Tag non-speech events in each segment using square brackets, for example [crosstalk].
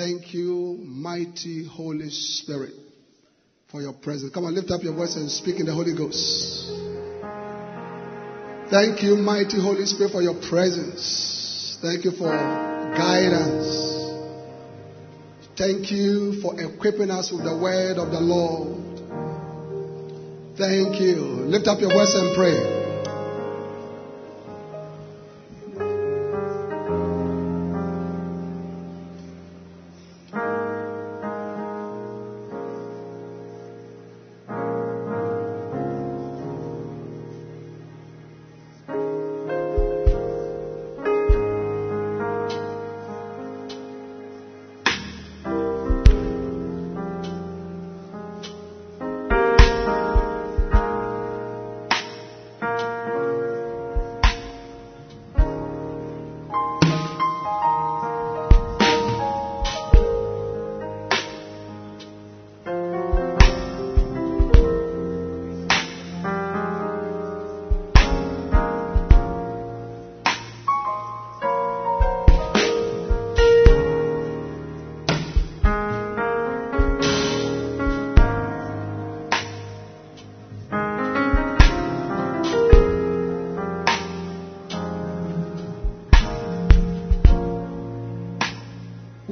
Thank you, mighty Holy Spirit, for your presence. Come on, lift up your voice and speak in the Holy Ghost. Thank you, mighty Holy Spirit, for your presence. Thank you for guidance. Thank you for equipping us with the word of the Lord. Thank you. Lift up your voice and pray.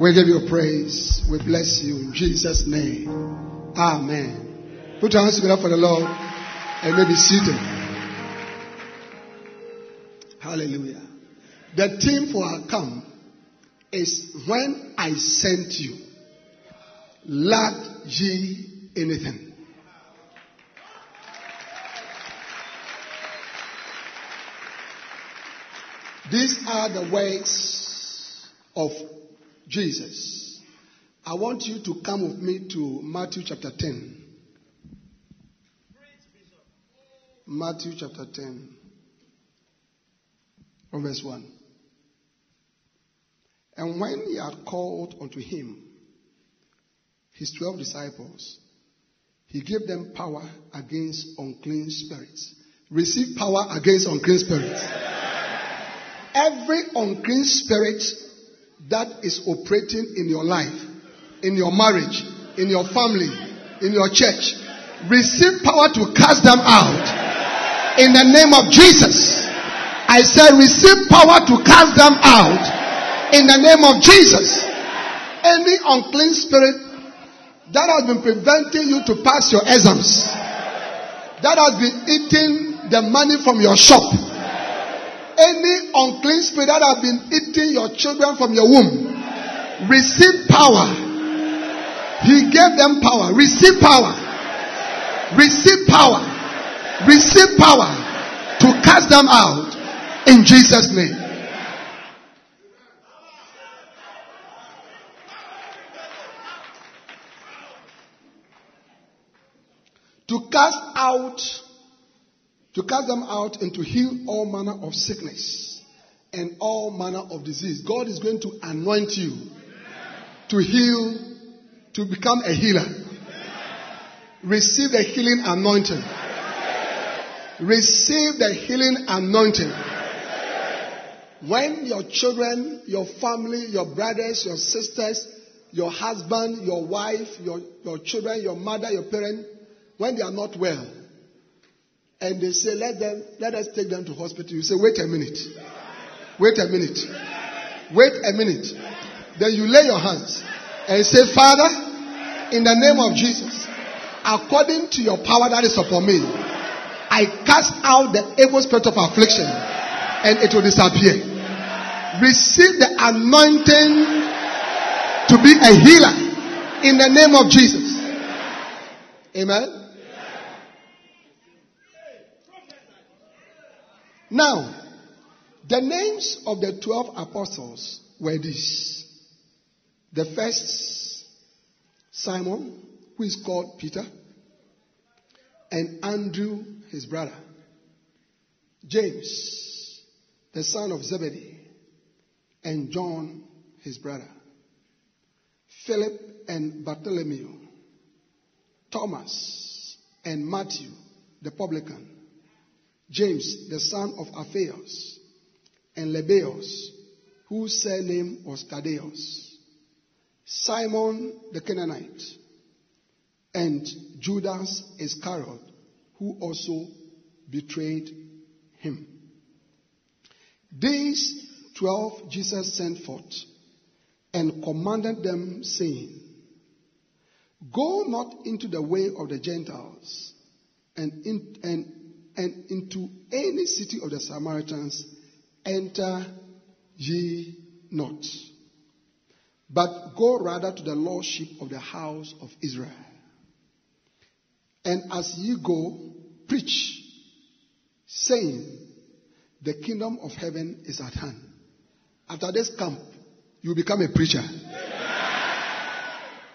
We give you praise. We bless you in Jesus' name. Amen. Put your hands together for the Lord and maybe seated. Hallelujah. The theme for our camp is when I sent you, lack ye anything. These are the words of Jesus. I want you to come with me to Matthew chapter 10. Matthew chapter 10, verse 1. And when he had called unto him his twelve disciples, he gave them power against unclean spirits. Receive power against unclean spirits. Every unclean spirit that is operating in your life, in your marriage, in your family, in your church, receive power to cast them out in the name of Jesus. I said, receive power to cast them out in the name of Jesus. Any unclean spirit that has been preventing you to pass your exams, that has been eating the money from your shop, any unclean spirit that have been eating your children from your womb, receive power. He gave them power. Receive power. Receive power. Receive power to cast them out in Jesus' name. To cast out to cast them out and to heal all manner of sickness and all manner of disease. God is going to anoint you to heal, to become a healer. Receive the healing anointing. Receive the healing anointing. When your children, your family, your brothers, your sisters, your husband, your wife, your, your children, your mother, your parent, when they are not well, and they say, let them, let us take them to hospital. You say, wait a minute. Wait a minute. Wait a minute. Then you lay your hands and say, Father, in the name of Jesus, according to your power that is upon me, I cast out the evil spirit of affliction and it will disappear. Receive the anointing to be a healer in the name of Jesus. Amen. Now, the names of the 12 apostles were these. The first, Simon, who is called Peter, and Andrew, his brother, James, the son of Zebedee, and John, his brother, Philip and Bartholomew, Thomas and Matthew, the publican, James, the son of Alphaeus, and Lebbaeus, whose surname was Thaddeus, Simon the Canaanite, and Judas Iscariot, who also betrayed him. These twelve Jesus sent forth and commanded them, saying, Go not into the way of the Gentiles and, in, and, and into any city of the Samaritans, enter ye not. But go rather to the lordship of the house of Israel. And as ye go, preach, saying, The kingdom of heaven is at hand. After this camp, you become a preacher.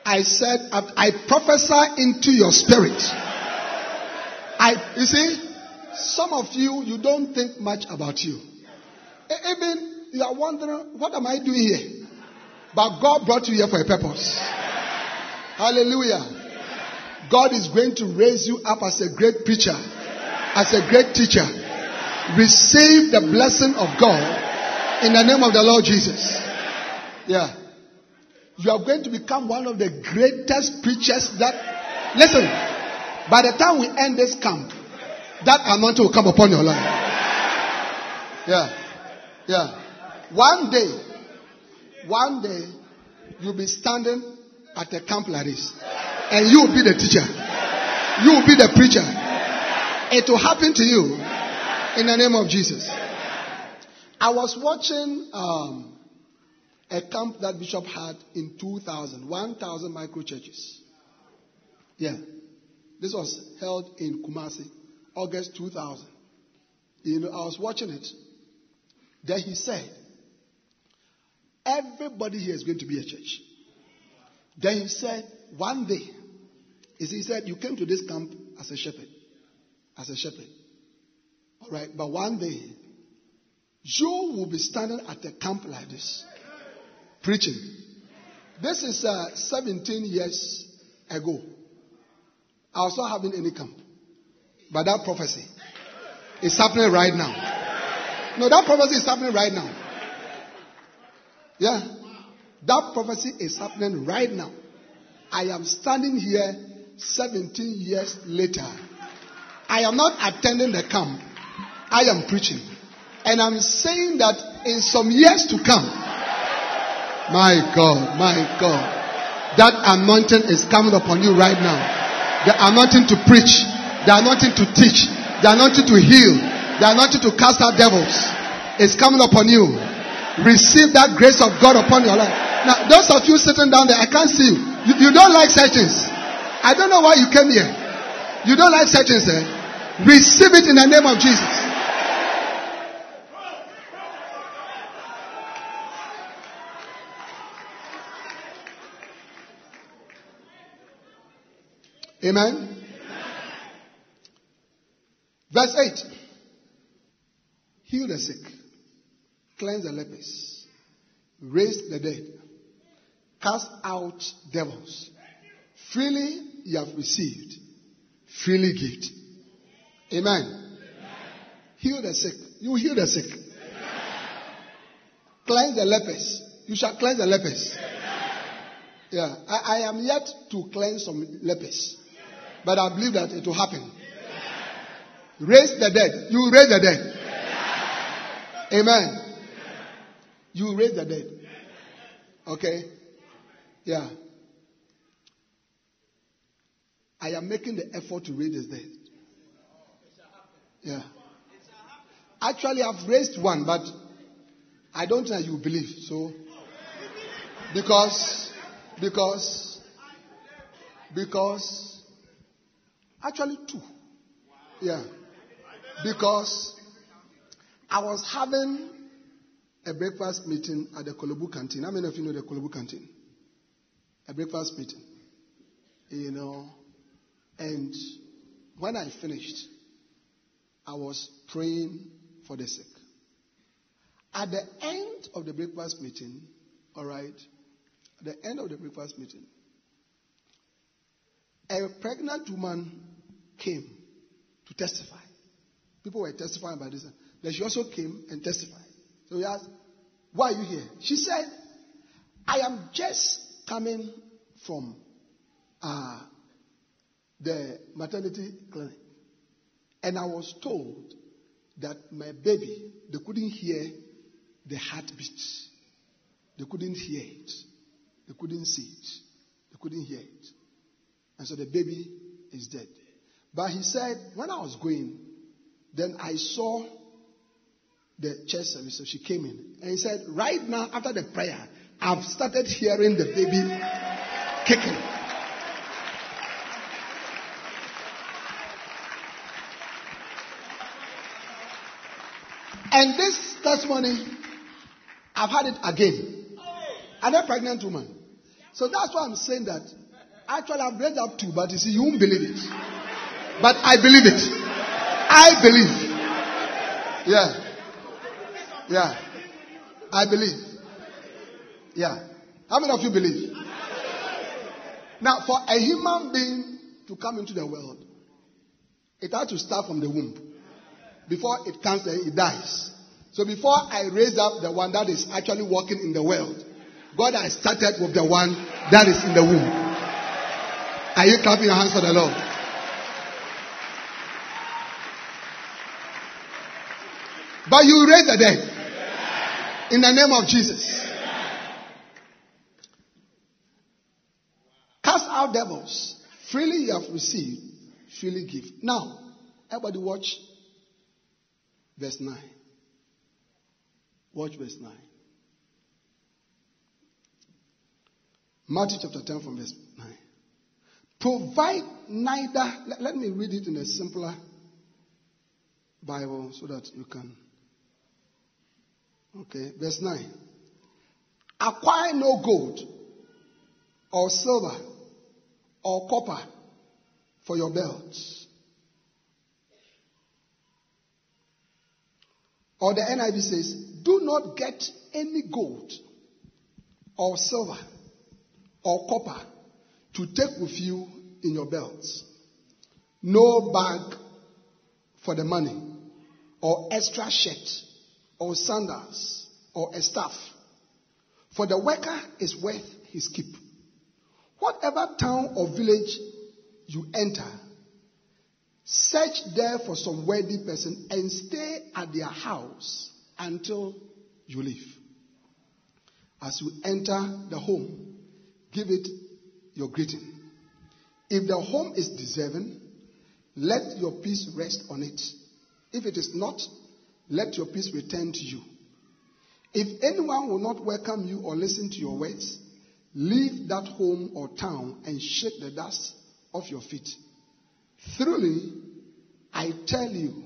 I said, I prophesy into your spirit. I, you see, some of you, you don't think much about you. Even you are wondering, what am I doing here? But God brought you here for a purpose. Hallelujah. God is going to raise you up as a great preacher, as a great teacher. Receive the blessing of God in the name of the Lord Jesus. Yeah. You are going to become one of the greatest preachers that, listen, by the time we end this camp, that anointing will come upon your life. Yeah. Yeah. One day, one day, you'll be standing at a camp like this. And you will be the teacher. You will be the preacher. It will happen to you in the name of Jesus. I was watching um, a camp that Bishop had in 2000, 1,000 micro churches. Yeah. This was held in Kumasi, August 2000. You know, I was watching it. Then he said, Everybody here is going to be a church. Then he said, One day, he said, You came to this camp as a shepherd. As a shepherd. All right, but one day, you will be standing at a camp like this, preaching. This is uh, 17 years ago. I was not having any camp. But that prophecy is happening right now. No, that prophecy is happening right now. Yeah. That prophecy is happening right now. I am standing here 17 years later. I am not attending the camp. I am preaching. And I'm saying that in some years to come, my God, my God, that anointing is coming upon you right now. The anointing to preach, the anointing to teach, the anointing to heal, the anointing to cast out devils is coming upon you. Receive that grace of God upon your life. Now, those of you sitting down there, I can't see you. You, you don't like searchings. I don't know why you came here. You don't like searchings, eh? Receive it in the name of Jesus. Amen. Verse 8. Heal the sick, cleanse the lepers, raise the dead, cast out devils. Freely you have received, freely give. Amen. Heal the sick. You heal the sick. Cleanse the lepers. You shall cleanse the lepers. Yeah. I, I am yet to cleanse some lepers. But I believe that it will happen. Raise the dead. You raise the dead. Amen. You raise the dead. Okay? Yeah. I am making the effort to raise the dead. Yeah. Actually, I've raised one, but I don't think you believe. So, because, because, because, actually two. Yeah. Because I was having a breakfast meeting at the Korle Bu canteen. How many of you know the Korle Bu canteen? A breakfast meeting. You know, and when I finished, I was praying for the sick. At the end of the breakfast meeting, all right, at the end of the breakfast meeting, a pregnant woman came to testify. People were testifying about this. Then she also came and testified. So we asked, Why are you here? She said, I am just coming from uh, the maternity clinic. And I was told that my baby, they couldn't hear the heartbeat. They couldn't hear it. They couldn't see it. They couldn't hear it. And so the baby is dead. But he said, when I was going, then I saw the church service. So she came in. And he said, right now, after the prayer, I've started hearing the baby kicking. And this testimony, I've had it again. Another pregnant woman. So that's why I'm saying that. Actually, I've read up two, but you see, you won't believe it. But I believe it. I believe. Yeah. Yeah. I believe. Yeah. How many of you believe? Now, for a human being to come into the world, it had to start from the womb. Before it comes it dies. So before I raise up the one that is actually walking in the world, God has started with the one that is in the womb. Are you clapping your hands for the Lord? But you raise the dead. In the name of Jesus. Cast out devils. Freely you have received, freely give. Now, everybody watch verse 9. Watch verse 9. Matthew chapter 10 from verse 9. Provide neither, let, let me read it in a simpler Bible so that you can. Okay, verse 9. Acquire no gold or silver or copper for your belts. Or the NIV says, do not get any gold or silver or copper to take with you in your belts. No bag for the money or extra shirt or sandals or a staff. For the worker is worth his keep. Whatever town or village you enter, search there for some worthy person and stay at their house until you leave. As you enter the home, give it your greeting. If the home is deserving, let your peace rest on it. If it is not, let your peace return to you. If anyone will not welcome you or listen to your words, leave that home or town and shake the dust off your feet. Truly, I tell you,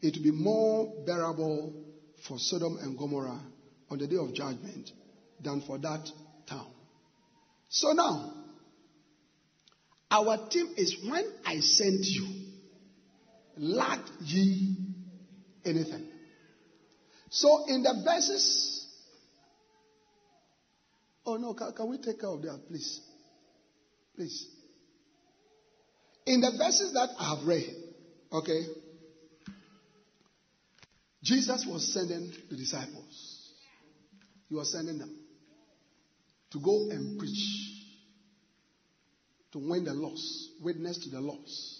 it will be more bearable for Sodom and Gomorrah on the day of judgment than for that town. So now, our team is when I sent you, lack ye anything. So in the verses, oh no, can, can we take care of that, please? Please. In the verses that I have read, okay, Jesus was sending the disciples. He was sending them to go and preach, to win the lost, witness to the lost.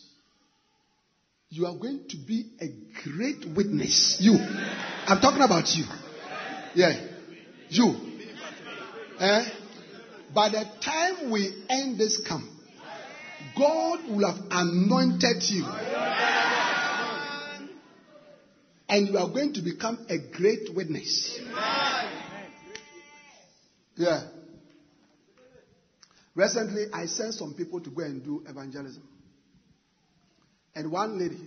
You are going to be a great witness. You. I'm talking about you. Yeah. You. Eh? By the time we end this camp, God will have anointed you. And you are going to become a great witness. Yeah. Recently, I sent some people to go and do evangelism. And one lady,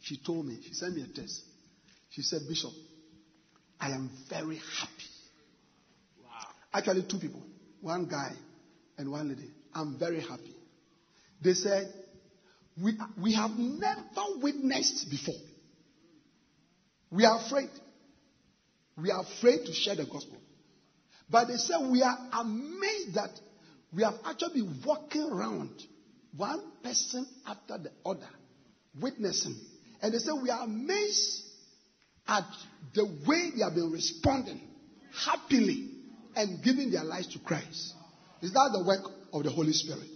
she told me, she sent me a text. She said, Bishop, I am very happy. Wow. Actually, two people, one guy and one lady. I'm very happy. They said, we, we have never witnessed before. We are afraid. We are afraid to share the gospel. But they said we are amazed that we have actually been walking around one person after the other, witnessing. And they said we are amazed at the way they have been responding happily and giving their lives to Christ. Is that the work of the Holy Spirit?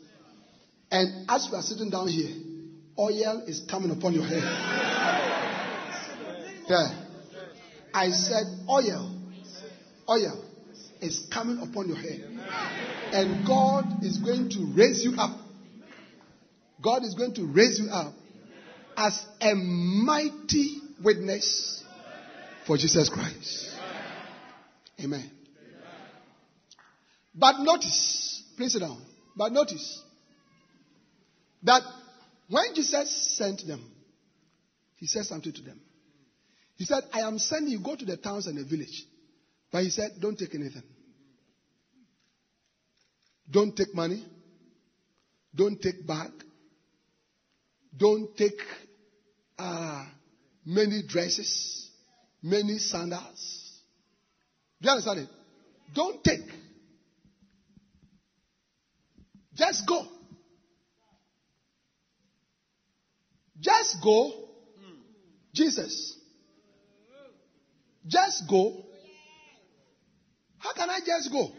And as we are sitting down here, oil is coming upon your head. [laughs] Yeah. I said, oil, oil is coming upon your head. And God is going to raise you up. God is going to raise you up as a mighty witness for Jesus Christ. Amen. But notice, please sit down. But notice that when Jesus sent them, he said something to them. He said, I am sending you, go to the towns and the village. But he said, don't take anything. Don't take money. Don't take bag. Don't take uh, many dresses, many sandals. Do you understand it? Don't take. Just go. Just go. Jesus. Just go. How can I just go?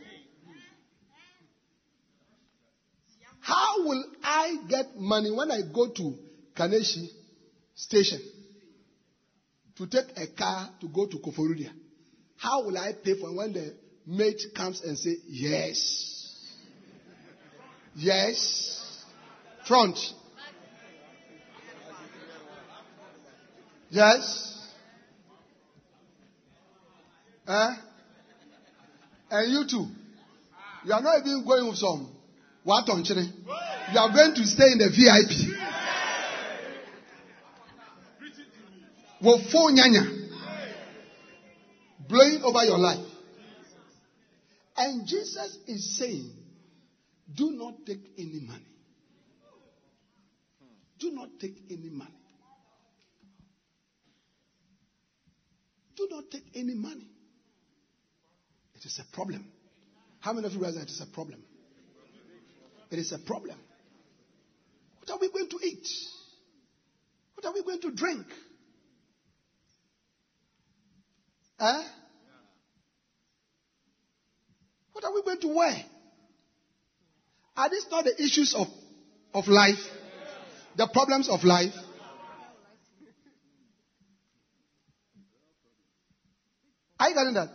How will I get money when I go to Kaneshie station to take a car to go to Koforidua? How will I pay for when the mate comes and say yes? Yes. Front. Yes. Huh? And you too. You are not even going with some what on You are going to stay in the VIP. Full nyanya blowing over your life. And Jesus is saying, do not take any money. Do not take any money. Do not take any money. It is a problem. How many of you realize that it is a problem? It is a problem. What are we going to eat? What are we going to drink? Eh? What are we going to wear? Are these not the issues of, of life? The problems of life? Are you getting that?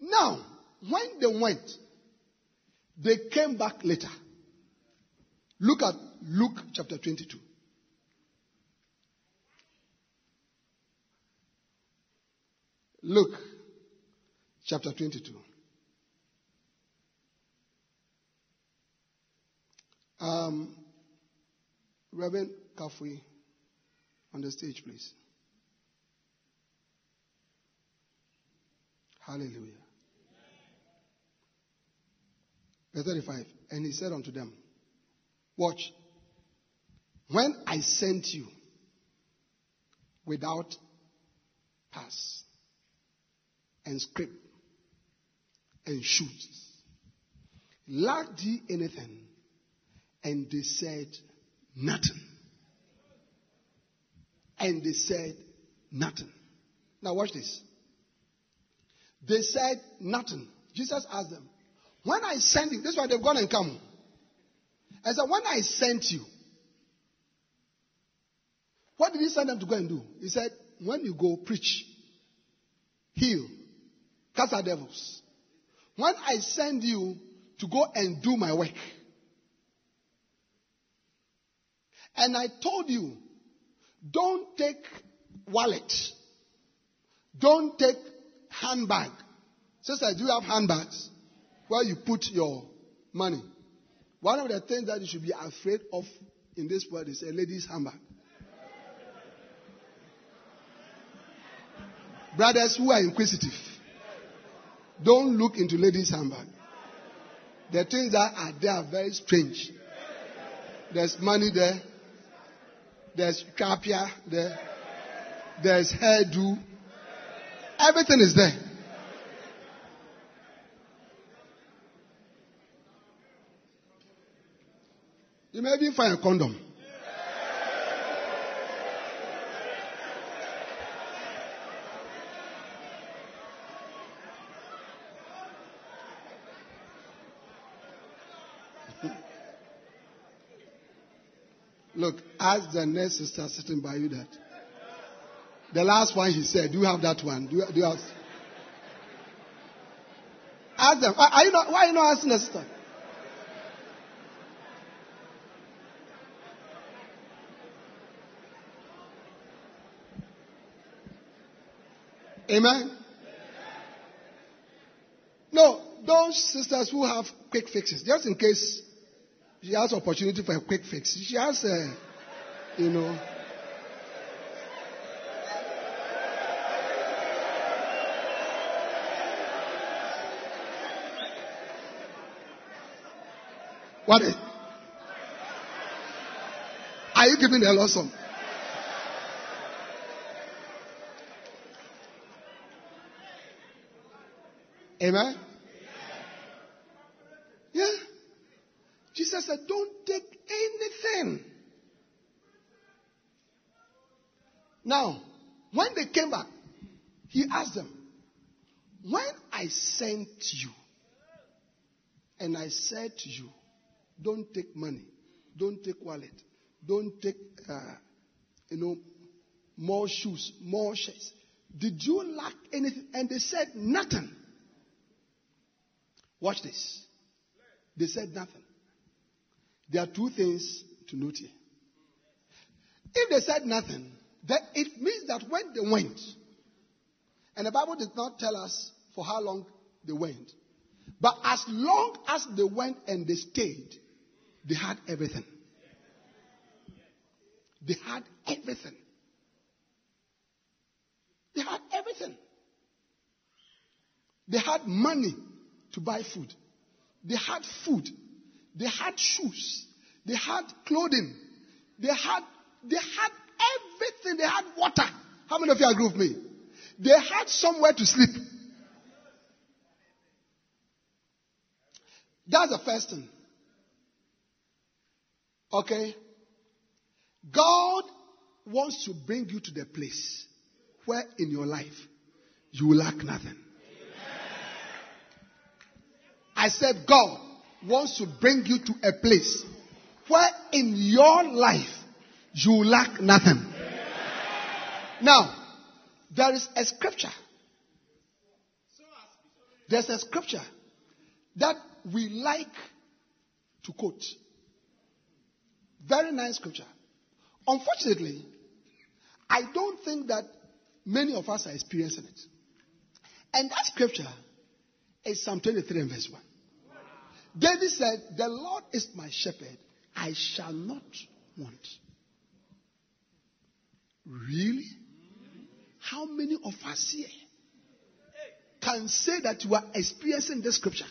Now, when they went, they came back later. Look at Luke chapter 22. Luke chapter 22. Um, Reverend Kafui, on the stage, please. Hallelujah. Verse 35. And he said unto them, Watch. When I sent you without pass and script and shoes, lacked ye anything? And they said, Nothing. And they said, Nothing. Now, watch this. They said, Nothing. Jesus asked them, when I sent you, this is why they've gone and come. I said, when I sent you, what did he send them to go and do? He said, when you go preach, heal, cast out devils. When I send you to go and do my work. And I told you, don't take wallet. Don't take handbag. Sister, do you have handbags where you put your money? One of the things that you should be afraid of in this world is a lady's handbag. Brothers who are inquisitive, don't look into ladies' handbag. The things that are there are very strange. There's money there. There's trapia there. There's hairdo. Everything is there. You may even find a condom. Look, ask the next sister sitting by you that. The last one he said, do you have that one? Do you, do you have? Ask them. Are you not, why are you not asking the sister? Amen. No, those sisters who have quick fixes, just in case she has opportunity for a quick fix. She has a, you know. What is, are you giving a lesson? Amen. Yeah. Said, Don't take anything. Now, when they came back, he asked them, When I sent you, and I said to you, Don't take money, don't take wallet, don't take, uh, you know, more shoes, more shirts. Did you lack anything? And they said, Nothing. Watch this. They said nothing. There are two things to note here. If they said nothing, then it means that when they went, and the Bible did not tell us for how long they went, but as long as they went and they stayed, they had everything. They had everything. They had everything. They had money to buy food. They had food. They had shoes. They had clothing. They had, they had everything. They had water. How many of you agree with me? They had somewhere to sleep. That's the first thing. Okay? God wants to bring you to the place where in your life you will lack nothing. I said, God wants to bring you to a place where in your life you lack nothing. Now, there is a scripture. There's a scripture that we like to quote. Very nice scripture. Unfortunately, I don't think that many of us are experiencing it. And that scripture is Psalm 23 and verse 1. David said, The Lord is my shepherd, I shall not want. Really? How many of us here can say that you are experiencing this scripture?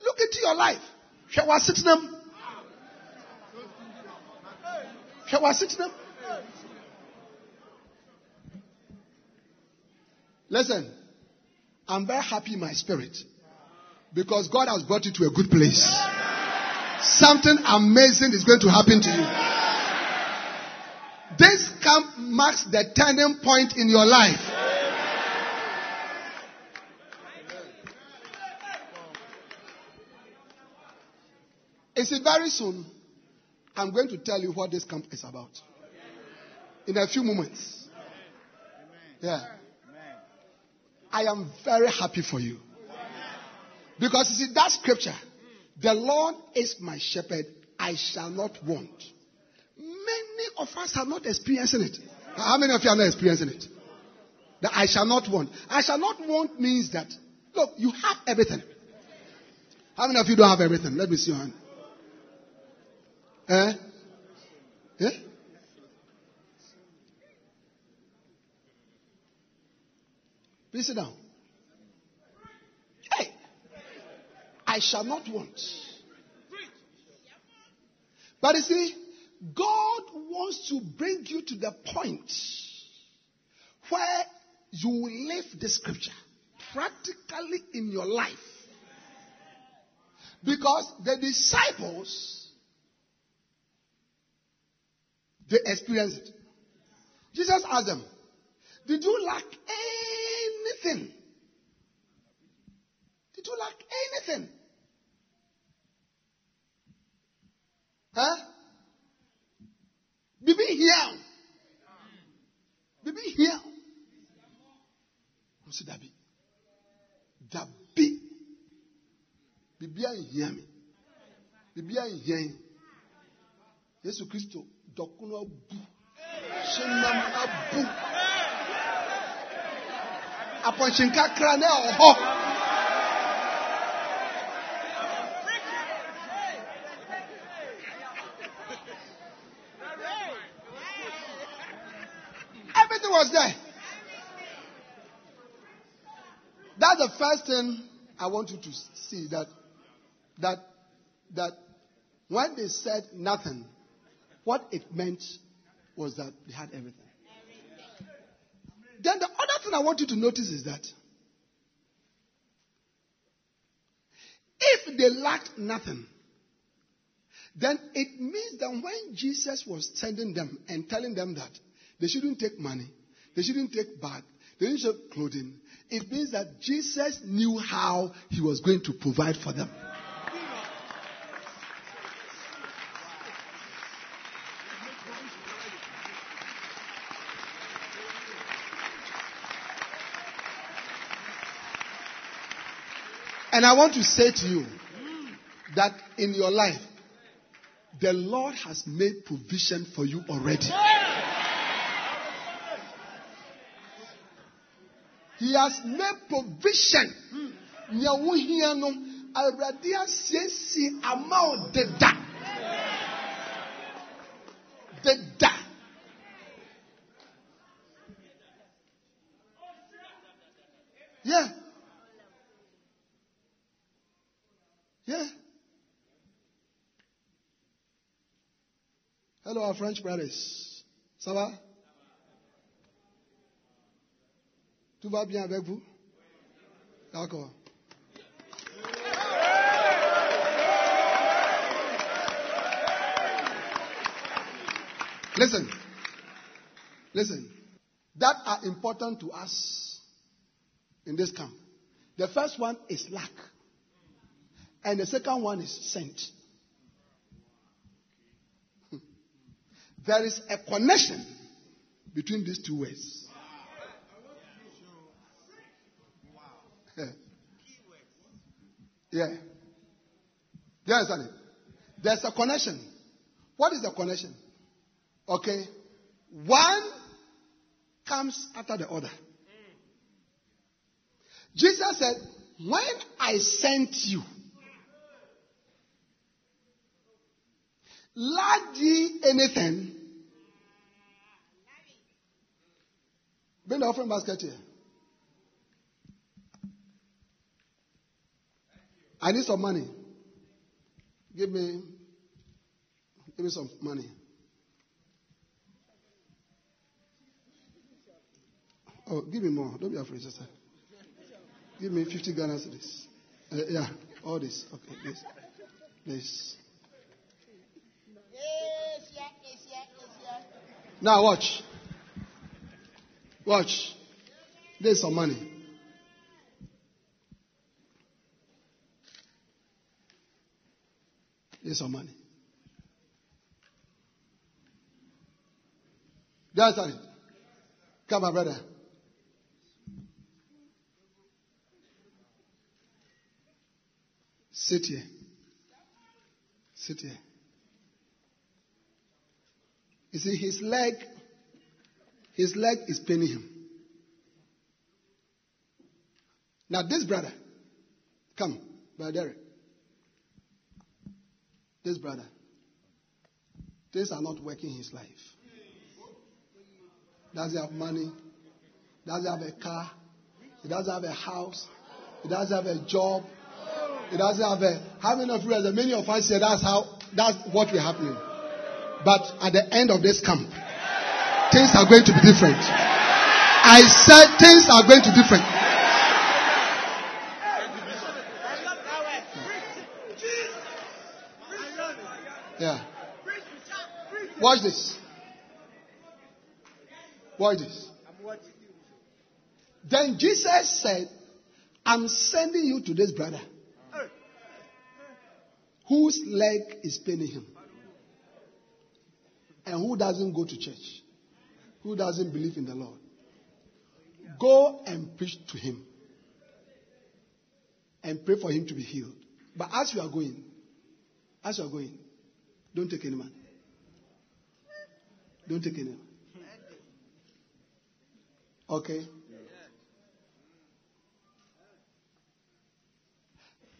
Look into your life. Shall I sit them? Shall I sit them? Listen, I'm very happy in my spirit because God has brought you to a good place. Something amazing is going to happen to you. This camp marks the turning point in your life. Is it very soon? I'm going to tell you what this camp is about. In a few moments. Yeah. I am very happy for you. Because you see, that scripture, the Lord is my shepherd, I shall not want. Many of us are not experiencing it. How many of you are not experiencing it? That I shall not want. I shall not want means that, look, you have everything. How many of you don't have everything? Let me see your hand. Eh? Yeah? Please sit down. Hey, I shall not want. But you see, God wants to bring you to the point where you live the scripture practically in your life. Because the disciples, they experienced it. Jesus asked them, Did you lack anything? Did you lack anything? Huh? Bibi here. Bibi here. Mo si dabi. Dabi. Bibi ahia mi. Bibi ahia yi. Yesu Kristo dɔkono abu. Hyɛnam abu. Apɔnkyenkakra na ɛwɔ hɔ. Everything was there. That's the first thing I want you to see that that that when they said nothing, what it meant was that they had everything. Thing I want you to notice is that if they lacked nothing, then it means that when Jesus was sending them and telling them that they shouldn't take money, they shouldn't take bag, they shouldn't take clothing, it means that Jesus knew how he was going to provide for them. And I want to say to you that in your life, the Lord has made provision for you already. He has made provision wohia no, Awurade asiesie ama wo deda. Deda. Yeah. Yeah. Hello, our French brothers. Ça va? Tout va bien avec vous? D'accord. Listen. Listen. That are important to us in this camp. The first one is lack. And the second one is sent. There is a connection between these two words. [laughs] Yeah. You understand it? There's a connection. What is the connection? Okay. One comes after the other. Jesus said, When I sent you, ye anything? Bring the offering basket here. I need some money. Give me, give me some money. Oh, give me more. Don't be afraid, sister. Give me 50 Ghana cedis. Uh, yeah, all this. Okay, this. This. Now watch. Watch. There's some money. There's some money. That's you it? Come, my brother. Sit here. Sit here. You see, his leg his leg is paining him. Now, this brother, come, brother Derek. This brother, things are not working in his life. Does he have money, Does he have a car, he doesn't have a house, he doesn't have a job, he doesn't have a. How many of you, many of us here, that's how, that's what will happen. But at the end of this camp, things are going to be different. I said things are going to be different. Yeah. Watch this. Watch this. Then Jesus said, I'm sending you to this brother whose leg is paining him and who doesn't go to church, who doesn't believe in the Lord. Go and preach to him and pray for him to be healed. But as you are going, as you are going, don't take any man. Don't take any man. Okay?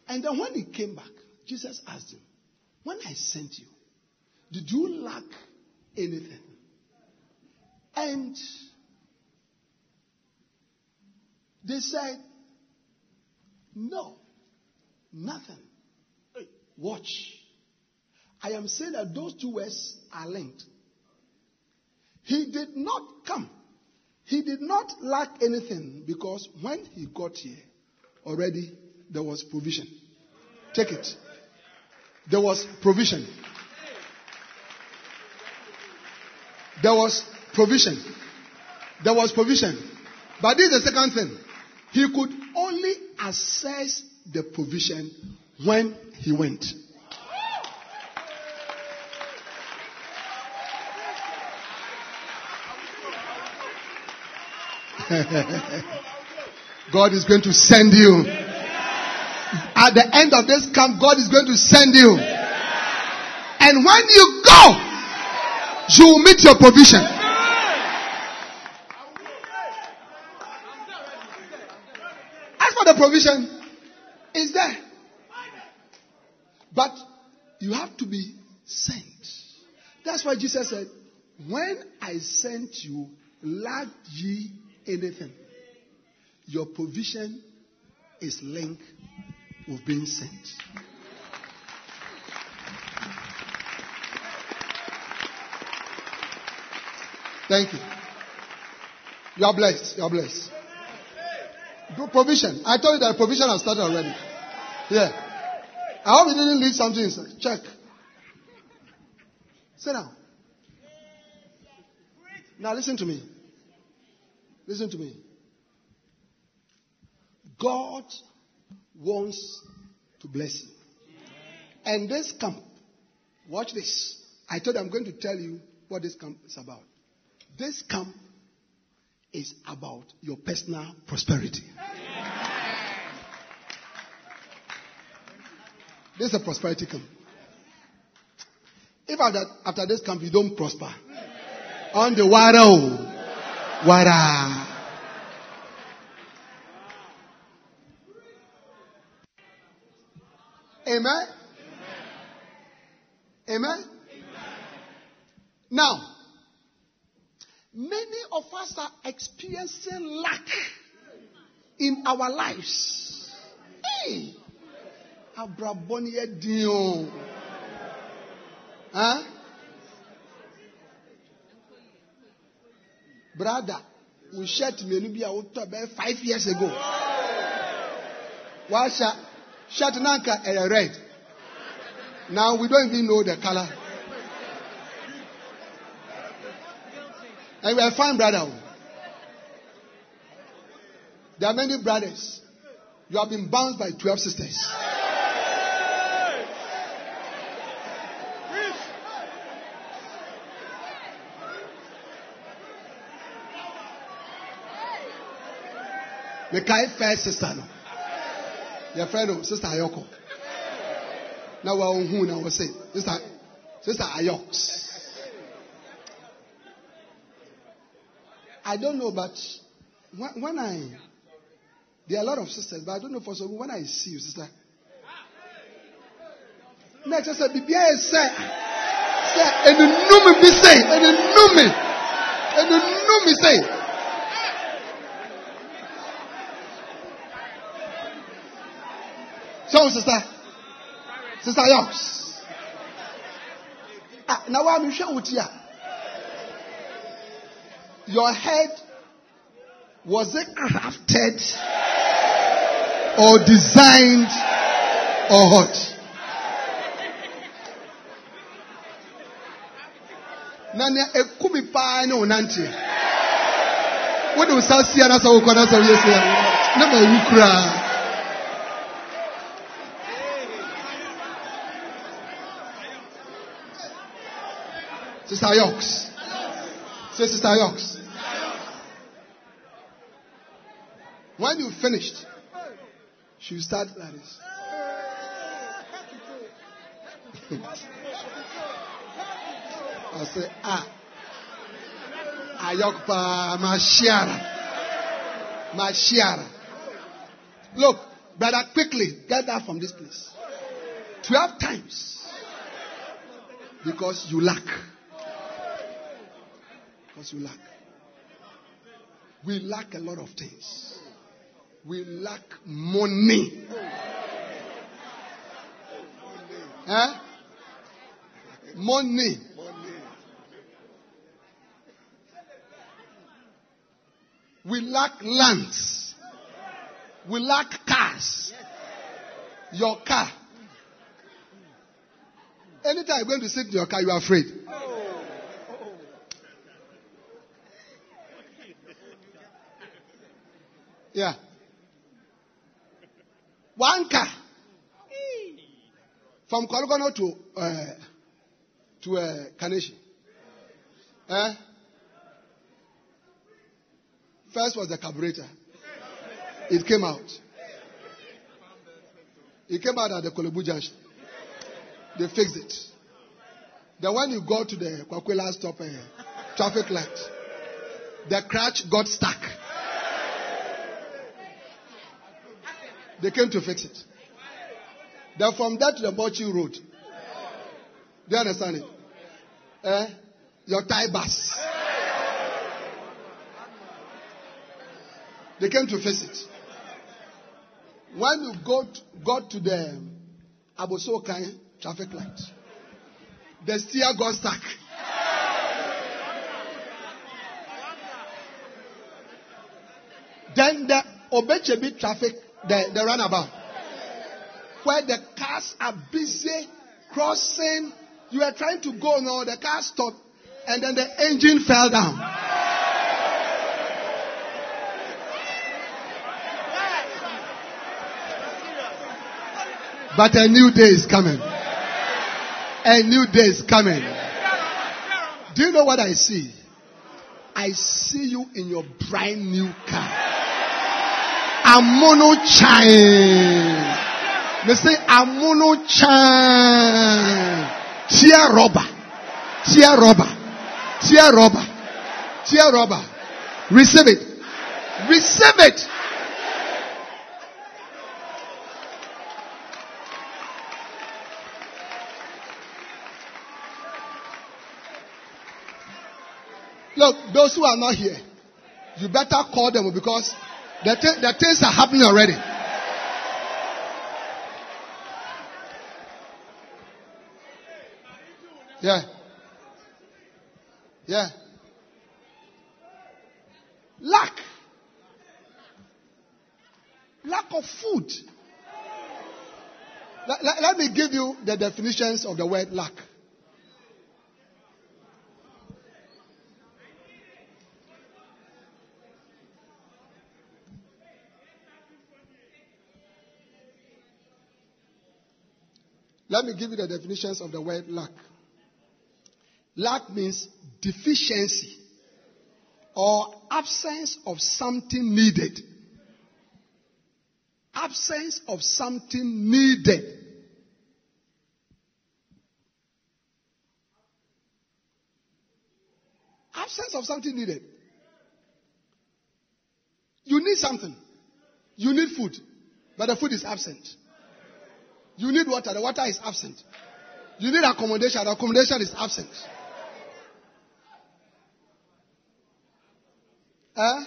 And then when he came back, Jesus asked him, When I sent you, did you lack anything? And they said, No, nothing. Watch. I am saying that those two words are linked. He did not come. He did not lack anything because when he got here, already there was provision. Take it. There was provision. There was provision. There was provision. But this is the second thing. He could only assess the provision when he went. [laughs] God is going to send you. At the end of this camp, God is going to send you. And when you go, you will meet your provision. As for the provision, is there. But you have to be sent. That's why Jesus said, When I sent you, lack ye anything. Your provision is linked with being sent. Thank you. You are blessed. You are blessed. Provision. I told you that provision has started already. Yeah. I hope you didn't leave something inside. Check. Sit down. Now listen to me. Listen to me. God wants to bless you. And this camp, watch this. I told you I'm going to tell you what this camp is about. This camp is about your personal prosperity. This is a prosperity camp. If after, after this camp you don't prosper, on the water, oh, water. Amen? Amen? Now, many of us are experiencing lack in our lives. Hey! Abraboni edin Huh? Brother, we shirt menu bi a wotɔ bɛyɛ five years ago. Wahyɛ shirt nanka ɛyɛ red. Now we don't even know the color. And we are fine, brother. Oh. There are many brothers. You have been bounced by 12 sisters. mekae first sister no yɛfrɛ no oh, sister ayɔkɔ Now we're who now we say sister sister Ayox. I don't know, but when, when I there are a lot of sisters, but I don't know for some when I see you, sister. Next, I said, Bibia is say, say, and the numi be say, and the numi, and the numi say. So, sister, sister Yox. Ah, now I'm sure with you. Your head was it crafted or designed or what? na nea ekumi paa ne onante wode wo sa sia na sɛ wokɔ na sɛ woyɛ sɛ na ma koraa Sister Yox. Say, Sister Yox. When you finished, she start like this. [laughs] I say, ah, Ayokpa Mashiara. Mashiara. Look, brother, quickly get that from this place. Twelve times. Because you lack. Because you lack. We lack a lot of things. We lack money. Huh? Money. We lack lands. We lack cars. Your car. Anytime you're going to sit in your car, you are afraid. Yeah. One car. From Korle Gonno to uh, to uh, Kaneshie. Eh? First was the carburetor. It came out. It came out at the Korle Bu Junction. They fixed it. Then when you go to the Kwakwela stop uh, traffic light, the crutch got stuck. They came to fix it. Then from that to the Bochi Road. Do you understand it? Eh? Your tie bus. They came to fix it. When you got, got to the Abossey Okai traffic light, the steer got stuck. Then the Obechebi traffic, the, the runabout, where the cars are busy crossing. You are trying to go now, the car stopped, and then the engine fell down. But a new day is coming. A new day is coming. Do you know what I see? I see you in your brand new car. Chine. They say chine. Tear rubber. Tear rubber. Tear rubber. Tear rubber. Receive it. Receive it. Look, those who are not here, you better call them because the, th- the things are happening already. Yeah. Yeah. Lack. Lack of food. Let, let, let me give you the definitions of the word lack. Let me give you the definitions of the word lack. Lack means deficiency or absence of something needed. Absence of something needed. Absence of something needed. You need something. You need food, but the food is absent. You need water, the water is absent. You need accommodation, the accommodation is absent. Eh?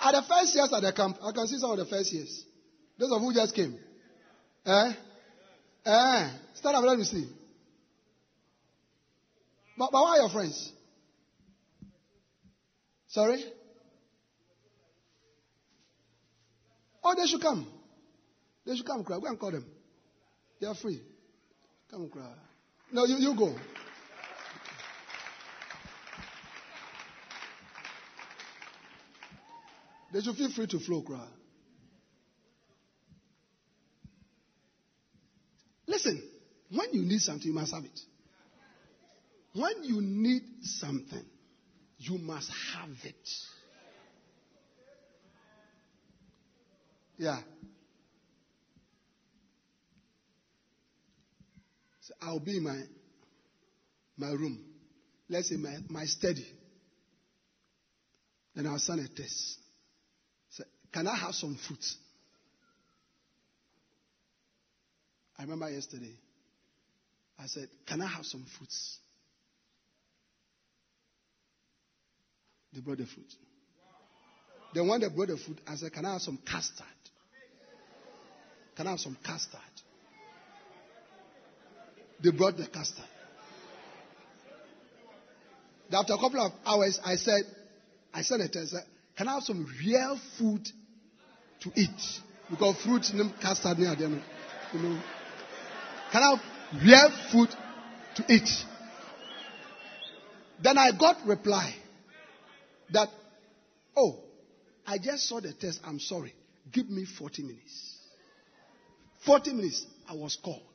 At the first years at the camp, I can see some of the first years. Those of who just came. Eh? Eh? Stand up, let me see. But, but why are your friends? Sorry? Oh, they should come. They should come. Go and call them. They are free. Come, cry. No, you, you go. They should feel free to flow, cry. Listen, when you need something, you must have it. When you need something, you must have it. Yeah. I'll be in my my room. Let's say my, my study. Then I'll send a test. So, can I have some fruit? I remember yesterday. I said, Can I have some fruits? They brought the fruit. Then when they brought the fruit, I said, Can I have some custard? Can I have some custard? They brought the custard. After a couple of hours, I said, I said it, I said, Can I have some real food to eat? Because fruit, custard, you know. Can I have real food to eat? Then I got reply that, oh, I just saw the test. I'm sorry. Give me 40 minutes. 40 minutes. I was called.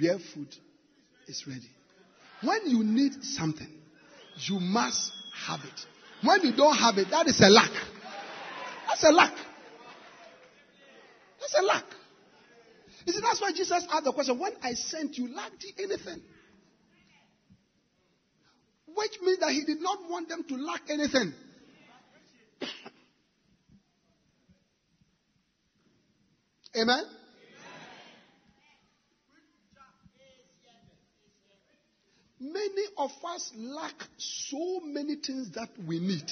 Real food is ready. When you need something, you must have it. When you don't have it, that is a lack. That's a lack. That's a lack. You see, that's why Jesus asked the question, when I sent you, lacked you anything? Which means that he did not want them to lack anything. [coughs] Amen? Many of us lack so many things that we need.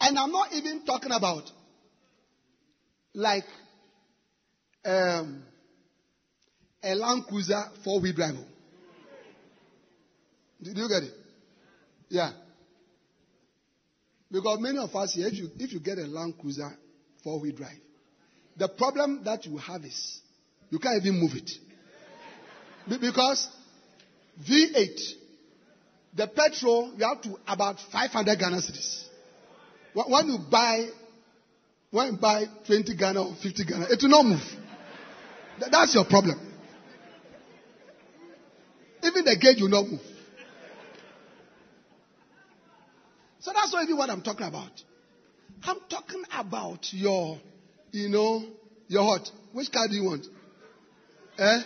And I'm not even talking about like um, a Land Cruiser four wheel drive. Did you get it? Yeah. Because many of us here, if you, if you get a Land Cruiser four wheel drive, the problem that you have is you can't even move it. Because V8, the petrol, you have to about 500 Ghana cedis. When you buy, when you buy 20 Ghana or 50 Ghana, it will not move. That's your problem. Even the gauge will not move. So that's not even what I'm talking about. I'm talking about your, you know, your what? Which car do you want? Eh?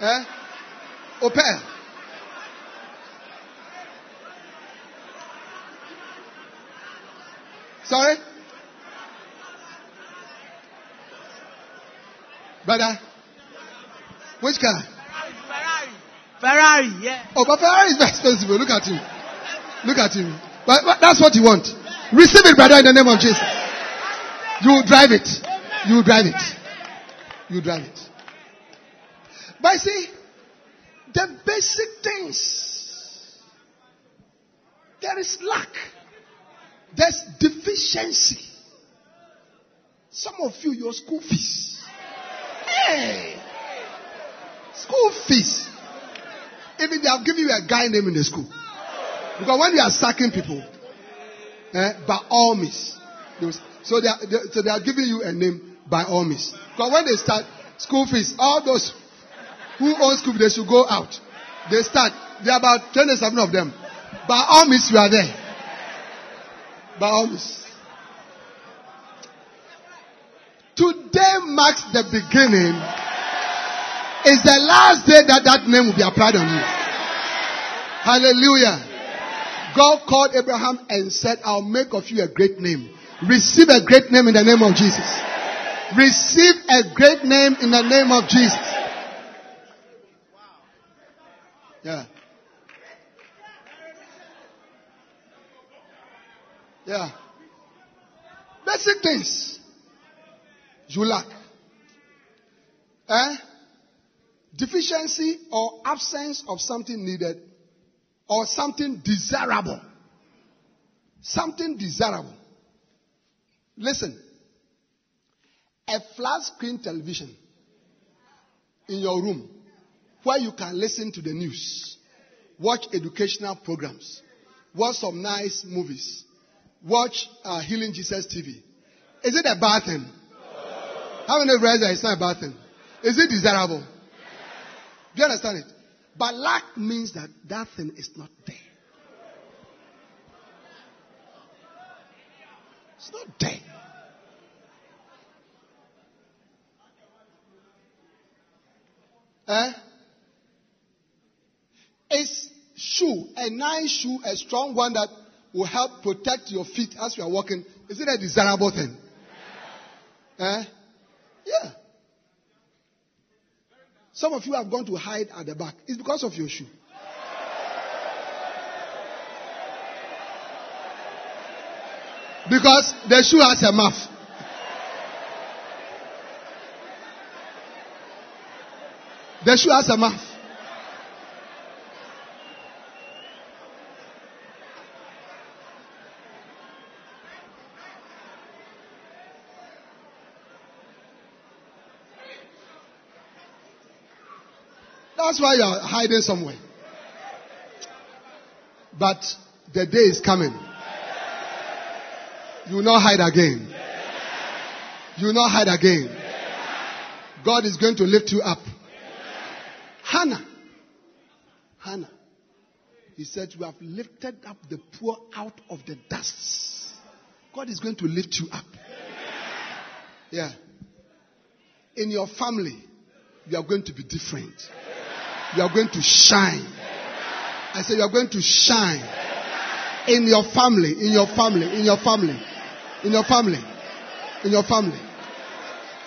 Eh? Opel. Sorry? Brother? Which car? Ferrari. Ferrari, yeah. Oh, but Ferrari is very expensive. Oh, look at him. Look at him. But, but that's what you want. Receive it, brother, in the name of Jesus. You will drive it. You will drive it. You drive it. But see, the basic things, there is lack. There's deficiency. Some of you, your school fees. Hey! School fees. Even they have given you a guy name in the school. Because when you are sacking people, eh, by all means, so they, are, they, so they are giving you a name by all means. Because when they start school fees, all those who own school, they should go out. They start. There are about 27 of them. By all means, you are there. By all means. Today marks the beginning. It's the last day that that name will be applied on you. Hallelujah. God called Abraham and said, I'll make of you a great name. Receive a great name in the name of Jesus. Receive a great name in the name of Jesus. Yeah. Yeah. Basic things you lack. Eh? Deficiency or absence of something needed or something desirable. Something desirable. Listen. A flat screen television in your room where you can listen to the news, watch educational programs, watch some nice movies, watch uh, Healing Jesus TV. Is it a bad thing? How many realize that it's not a bad thing? Is it desirable? Do you understand it? But lack means that that thing is not there. It's not there. Eh? Is shoe, a nice shoe, a strong one that will help protect your feet as you are walking. Is it a desirable thing? Eh? Yeah. Some of you have gone to hide at the back. It's because of your shoe. Because the shoe has a mouth. The shoe has a mouth. That's why you're hiding somewhere. But the day is coming. You will not hide again. You will not hide again. God is going to lift you up. Hannah. Hannah. He said, You have lifted up the poor out of the dust. God is going to lift you up. Yeah. In your family, you are going to be different. You are going to shine. I said, You are going to shine. In your family, in your family, in your family, in your family, in your family.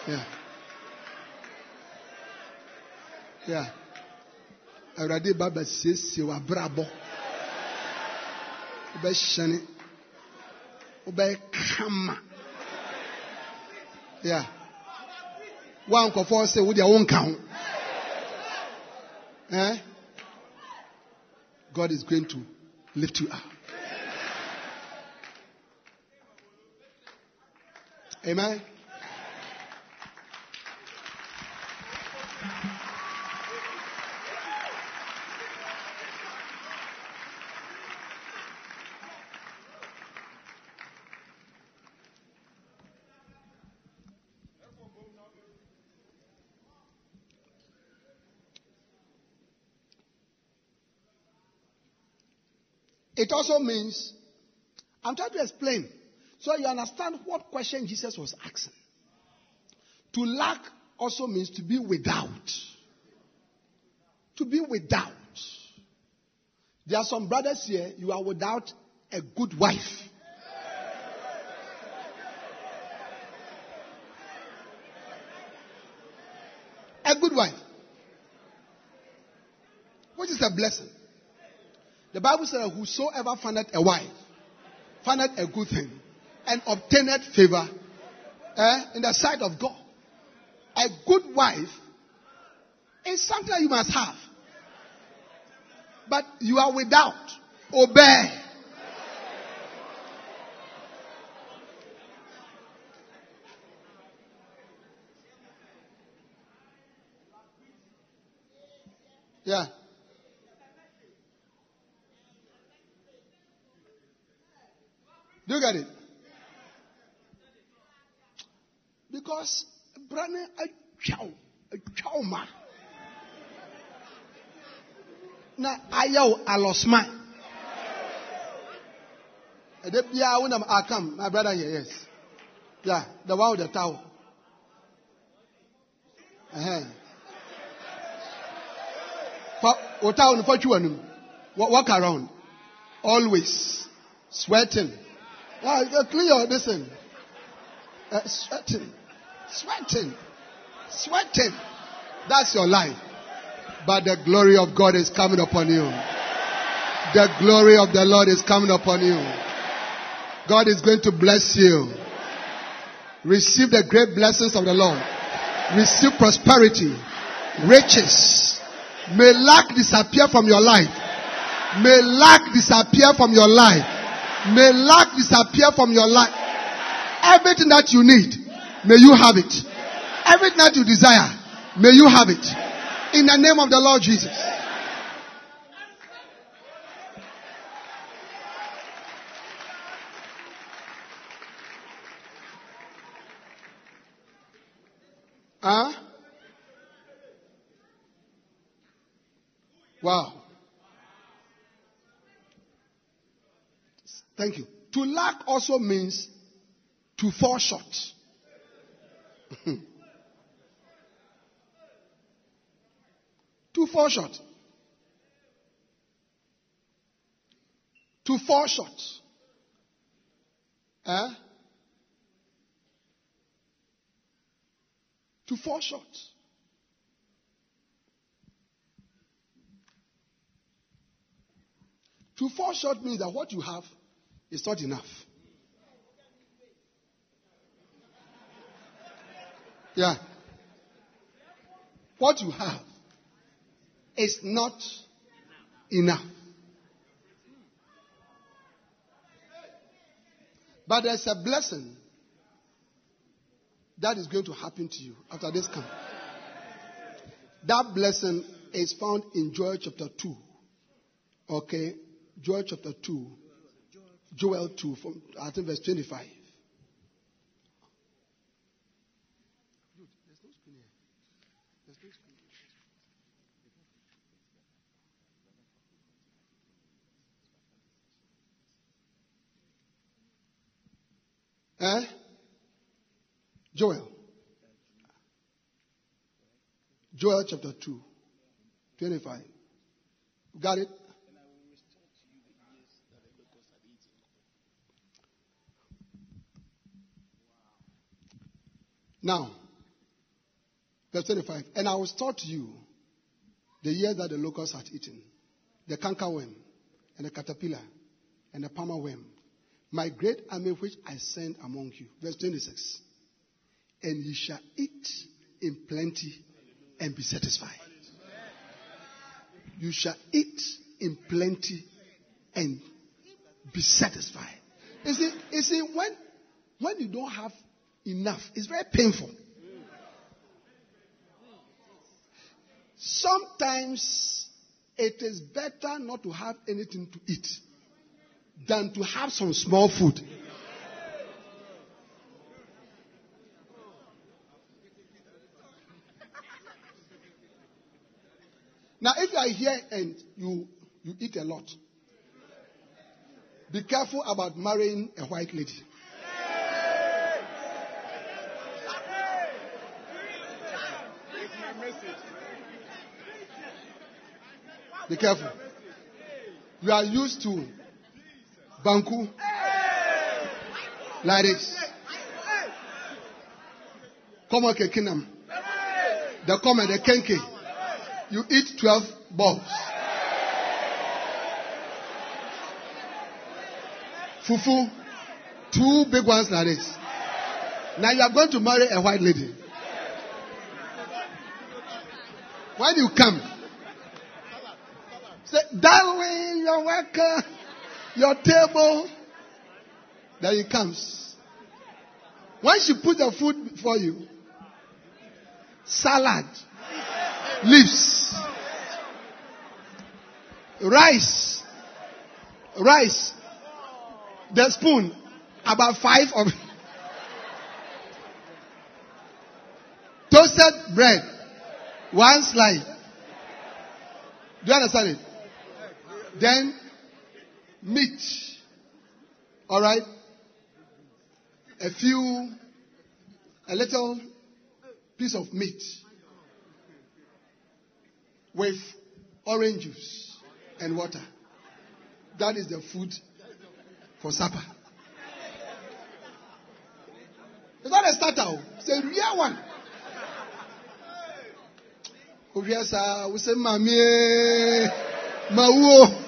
Yeah. Yeah. awurade ba bɛsiesie w'abrabɔ wobɛhyɛne wobɛyɛ kama yeah. wa nkɔfoɔ sɛ wodeɛ wonka ho eh? god is going to lift you up amen It also means, I'm trying to explain so you understand what question Jesus was asking. To lack also means to be without. To be without. There are some brothers here, you are without a good wife. A good wife. Which is a blessing. The Bible says, Whosoever findeth a wife, findeth a good thing, and obtaineth favor eh, in the sight of God. A good wife is something you must have. But you are without. Obey. Yeah. Do you get it? Because brane atwaw atwaw ma na ayaw alosma ɛdɛ biara wo nam akam my brother here yes yeah the one with the towel ɛhɛn fa o towel no fa twi w'anim Wa- Walk around. Always. Sweating. Yeah, you clean your listen. Uh, sweating. Sweating. Sweating. That's your life. But the glory of God is coming upon you. The glory of the Lord is coming upon you. God is going to bless you. Receive the great blessings of the Lord. Receive prosperity, riches. May lack disappear from your life. May lack disappear from your life. May lack disappear from your life. Everything that you need, may you have it. Everything that you desire, may you have it. In the name of the Lord Jesus. Huh? Wow. Thank you. To lack also means to fall short. [laughs] to fall short. To fall short. Huh? To fall short. To fall short means that what you have is not enough. Yeah. What you have is not enough. But there's a blessing that is going to happen to you after this camp. That blessing is found in Joel chapter 2. Okay? Joel chapter 2. Joel 2, from I think verse 25. Eh? Joel. Joel chapter 2, 25. Got it? Now, verse 25. And I will start you the year that the locust had eaten, the cankerworm, and the caterpillar, and the palmer worm, my great army which I send among you. Verse 26. And ye shall eat in plenty and be satisfied. You shall eat in plenty and be satisfied. You see, you see when, when you don't have enough, it's very painful. Sometimes it is better not to have anything to eat than to have some small food. Now, if you are here and you, you eat a lot, be careful about marrying a white lady. Be careful. You are used to Banku. Like this. Come on, Kekinam. The come the kenke. You eat 12 balls. Fufu. Two big ones like this. Now you are going to marry a white lady. When you come, darling, you're welcome. Your table. Then he comes. When she put the food for you, salad, leaves, rice, rice, the spoon, about five of toasted bread, one slice. Do you understand it? Then meat. All right? A few, a little piece of meat with orange juice and water. That is the food for supper. It's not a starter. oh. It's a real one. Obvious, uh, we say, Mamie, Mauo.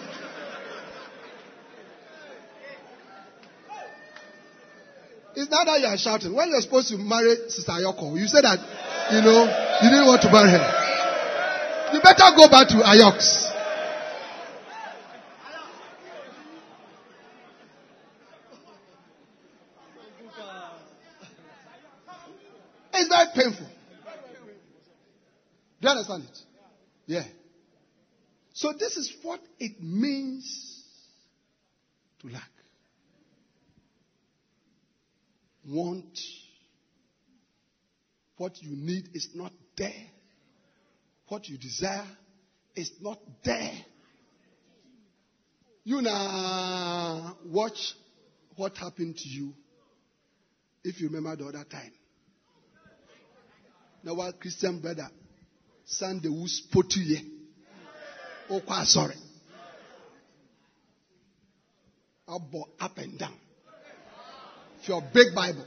Not that you are shouting. When you're supposed to marry Sister Ayoko, you said that, you know, you didn't want to marry her. You better go back to Ayoks. It's very painful. Do you understand it? Yeah. So this is what it means to lack. Want what you need is not there. What you desire is not there. You now watch what happened to you if you remember the other time. Now, what Christian brother, Sunday, who spoke to you, oh, quite sorry. Up and down. Your big Bible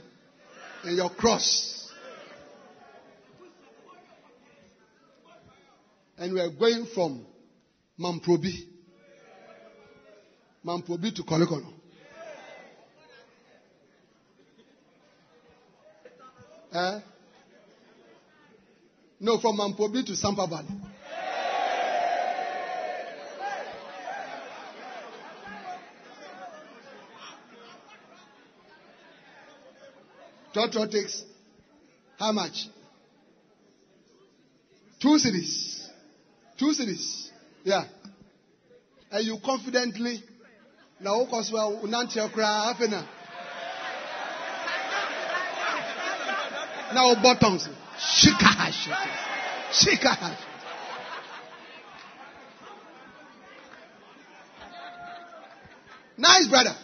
and your cross. And we are going from Mamprobi, Mamprobi to Korle Gonno. Eh? No, from Mamprobi to Sampa Valley. Trotro takes how much? Two cedis. Two cedis. Yeah. And you confidently now because well unantia kra hafena. Now buttons. Shika. Shika. Nice brother.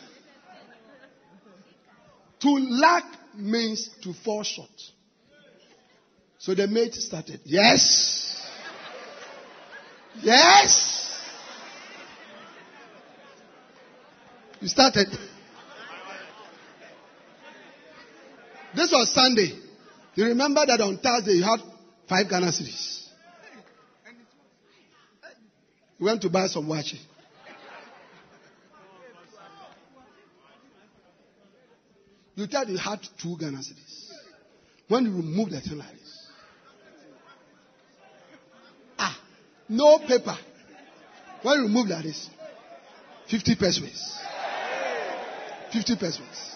To lack means to fall short. So the mate started. Yes. Yes. You started. This was Sunday. You remember that on Thursday you had five Ghana cedis. You went to buy some watches. You thought you had two Ghana cedis. When you remove the thing like this. Ah, no paper. When you remove like this, 50 pesos. 50 pesos.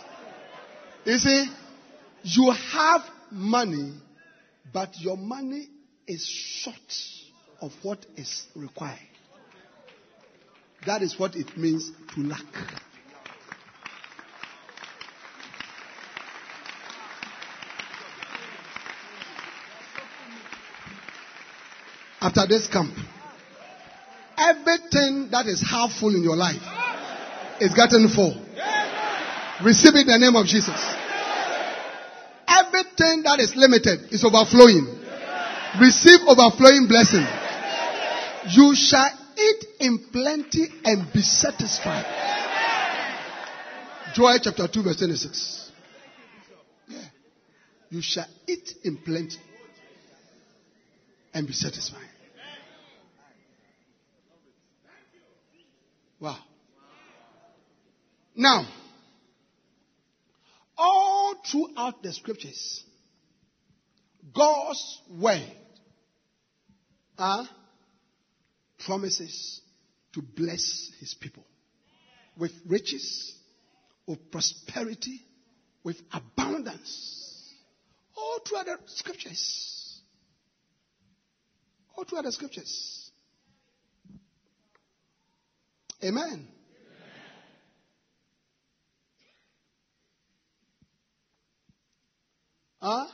You see, you have money, but your money is short of what is required. That is what it means to lack. After this camp, everything that is half full in your life is getting full. Receive it in the name of Jesus. Everything that is limited is overflowing. Receive overflowing blessing. You shall eat in plenty and be satisfied. Joel chapter 2 verse 26. Yeah. You shall eat in plenty and be satisfied. Wow. Now, all throughout the scriptures, God's word uh, promises to bless his people with riches, with prosperity, with abundance. All throughout the scriptures. All throughout the scriptures. Amen. Huh?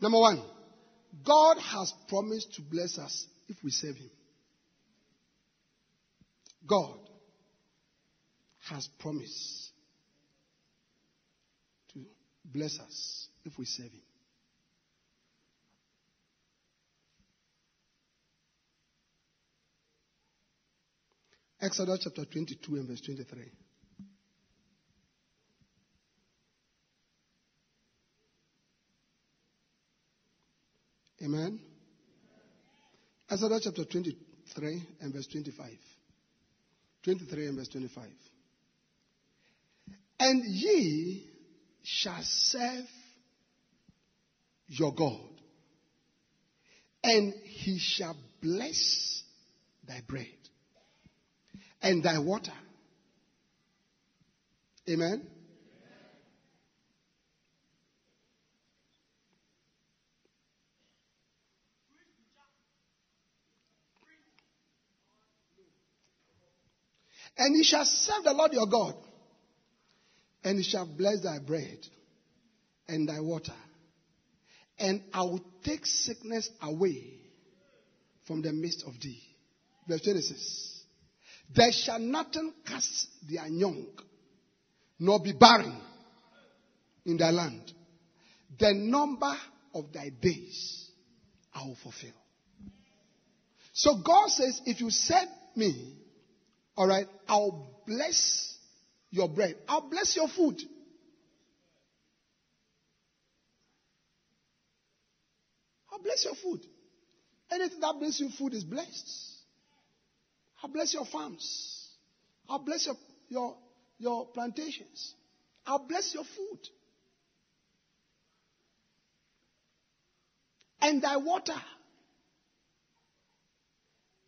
Number one, God has promised to bless us if we serve Him. God has promised bless us if we serve Him. Exodus chapter 22 and verse 23. Amen. Exodus chapter 23 and verse 25. 23 and verse 25. And ye shall serve your God, and he shall bless thy bread and thy water. Amen. And he shall serve the Lord your God, and he shall bless thy bread and thy water. And I will take sickness away from the midst of thee. Verse 26. There shall nothing cast their young, nor be barren in thy land. The number of thy days I will fulfill. So God says, if you serve me, all right, I'll bless your bread. I'll bless your food. I'll bless your food. Anything that brings you food is blessed. I'll bless your farms. I'll bless your, your, your plantations. I'll bless your food. And thy water.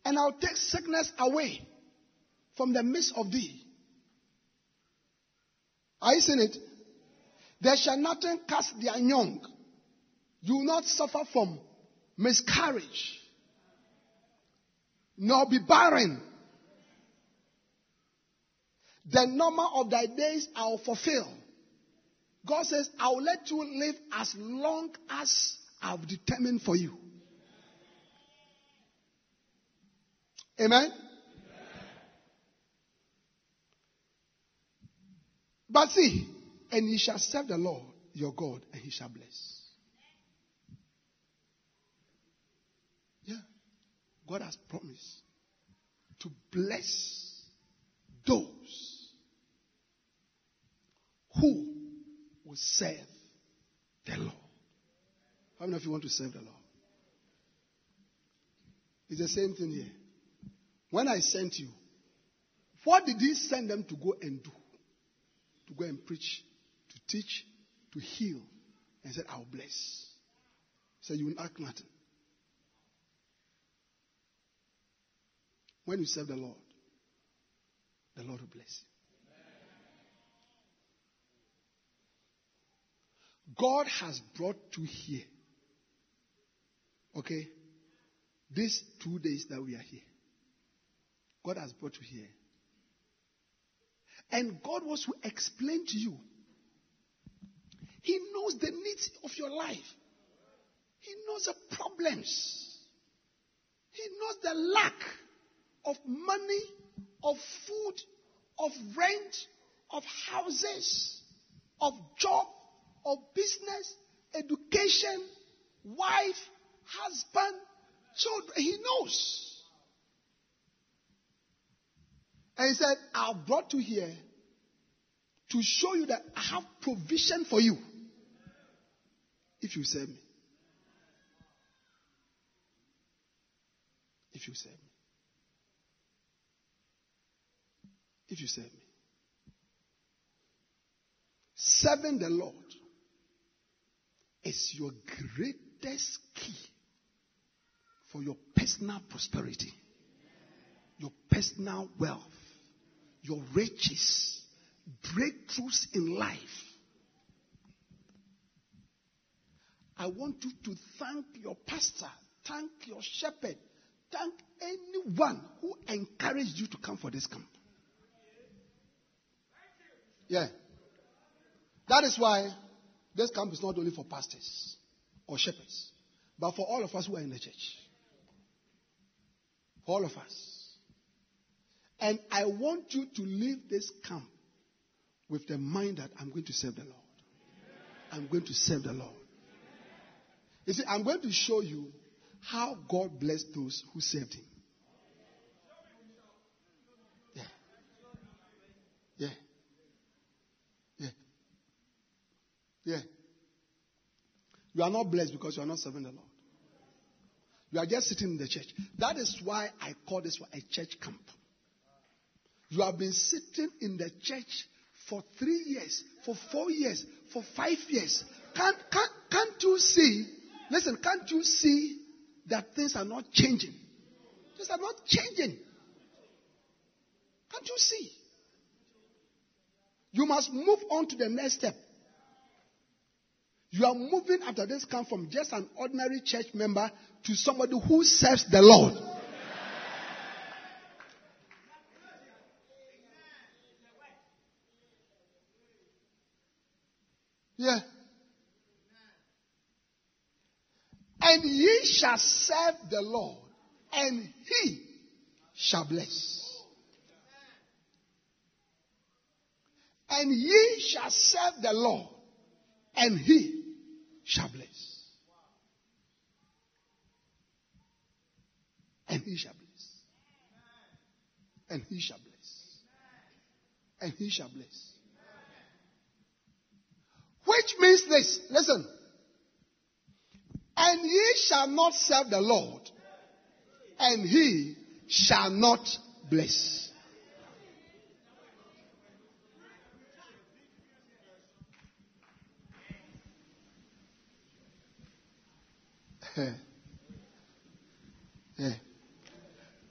And I'll take sickness away from the midst of thee. Are you seeing it? There shall nothing cast their young. You will not suffer from miscarriage, nor be barren. The number of thy days I will fulfill. God says, I will let you live as long as I've determined for you. Amen? But see, and ye shall serve the Lord your God, and he shall bless. Yeah. God has promised to bless those who will serve the Lord. How many of you want to serve the Lord? It's the same thing here. When I sent you, what did he send them to go and do? To go and preach, to teach, to heal. And said, I'll bless. He said, You will lack nothing. When you serve the Lord, the Lord will bless you. God has brought you here. Okay? These two days that we are here. God has brought you here. And God wants to explain to you. He knows the needs of your life. He knows the problems. He knows the lack of money, of food, of rent, of houses, of job, of business, education, wife, husband, children. He knows. And he said, I brought you here to show you that I have provision for you if you serve me. If you serve me. If you serve me. Serving the Lord is your greatest key for your personal prosperity, your personal wealth, your riches, breakthroughs in life. I want you to thank your pastor, thank your shepherd, thank anyone who encouraged you to come for this camp. Yeah. That is why this camp is not only for pastors or shepherds, but for all of us who are in the church. For all of us. And I want you to leave this camp with the mind that I'm going to serve the Lord. I'm going to serve the Lord. You see, I'm going to show you how God blessed those who served Him. Yeah. Yeah. Yeah. You are not blessed because you are not serving the Lord. You are just sitting in the church. That is why I call this a church camp. You have been sitting in the church for three years, for four years, for five years. Can't, can't, can't you see? Listen, can't you see that things are not changing? Things are not changing. Can't you see? You must move on to the next step. You are moving after this come from just an ordinary church member to somebody who serves the Lord. Yeah. And ye shall serve the Lord, and he shall bless. And ye shall serve the Lord, and he shall bless. And he shall bless. And he shall bless. And he shall bless. Which means this listen. And ye shall not serve the Lord, and he shall not bless. [laughs] yeah.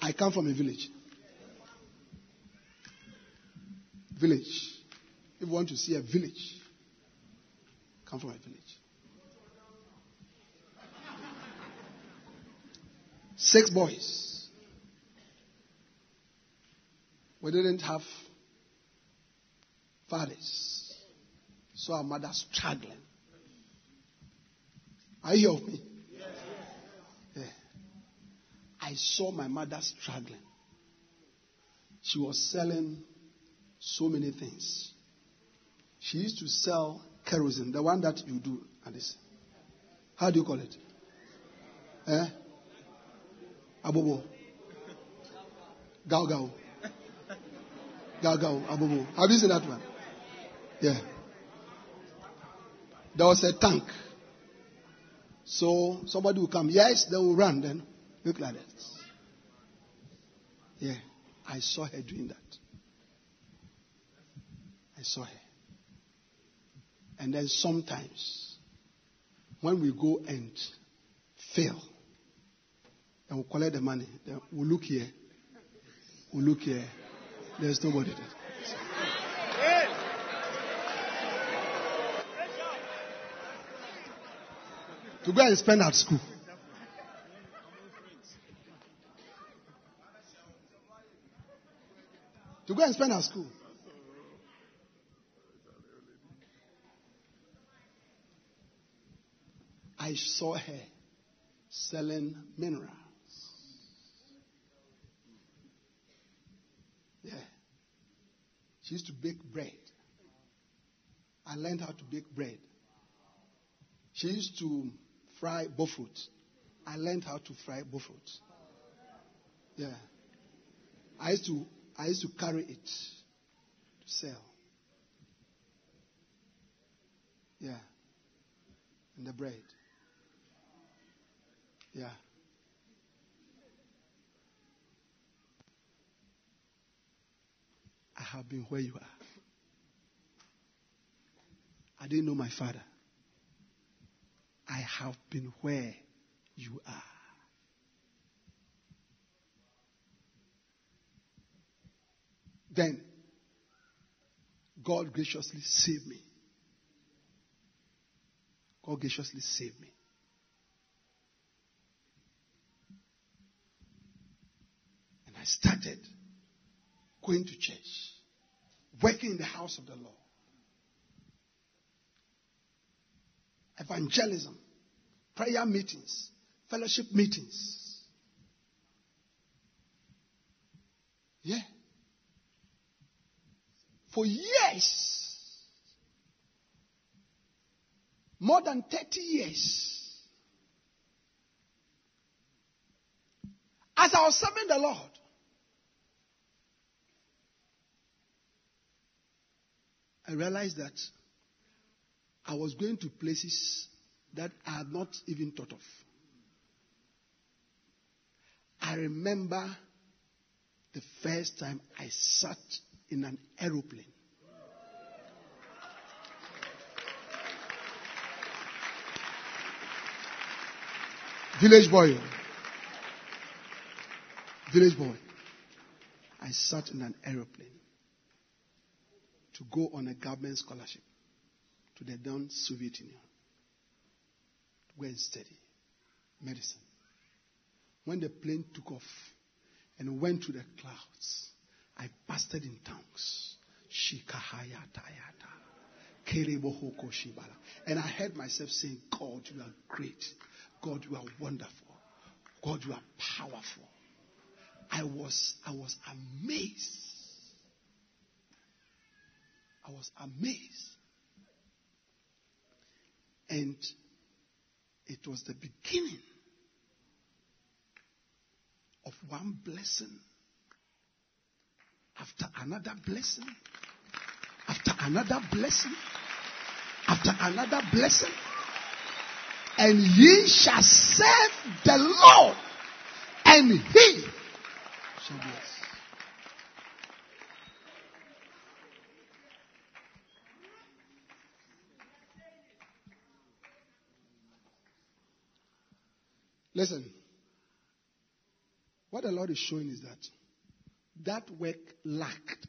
I come from a village. Village. If you want to see a village, come from a village. Six boys. We didn't have fathers. So our mother struggling. Are you with me? Yeah. I saw my mother struggling. She was selling so many things. She used to sell kerosene, the one that you do and this. How do you call it? Eh? Abobo. Gao Gao. Gao Gao, Abobo. Have you seen that one? Yeah. There was a tank. So somebody will come. Yes, they will run then. Look like that. Yeah. I saw her doing that. I saw her. And then sometimes, when we go and fail, and we'll collect the money, then we'll look here, we'll look here, there's nobody there. To go and spend at school. To go and spend at school. I saw her selling minerals. Yeah. She used to bake bread. I learned how to bake bread. She used to fry bofrot. I learned how to fry bofrot. Yeah. I used to I used to carry it to sell. Yeah. And the bread. Yeah. I have been where you are. I didn't know my father. I have been where you are. Then God graciously saved me. God graciously saved me. And I started going to church, working in the house of the Lord. Evangelism, prayer meetings, fellowship meetings. Yeah. For years, more than 30 years, as I was serving the Lord, I realized that I was going to places that I had not even thought of. I remember the first time I sat in an aeroplane. Village boy. Oh. Village boy. I sat in an aeroplane to go on a government scholarship to the then Soviet Union to go and study medicine. When the plane took off and went to the clouds, I busted in tongues. Shikahayatayata. Kerebohoko shibala. And I heard myself saying, God, you are great. God, you are wonderful. God, you are powerful. I was, I was amazed. I was amazed. And it was the beginning of one blessing after another blessing, after another blessing, after another blessing. And ye shall serve the Lord, and he shall bless. Listen, what the Lord is showing is that that work lacked.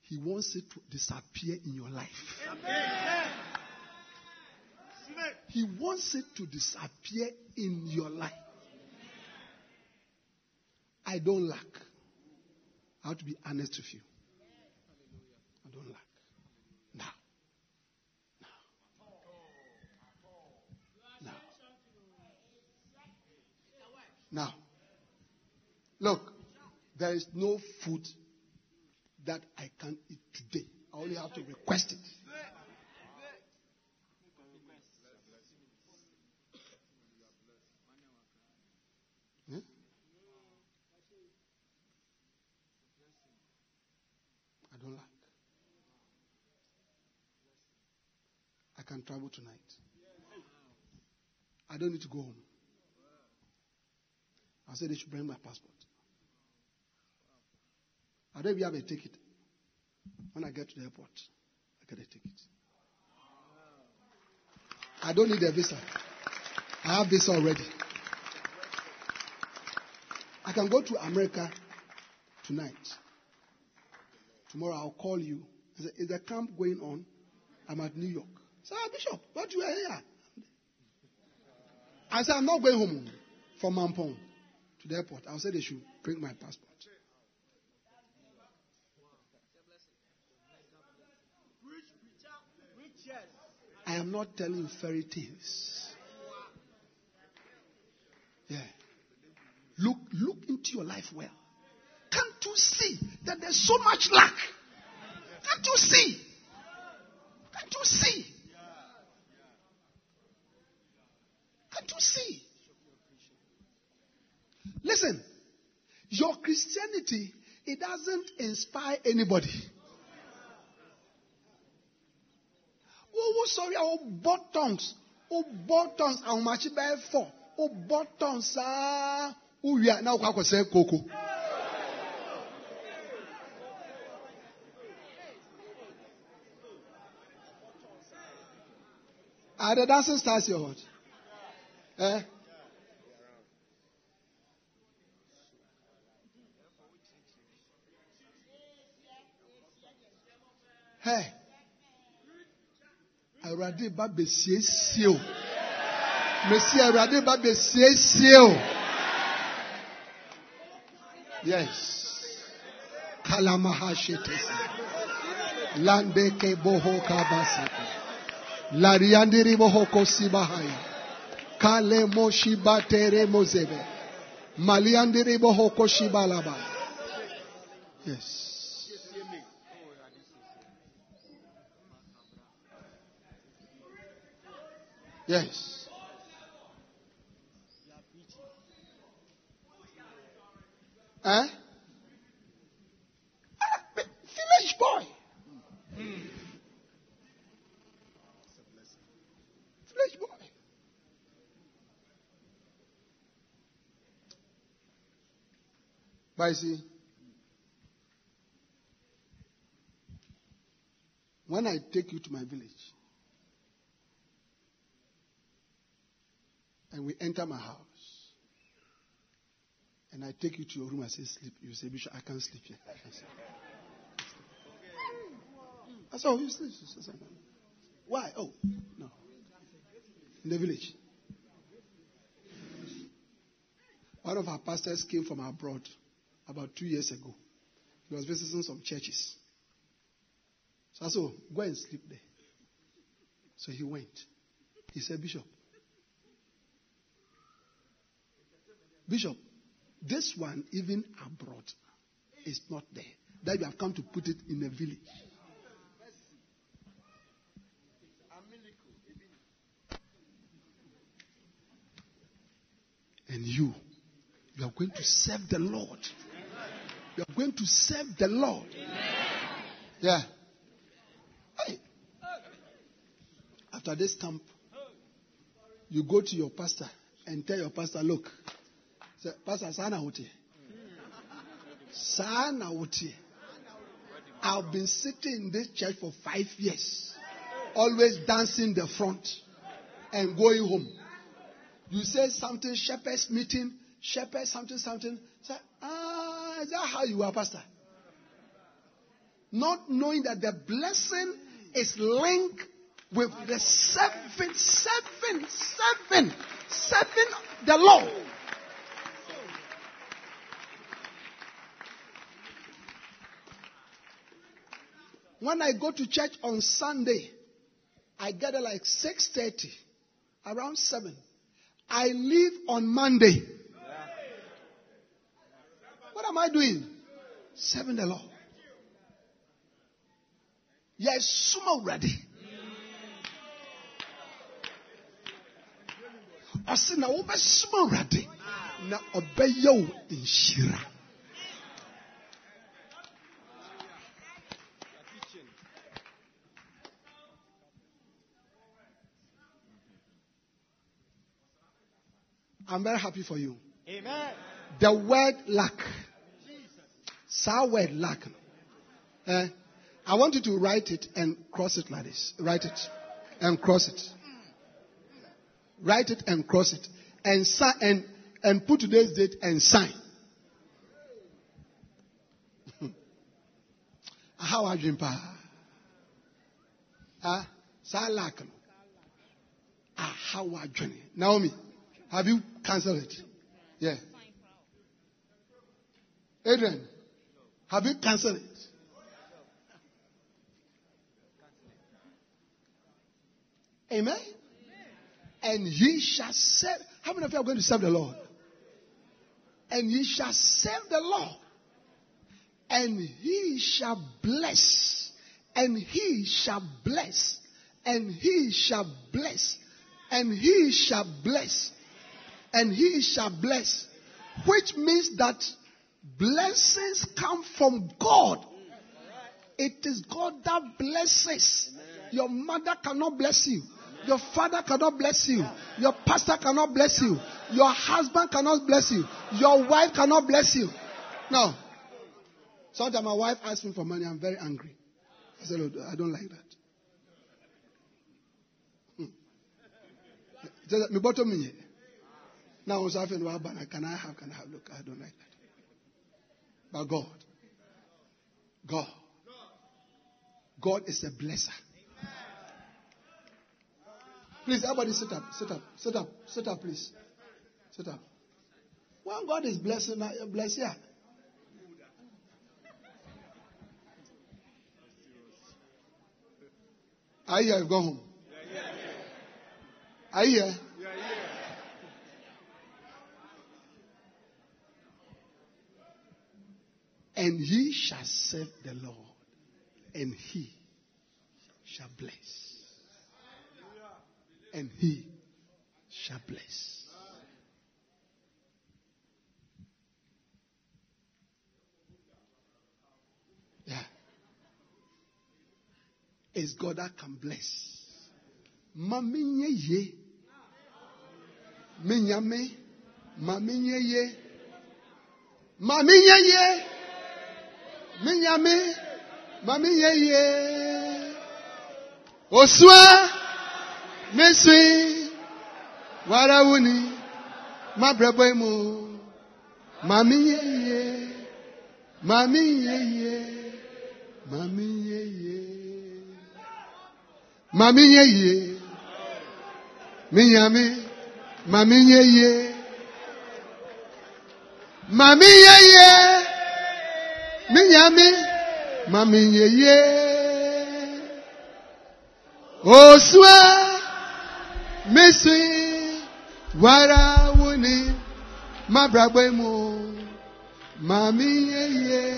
He wants it to disappear in your life. He wants it to disappear in your life. I don't lack. I have to be honest with you. I don't lack. Now. Look, there is no food that I can eat today. I only have to request it. Hmm? I don't like. I can travel tonight. I don't need to go home. I said they should bring my passport. I don't even have a ticket. When I get to the airport, I get a ticket. I don't need a visa. I have this already. I can go to America tonight. Tomorrow I'll call you. Is the camp going on? I'm at New York. Say, ah, Bishop, what you are here? I said, I'm not going home from Mampong to the airport. I'll say they should bring my passport. I am not telling fairy tales. Yeah. Look, look into your life well. Can't you see that there's so much lack? Can't you see? Can't you see? Can't you see? Listen, your Christianity, it doesn't inspire anybody. Owó sọrí àwọn buttons, ó buttons àwọn màchí bẹ́ẹ̀ fọ̀, ó buttons sáá, ó wíà náà kọ́ àkọsẹ́ koko. Are the dancing stars your? Eh? Hey. Awurade ba besiesie o. Mesi Awurade ba besiesie o. Yes. Kalamaha shetesi. Lande ke boho kabasi. Lariandiri boho kosibahaya. Kale moshi batere mozebe. Maliandiri boho koshibalaba. Yes. Yes. Huh? Village boy. Village boy. But see, when I take you to my village, and we enter my house and I take you to your room and say, sleep, you say, Bishop, I can't sleep here. I can't sleep. I said, oh, you sleep. I. Why? Oh, no. In the village. One of our pastors came from abroad about two years ago. He was visiting some churches. So I said, "Oh, go and sleep there. So he went. He said, Bishop, Bishop, this one, even abroad, is not there. That you have come to put it in a village. And you, you are going to serve the Lord. You are going to serve the Lord. Yeah. Hey. After this camp, you go to your pastor and tell your pastor, look, Pastor Sana Uti. Sana Uti. I've been sitting in this church for five years, always dancing the front and going home. You say something, shepherd's meeting, shepherd something, something. Say, ah, is that how you are, Pastor? Not knowing that the blessing is linked with the seven, seven, seven, seven, the law. When I go to church on Sunday, I get there like 6.30, around 7. I leave on Monday. What am I doing? Serving the Lord. Yes, sumo ready. ɔsi na wobɛsoma awurade na ɔbɛyɛ in nhyira I'm very happy for you. Amen. The word lack. Sa word lack. Eh, I want you to write it and cross it like this. Write it and cross it. Write it and cross it. And sign and, and put today's date and sign. [laughs] How are you, pa? Ah, sa lack. Ah, how are you? Naomi, have you cancelled it? Yeah. Adrian, have you cancelled it? Amen. And ye shall serve. How many of you are going to serve the Lord? And ye shall serve the Lord. And he shall bless. And he shall bless. And he shall bless. And he shall bless. And he shall bless. Which means that blessings come from God. It is God that blesses. Your mother cannot bless you. Your father cannot bless you. Your pastor cannot bless you. Your husband cannot bless you. Your wife cannot bless you. No. Sometimes my wife asks me for money. I'm very angry. I said, Lord, I don't like that. Hmm. He said, "Me bottom me." Now I was having one banner. Can I have? Can I have? Look, I don't like that. But God, God, God is a blesser. Please, everybody sit up, sit up, sit up, sit up, please. Sit up. When God is blessing, uh, bless you. Are you here? Gone home. Are you here? And he shall serve the Lord, and he shall bless. And he shall bless. Yeah. It's God that can bless. Maminye ye. Minyame. Maminye ye. ma menyɛ minyame mami yeye osua mesui ma mabrabɔ mu mami yeye mami yeye mami yeye mami yeye minyame mami yeye mami yeye minyami maminyeye osua misui wara wuni mabragbe mu maminyeye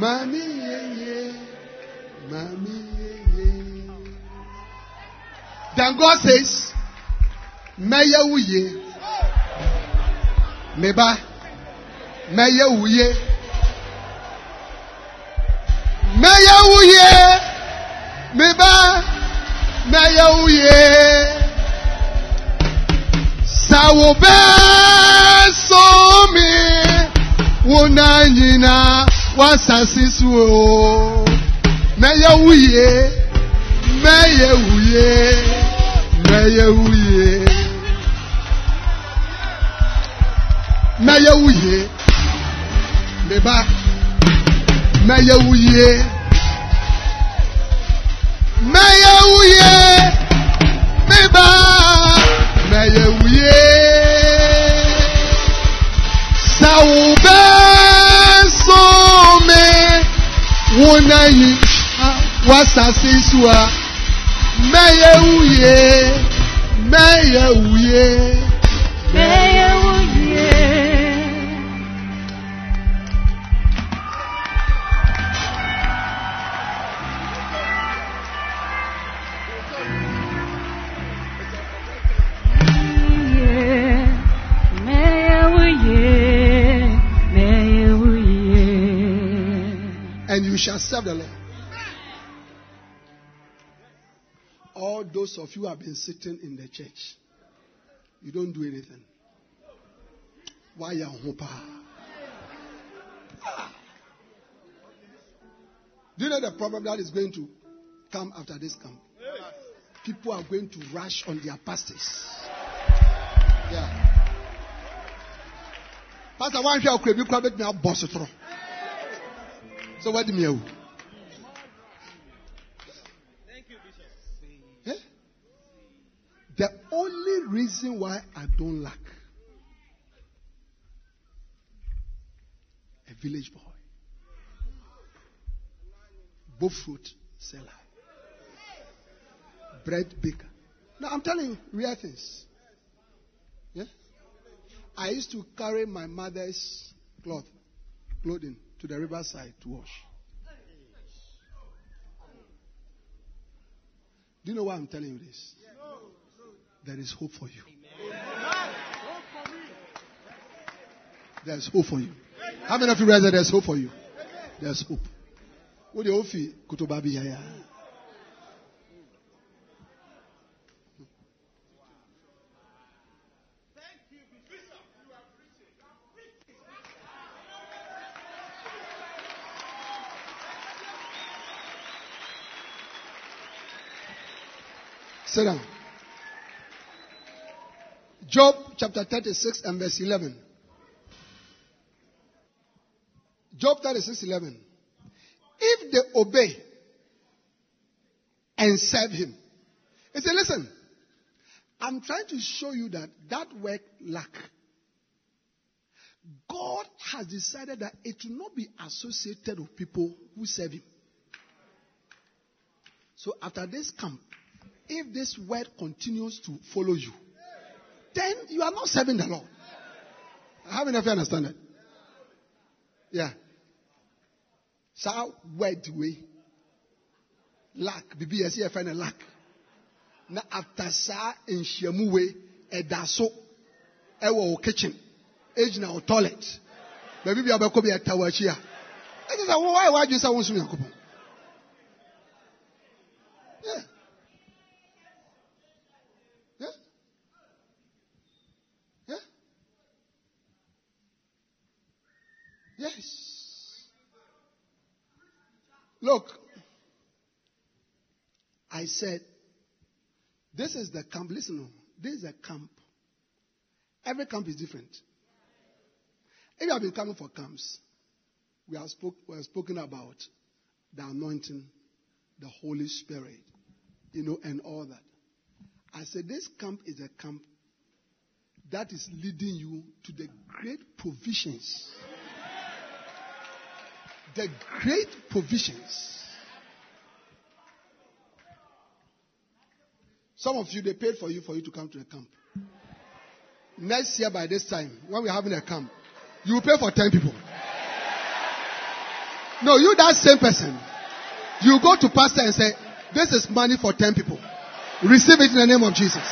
maminyeye maminyeye. Then God says, Meyewuye, Meba, Meyewuye. Wo yie sa wo bɛɛ so mi wo na nyina. Wasase so o. Mɛyɛ wo yie mɛyɛ wo yie mɛyɛ wo yie mɛyɛ wo yie me ba mɛyɛ wo yie mɛyɛ wo yie me ba mɛyɛ wo yie sa wo bɛɛ so me wo na yi wasase so a mɛyɛ wo yie mɛyɛ wo yie. Serve the Lord. All those of you who have been sitting in the church, you don't do anything. Why you hopa? Ah. Do you know the problem that is going to come after this camp? People are going to rush on their pastors. Yeah. Pastor, one shall be crowded now, boss. So what do you mean? The only reason why I don't lack a village boy, bofrot seller, bread baker. Now I'm telling you real things. Yeah? I used to carry my mother's cloth, clothing to the riverside to wash. Do you know why I'm telling you this? There is hope for you. There's hope for you. How many of you realize that there's hope for you? There's hope. What do you feel? Kutubabi yaya. Sit down. Job chapter 36 and verse 11. Job 36, 11. If they obey and serve him, he said, listen, I'm trying to show you that that work lack. God has decided that it will not be associated with people who serve him. So after this camp, if this word continues to follow you, then you are not serving the Lord. How many of you understand that? Yeah. Saa word way. Lack. Bibi yasi yɛ fɛ no lack. Na after saa nhyiamu wei ɛda so ɛwɔ wo kitchen egyina wo toilet. Baabi bi a ɔbɛkɔ bi ɛta wɔ akyi a. Ɛsɛ sɛ wo wayɛ wadwi sɛ wo nso Nyankopɔn. Yeah. Yeah. Yeah. Yes. Look, I said, this is the camp. Listen, oh, this is a camp. Every camp is different. If you have been coming for camps, we have, spoke, we have spoken about the anointing, the Holy Spirit, you know, and all that. I said this camp is a camp that is leading you to the great provisions. The great provisions. Some of you, they paid for you for you to come to the camp. Next year, by this time, when we're having a camp, you will pay for 10 people. No, you, that same person, you go to pastor and say, This is money for 10 people. Receive it in the name of Jesus.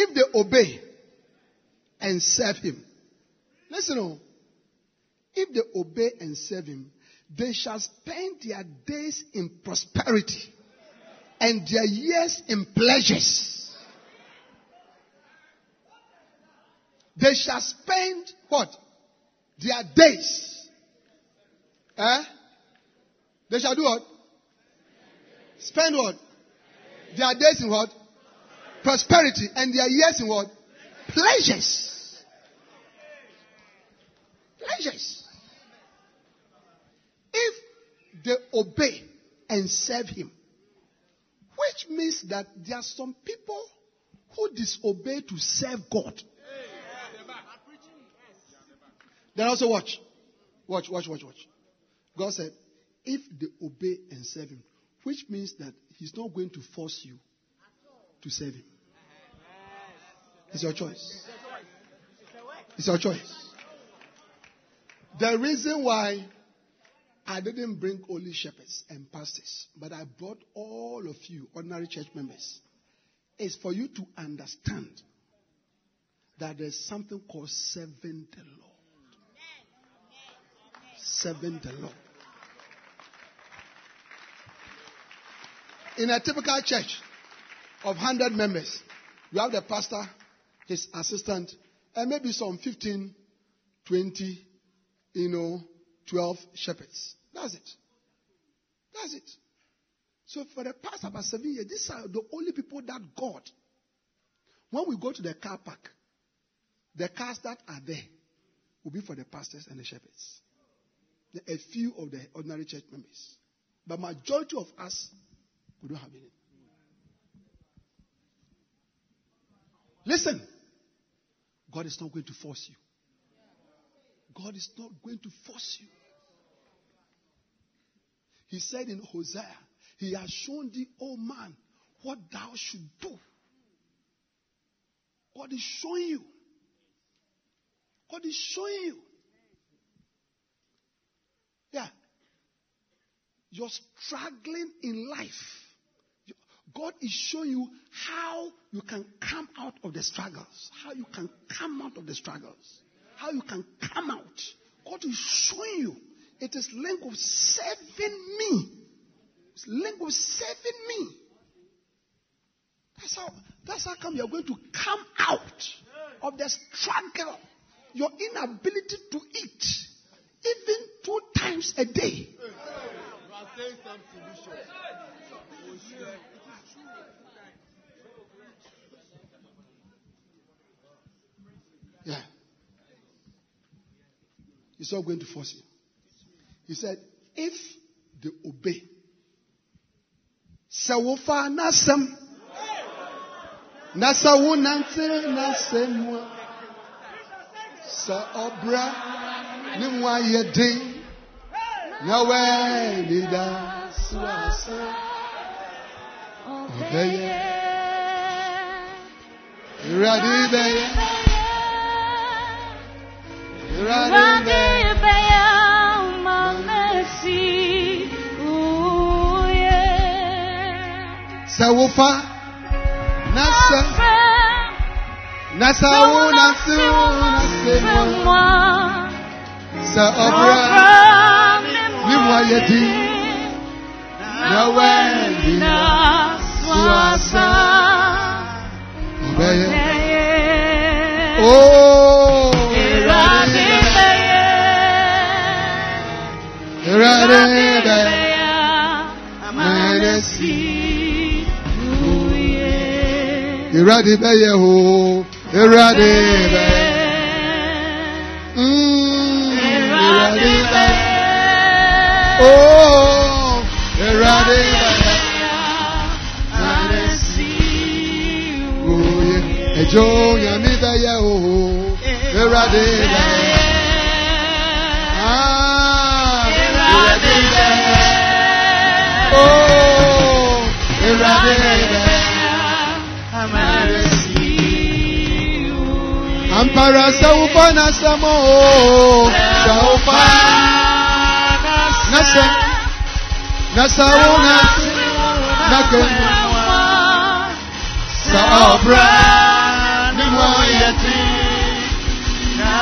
If they obey and serve him, listen, oh, if they obey and serve him, they shall spend their days in prosperity and their years in pleasures. They shall spend what? Their days. Eh? They shall do what? Spend what? Their days in what? Prosperity and their years in what? Pleasures. Pleasures. If they obey and serve him, which means that there are some people who disobey to serve God. Then also watch. Watch, watch, watch, watch. God said, if they obey and serve him, which means that he's not going to force you to serve him. It's your choice. It's your choice. The reason why I didn't bring only shepherds and pastors, but I brought all of you, ordinary church members, is for you to understand that there's something called serving the Lord. Serving the Lord. In a typical church of 100 members, you have the pastor, his assistant, and maybe some 15, 20, you know, 12 shepherds. That's it. That's it. So for the past about seven years, these are the only people that God. When we go to the car park, the cars that are there will be for the pastors and the shepherds. A few of the ordinary church members. But majority of us, we don't have any. Listen, God is not going to force you. God is not going to force you. He said in Hosea, He has shown thee, O man, what thou should do. God is showing you. God is showing you. Yeah. You're struggling in life. God is showing you how you can come out of the struggles. How you can come out of the struggles. How you can come out. God is showing you. It is linked with serving me. It's linked with serving me. That's how, that's how come you're going to come out of the struggle. Your inability to eat, even two times a day. Yeah. He's not going to force you. He said, if they obey, sɛ wofa n'asɛm na sɛ wonante n'asɛm mu a sɛ ɔbra ne ɔbɛyɛ awurade bɛyɛ awurade bɛyɛ. sɛ wofa na sɛ na sɛ wo n'asɛm mu a sɛ ɔbra ne mu ayɛ din na wɛnyina so asa ɔbɛyɛ oo Awurade bɛyɛ Awurade bɛyɛ amanasi Awurade bɛyɛ oo Awurade bɛyɛ Mm, Awurade bɛyɛ oo ẹjọ yẹmi bẹyẹ ooo ewurade bẹyẹ Ah, ewurade bẹyẹ ooo ewurade bẹyẹ ampara nasẹwu nasi nakenu sẹ ọbra ni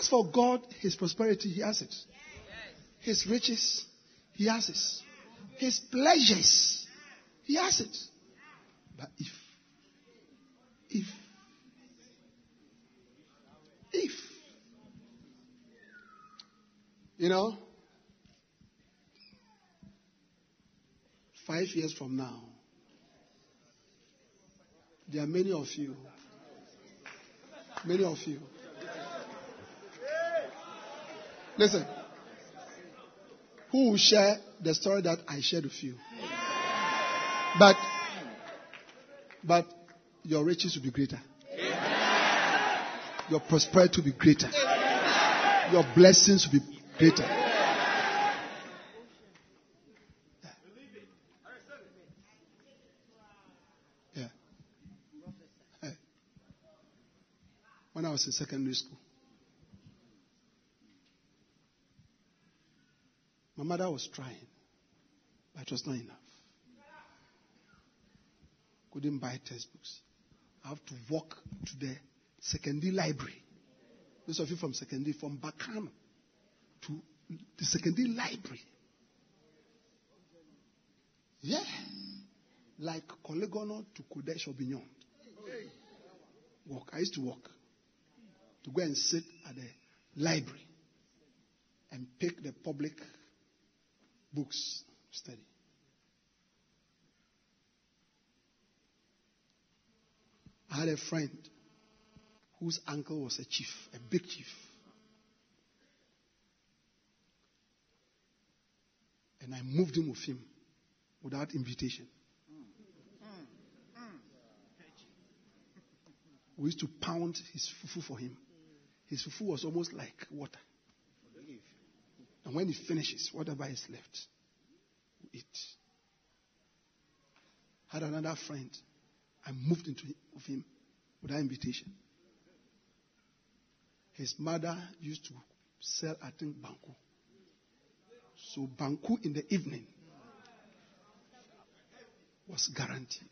as for God, his prosperity, he has it. His riches, he has it. His pleasures, he has it. But if, if, if, you know, five years from now, there are many of you, many of you. Listen, who will share the story that I shared with you? But, but your riches will be greater. Your prosperity will be greater. Your blessings will be greater. When I was in secondary school, mother was trying, but it was not enough. Couldn't buy textbooks. I have to walk to the secondary library. Those of you from secondary, from Bakano to the secondary library. Yeah. Like Korle Gonno to Kodesh or beyond. Walk. I used to walk. To go and sit at the library and pick the public books study. I had a friend whose uncle was a chief, a big chief. And I moved in with him without invitation. We used to pound his fufu for him. His fufu was almost like water. And when he finishes, whatever is left, we eat. Had another friend. I moved into with him without invitation. His mother used to sell, I think, banku. So banku in the evening was guaranteed.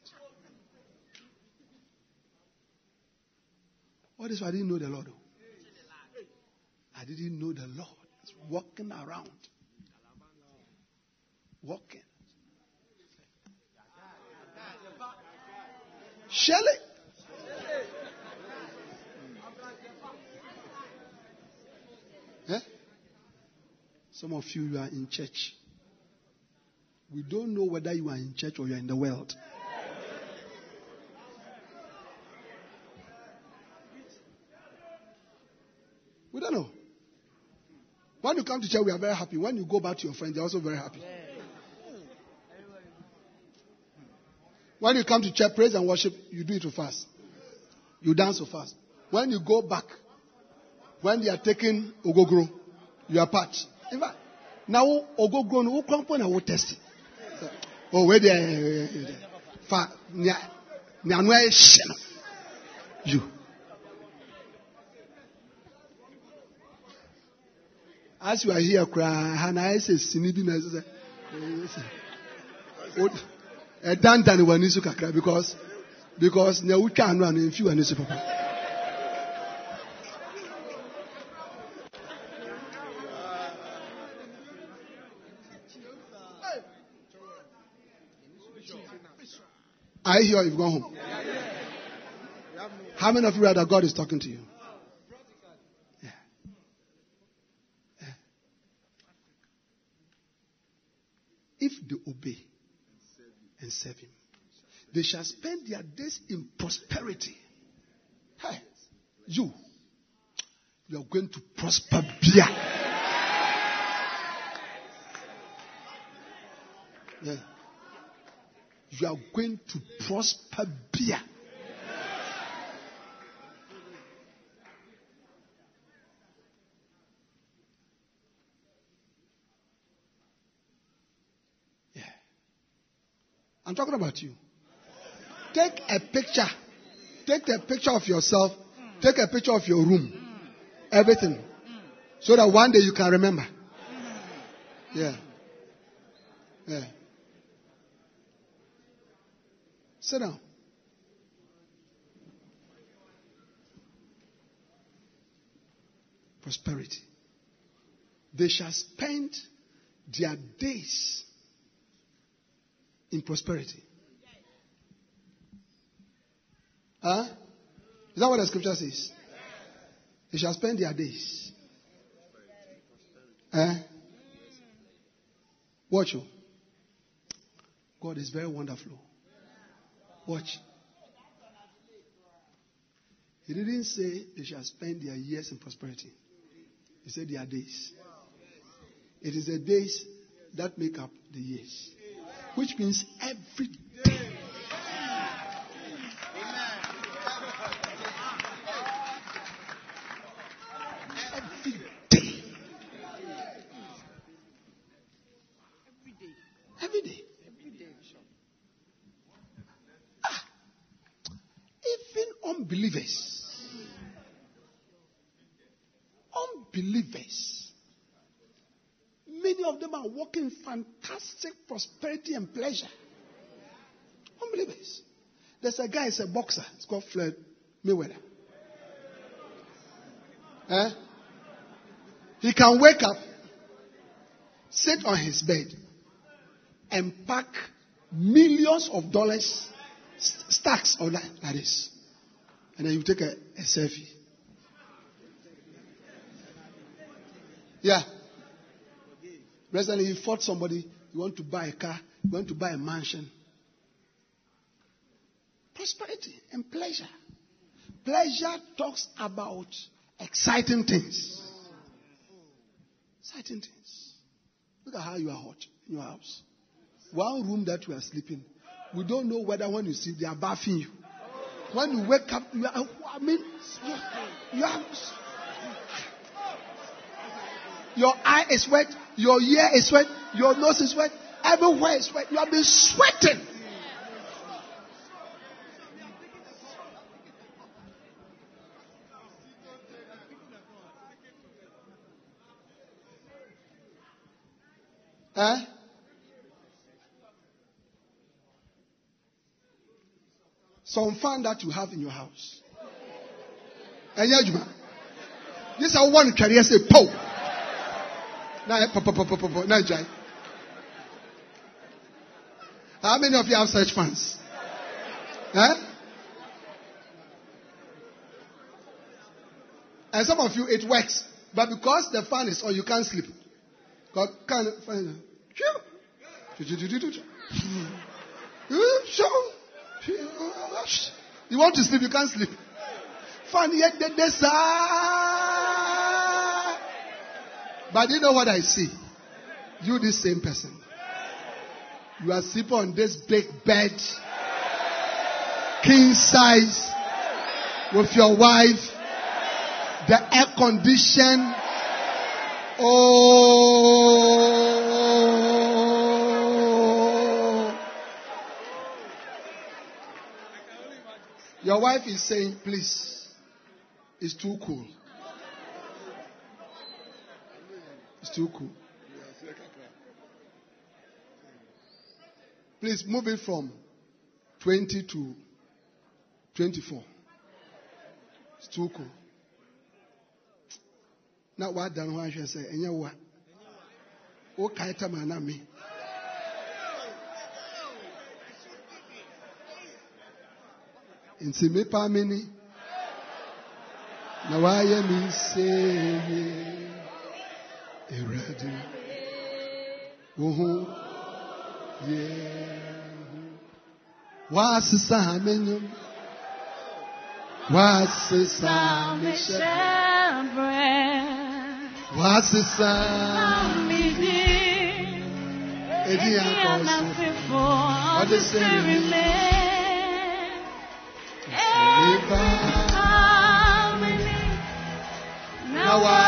What is why I didn't know the Lord? I didn't know the Lord. Walking around. Walking. Shelley. Eh? Some of you, you are in church. We don't know whether you are in church or you are in the world. We don't know. When you come to church, we are very happy. When you go back to your friends, they're also very happy. When you come to church, praise and worship, you do it too fast. You dance so fast. When you go back, when they are taking ogogoro, you are part. In fact, now ogogoro no ukrampo na wo test. Oh, where they fa. You. As you are here, cry, and I say, Sinibi na ɛdan dan w'ani so kakra because because nea wotwa ano ano mfi w'ani so papa. I hear you've gone home. How many of you are that God is talking to you? Yeah. Yeah. If they obey and serve Him, they shall spend their days in prosperity. Hey, you, you are going to prosper. Yeah. You are going to prosper bia. Talking about you. Take a picture. Take a picture of yourself. Take a picture of your room. Everything. So that one day you can remember. Yeah. Yeah. Sit down. Prosperity. They shall spend their days in prosperity. Huh? Is that what the scripture says? They shall spend their days. Eh? Watch you. God is very wonderful. Watch. He didn't say they shall spend their years in prosperity. He said their days. It is the days that make up the years. Which means every day. Every day. Every day. Ah. Even unbelievers. Unbelievers. Many of walking fantastic prosperity and pleasure. Unbelievers. There's a guy, he's a boxer. It's called Floyd Mayweather. Eh? He can wake up, sit on his bed, and pack millions of dollars, st- stacks of that, like this. And then you take a, a selfie. Yeah. Recently, he fought somebody. You want to buy a car. You want to buy a mansion. Prosperity and pleasure. Pleasure talks about exciting things. Exciting things. Look at how you are hot in your house. One room that you are sleeping, we don't know whether when you sleep they are bathing you. When you wake up, you are, I mean, you, you are, your eye is wet, your ear is wet, your nose is wet, everywhere is wet. You have been sweating. Eh? Some fan that you have in your house. And yeah, Juma. This is how one career say, po. Now, eh, po. Now, eh, Jai. How many of you have such fans? Eh? And some of you, it works. But because the fan is on, you can't sleep. God can't. Hmm. Hmm, you want to sleep, you can't sleep. Fan yet the desire. But you know what I see? You, this same person. You are sleeping on this big bed, king size, with your wife, The air condition. Oh. Your wife is saying, please, it's too cool. Too cool. Please move it from 20 to 24. It's too cool. na wada no ho ahwɛ sɛ ɛnyɛ wa wokae tam ana me nti mepa me ni na wayɛ sɛye awurade wo ho yɛ waasesa me nnwom waasesa me hyɛ waasesa edi akɔso ɔde sɛ me nipa na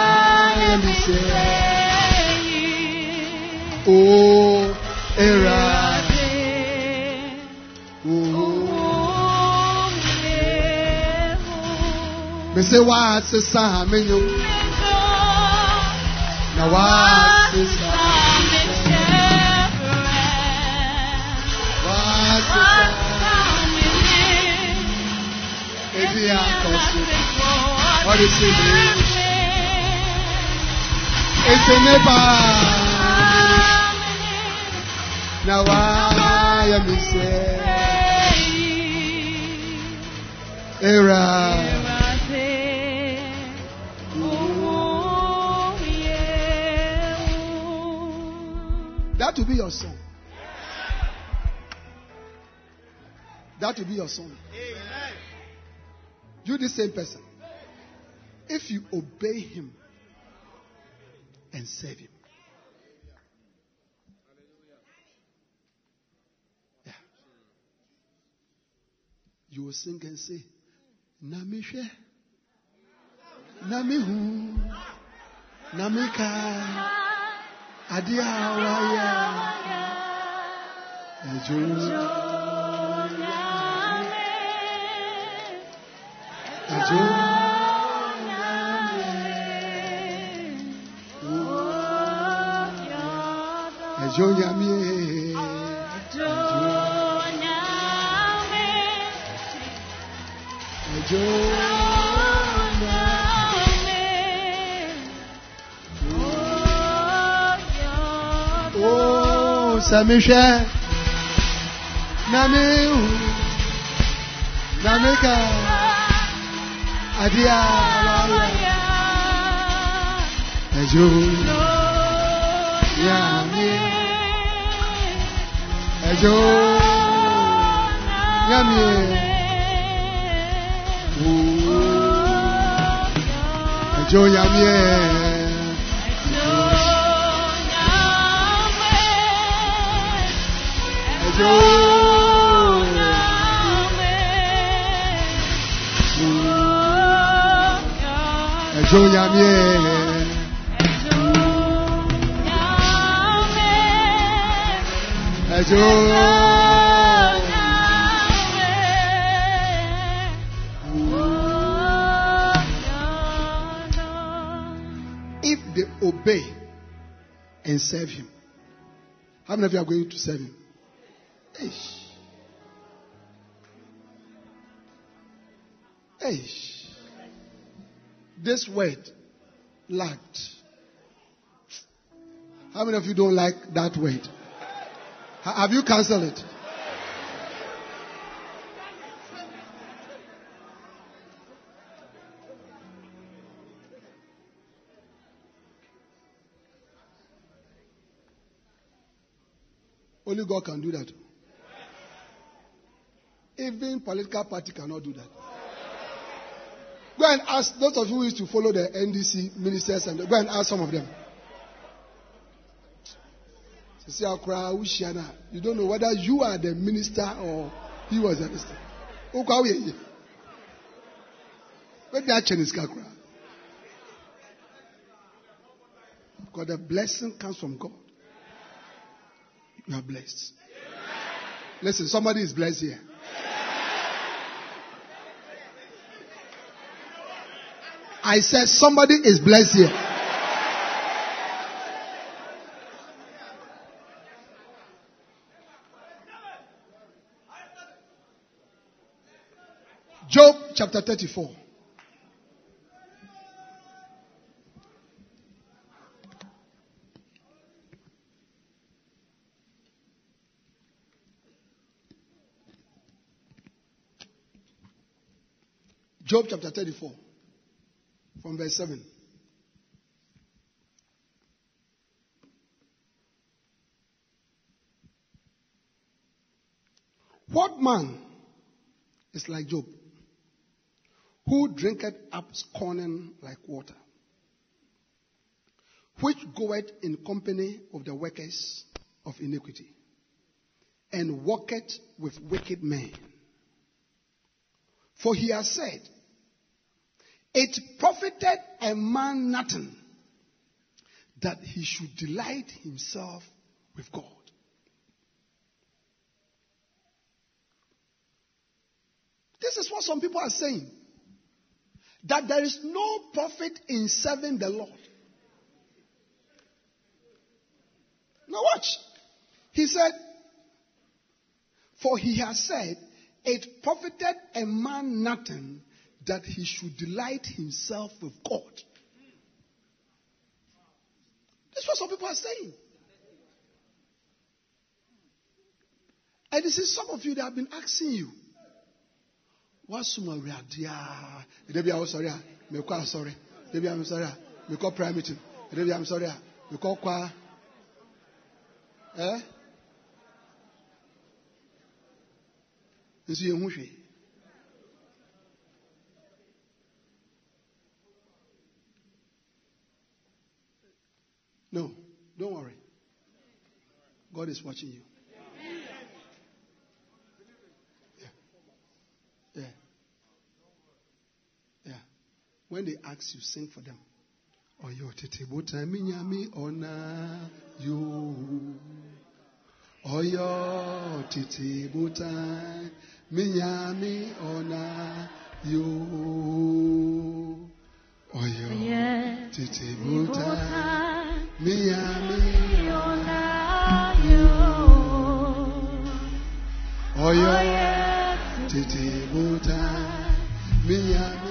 sɛ o awurade Mese waasesa me nnwom na waasesa waasesa edi akɔso ɔde si mi esi ne paa na waayɛ mi sɛ era. That will be your song. That will be your song. You, the same person. If you obey him and serve him. Yeah. You will sing and say, Namishe, Namihu, Namika, Adiawaya, Ejo. Ejo. àjò nyàmí. àjò nyàmí. àjò nyàmí. Oh, Samisha. Nameu. Nameka. Adia. Ajo. Yeah. Yo Yamie Yo Yamie Yo Yo Yamie If they obey and serve him, how many of you are going to serve him? Eish. Eish. This word lacked. How many of you don't like that word? Have you cancelled it? Only God can do that. Even political party cannot do that. Go and ask those of you who used to follow the NDC ministers and go and ask some of them. You don't know whether you are the minister or he was the minister. Where that Chinese crowd? Because the blessing comes from God. You are blessed. Listen, somebody is blessed here. I said somebody is blessed here. Job chapter 34. Job chapter 34, from verse 7. What man is like Job, who drinketh up scorning like water, which goeth in company of the workers of iniquity, and walketh with wicked men? For he has said, It profited a man nothing that he should delight himself with God. This is what some people are saying. That there is no profit in serving the Lord. Now watch. He said, For he has said, It profited a man nothing that he should delight himself with God. That's what some people are saying. And this is some of you that have been asking you. What's my readia? Debbie, I'm sorry. Me call sorry. Debbie, I'm sorry. Me call prayer meeting. Debbie, I'm sorry. Me call kwa. Eh? Nso yɛn ho hwee. No, don't worry. God is watching you. Yeah. Yeah. Yeah. When they ask you, sing for them. Oyo tete bota minyami ona yo. Oyo tete bota minyami ona yo. Oyo tete bota. Miami, Oyo, Titi Buta, Miami,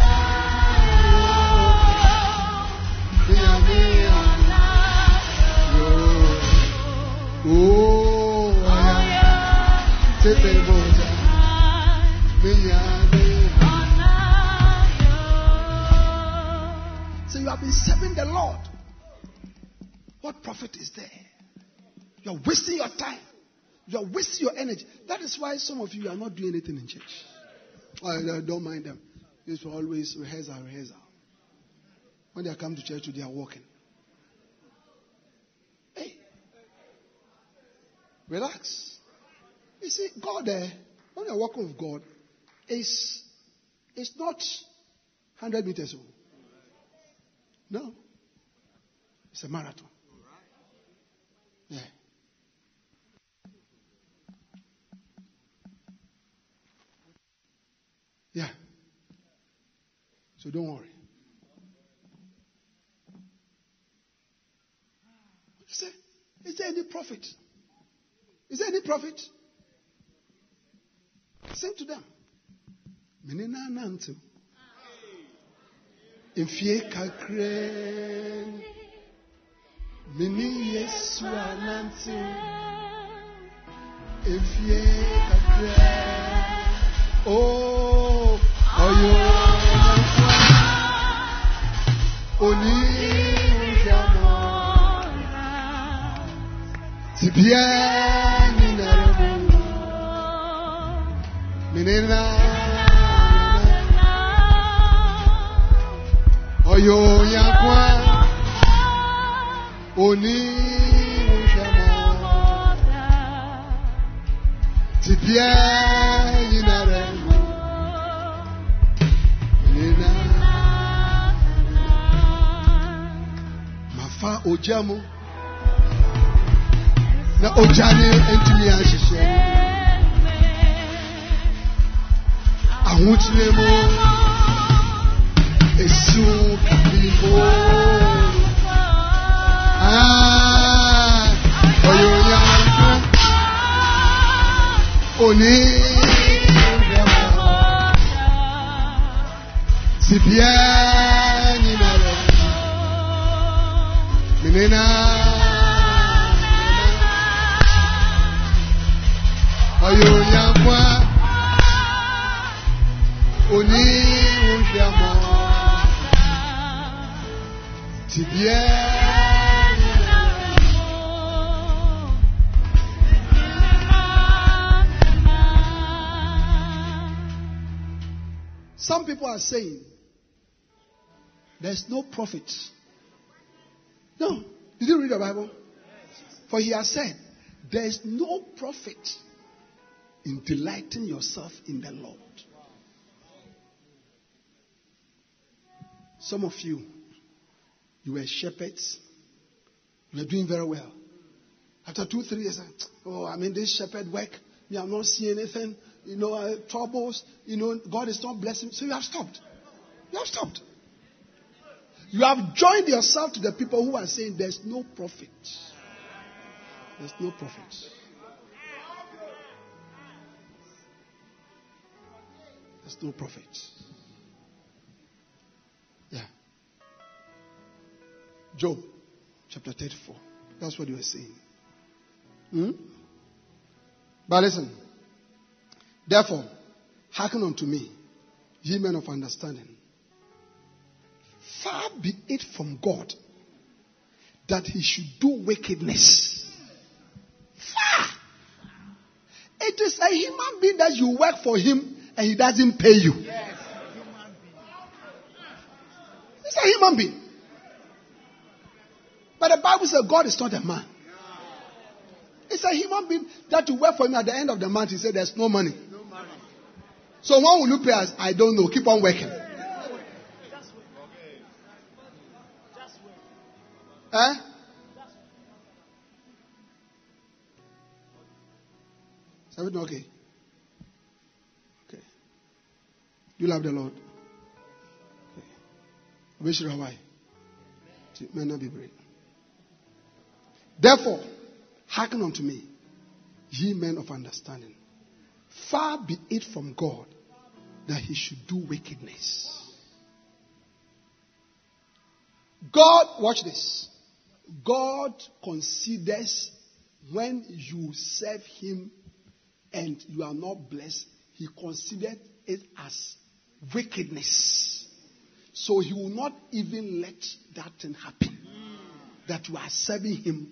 have been serving the Lord. What profit is there? You are wasting your time. You are wasting your energy. That is why some of you are not doing anything in church. I don't mind them. It's always rehearsal, rehearsal. When they come to church, they are walking. Hey, relax. You see, God, uh, when you're walking with God, is it's not hundred meters. No, it's a marathon. Yeah. Yeah. So don't worry. Is there, is there any profit? Is there any profit? Sing to them. Mfie kakra mini yesu anante. Mfie kakra oh, o ọyọ oni nhwamọ tibia nyinara mu menena ọyọ yakwa oni nhwamọ tibia nyinara mu menena mafa ogya mu na ogya ne ntumi ahyehyɛ ahokyere mu to behold. Oyoya nkan òní ìdẹ̀mọ̀ sìpìẹ́ nínú rẹ̀ mìíràn. Tibia Some people are saying there's no profit. No. Did you read the Bible? For he has said, there is no profit in delighting yourself in the Lord. Some of you, you were shepherds. You were doing very well. After two, three years, oh, I'm in this shepherd work. Me, I'm not seeing anything. You know, uh, troubles. You know, God is not blessing. So you have stopped. You have stopped. You have joined yourself to the people who are saying there's no profit. There's no profit. There's no profit. Yeah. Job chapter 34. That's what you were saying. Hmm? But listen. Therefore, hearken unto me, ye men of understanding. Far be it from God that he should do wickedness. Far. It is a human being that you work for him and he doesn't pay you. Yes, human being. It's a human being. But the Bible says God is not a man. It's a human being that you work for him at the end of the month. He said there's no money. So when will you pay us? I don't know. Keep on working. Eh? Is everything okay? Okay. You love the Lord. Okay. Obeshira why? May not be brave. Therefore, hearken unto me, ye men of understanding. Far be it from God that he should do wickedness. God, watch this. God considers when you serve him and you are not blessed, he considers it as wickedness. So he will not even let that thing happen. That you are serving him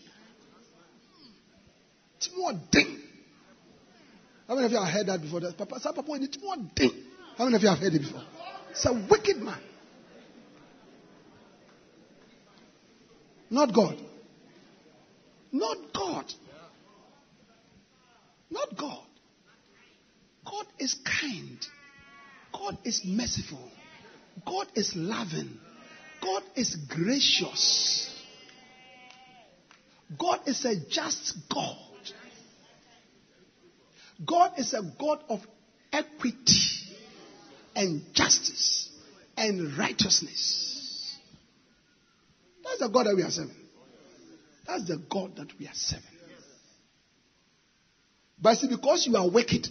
tim ɔden how many of you have heard that before papa ɔden how many of you have heard it before it's a wicked man not God not God not God. God is kind. God is merciful. God is loving. God is gracious. God is a just God. God is a God of equity and justice and righteousness. That's the God that we are serving. That's the God that we are serving. But see, because you are wicked,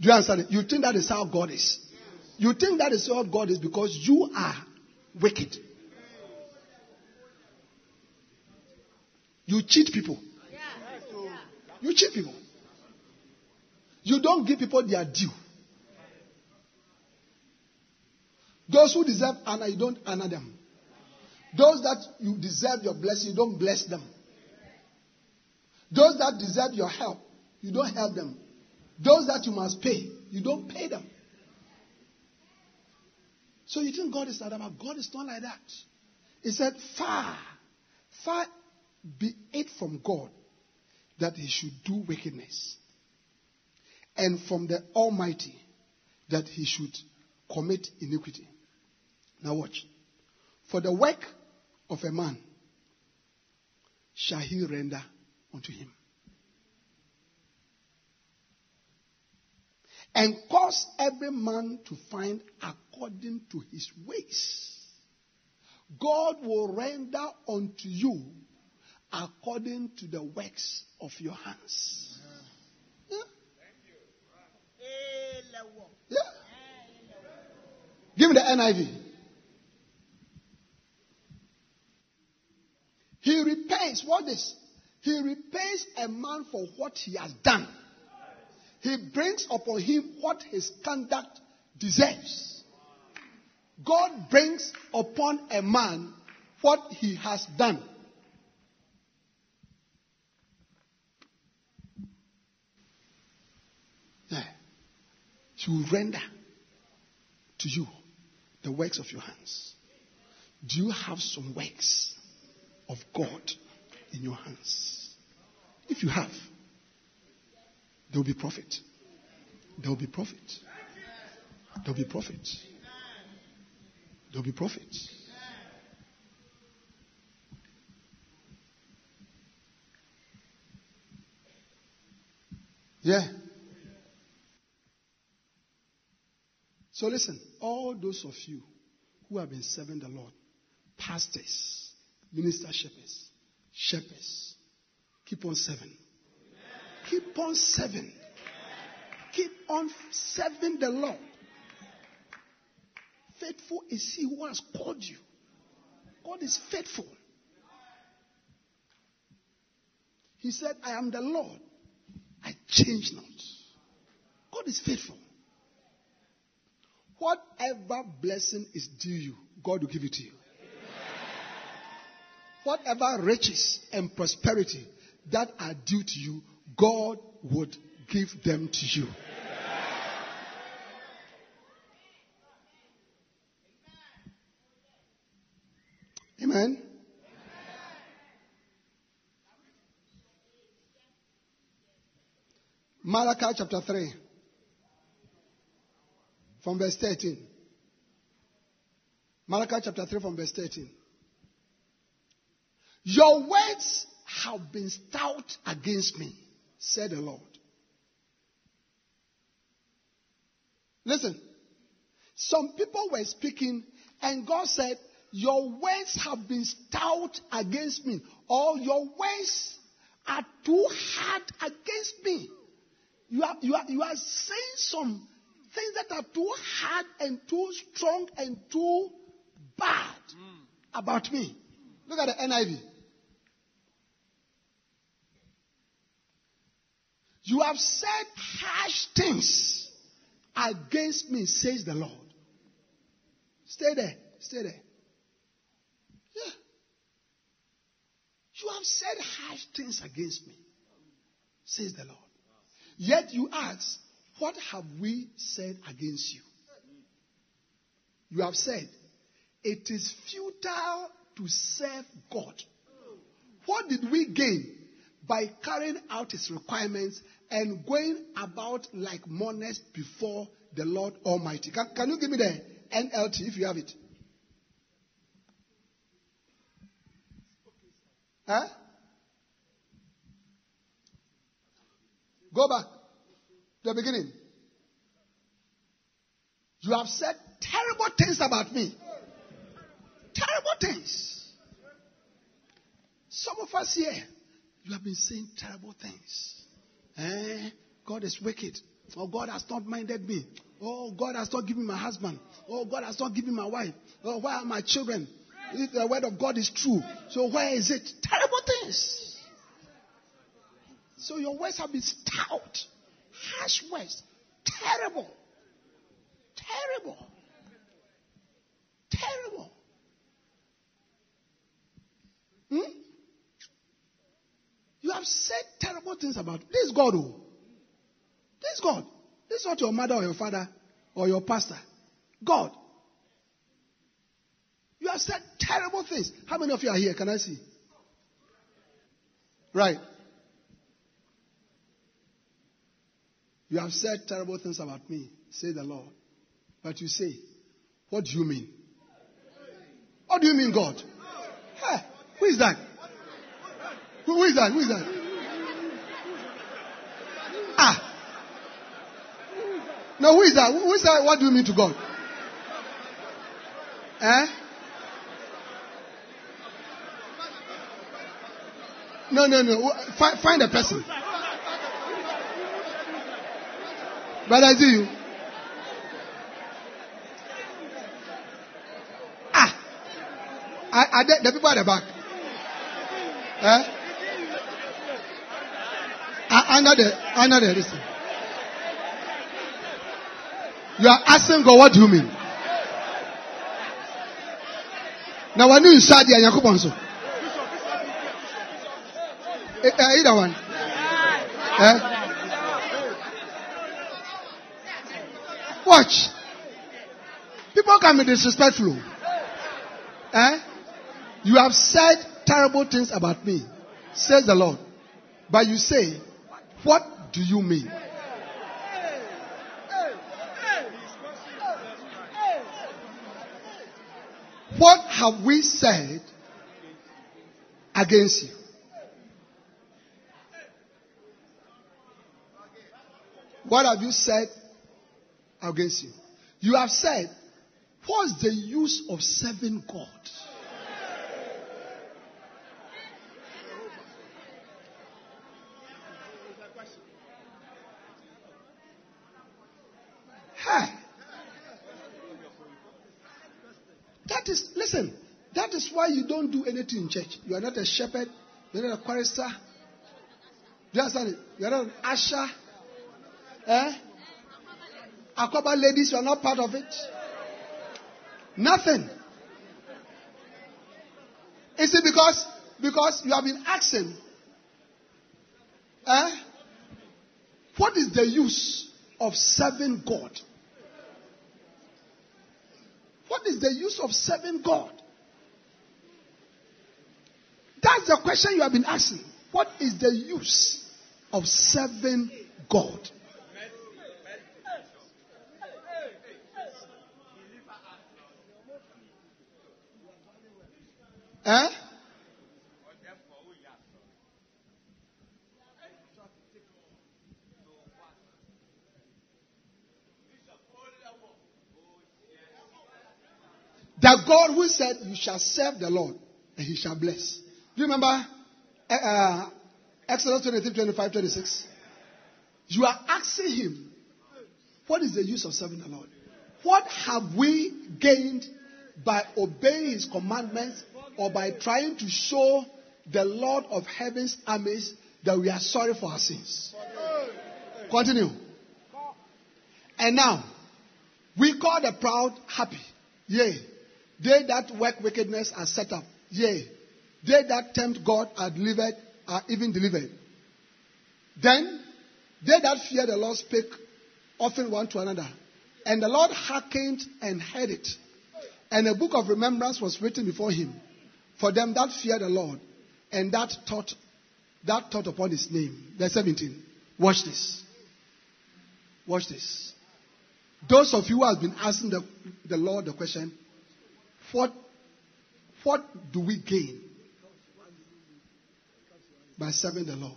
do you understand it? You think that is how God is. You think that is how God is because you are wicked. You cheat people. You cheat people. You don't give people their due. Those who deserve honor, you don't honor them. Those that you deserve your blessing, you don't bless them. Those that deserve your help, you don't help them. Those that you must pay, you don't pay them. So you think God is that, God is not like that. He said, far, far be it from God that he should do wickedness, and from the Almighty that he should commit iniquity. Now watch. For the work of a man shall he render unto him. And cause every man to find according to his ways. God will render unto you according to the works of your hands. Yeah. Yeah. Give me the NIV. He repays, what is? He repays a man for what he has done. He brings upon him what his conduct deserves. God brings upon a man what he has done. Yeah. He will render to you the works of your hands. Do you have some works of God in your hands? If you have, there will be profit. There will be profit. There will be profit. There will be profit. Yeah. So listen, all those of you who have been serving the Lord, pastors, minister shepherds, shepherds, keep on serving. Keep on serving. Keep on serving the Lord. Faithful is He who has called you. God is faithful. He said, I am the Lord. I change not. God is faithful. Whatever blessing is due you, God will give it to you. Whatever riches and prosperity that are due to you, God would give them to you. Amen. Malachi chapter 3, from verse 13. Malachi chapter 3, from verse 13. Your words have been stout against me, said the Lord. Listen, some people were speaking, and God said, Your words have been stout against me, or your words are too hard against me. You are, you are, you are saying some things that are too hard and too strong and too bad hmm. about me. Look at the NIV. You have said harsh things against me, says the Lord. Stay there. Stay there. Yeah. You have said harsh things against me, says the Lord. Yet you ask, what have we said against you? You have said, It is futile to serve God. What did we gain by carrying out his requirements and going about like mourners before the Lord Almighty? Can, can you give me the NLT if you have it? Huh? Go back. The beginning. You have said terrible things about me. Terrible things. Some of us here, you have been saying terrible things. Eh? God is wicked. Oh, God has not minded me. Oh, God has not given me my husband. Oh, God has not given me my wife. Oh, where are my children? If the word of God is true, so where is it? Terrible things. So your words have been stout, harsh words, terrible, terrible, terrible. Hmm? You have said terrible things about this God. Oh. This God. This is not your mother or your father or your pastor. God. You have said terrible things. How many of you are here? Can I see? Right. You have said terrible things about me, say the Lord. But you say, What do you mean? What do you mean, God? Hey, who is that? Who, is that? Who is that? Ah. No, who is that? Who is that? What do you mean to God? Eh? No, no, no. Find, find a person. But I see you. Ah. Are they, the people at the back? Eh? Uh, under the under the listen. You are asking God, what do you mean? Now when you start the Yakubon so. Either one. Eh? Watch. People can be disrespectful. Eh? You have said terrible things about me, says the Lord. But you say, What do you mean? What have we said against you? What have you said against you? You have said, What's the use of serving God? Hey. That is, listen, that is why you don't do anything in church. You are not a shepherd, you are not a chorister. You understand it? You are not an usher. Eh? Akwaba ladies, you are not part of it. Nothing. Is it because because you have been asking, eh? What is the use of serving God? What is the use of serving God? That's the question you have been asking. What is the use of serving God? Eh? The God who said, You shall serve the Lord and he shall bless. Do you remember uh, uh, Exodus 23, 25, 26? You are asking him, What is the use of serving the Lord? What have we gained by obeying his commandments or by trying to show the Lord of heaven's armies that we are sorry for our sins? Continue. And now, we call the proud happy. Yea. They that work wickedness are set up. Yea. They that tempt God are delivered, are even delivered. Then, they that fear the Lord speak often one to another. And the Lord hearkened and heard it. And a book of remembrance was written before him for them that fear the Lord and that thought that thought upon his name. Verse 17. Watch this. Watch this. Those of you who have been asking the, the Lord the question, what, what do we gain by serving the Lord.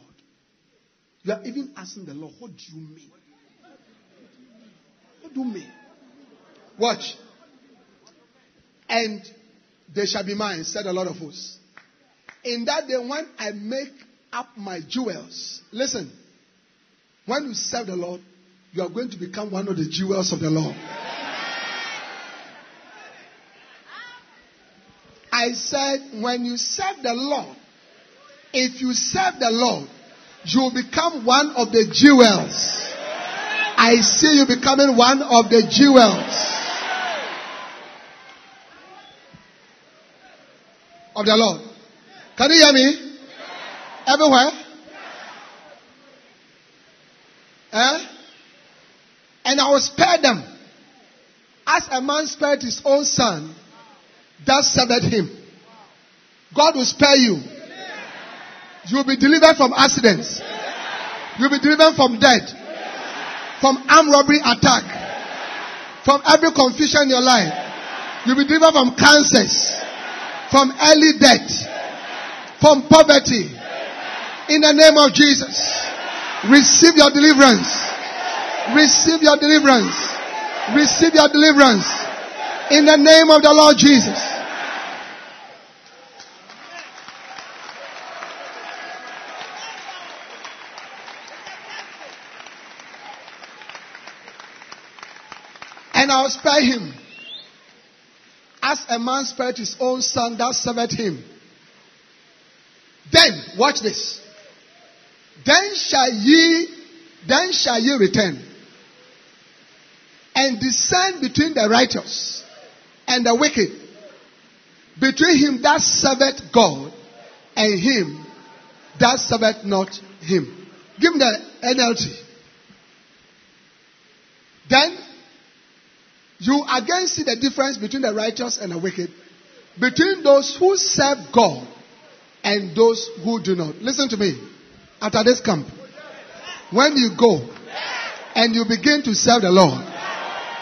You are even asking the Lord, what do you mean? What do you mean? Watch. And they shall be mine, said the Lord of hosts. In that day, when I make up my jewels, listen, when you serve the Lord, you are going to become one of the jewels of the Lord. I said, when you serve the Lord, if you serve the Lord, you will become one of the jewels. I see you becoming one of the jewels of the Lord. Can you hear me? Everywhere? Eh? And I will spare them as a man spared his own son that served him. God will spare you. You will be delivered from accidents. You will be delivered from death, from armed robbery attack, from every confusion in your life. You will be delivered from cancers, from early death, from poverty. In the name of Jesus, receive your deliverance. Receive your deliverance. Receive your deliverance. In the name of the Lord Jesus. And I'll spare him. As a man spared his own son that served him. Then, watch this. Then shall ye, then shall ye return and discern between the righteous and the wicked, between him that serveth God and him that serveth not him. Give me the NLT. Then you again see the difference between the righteous and the wicked, between those who serve God and those who do not. Listen to me. After this camp, when you go and you begin to serve the Lord,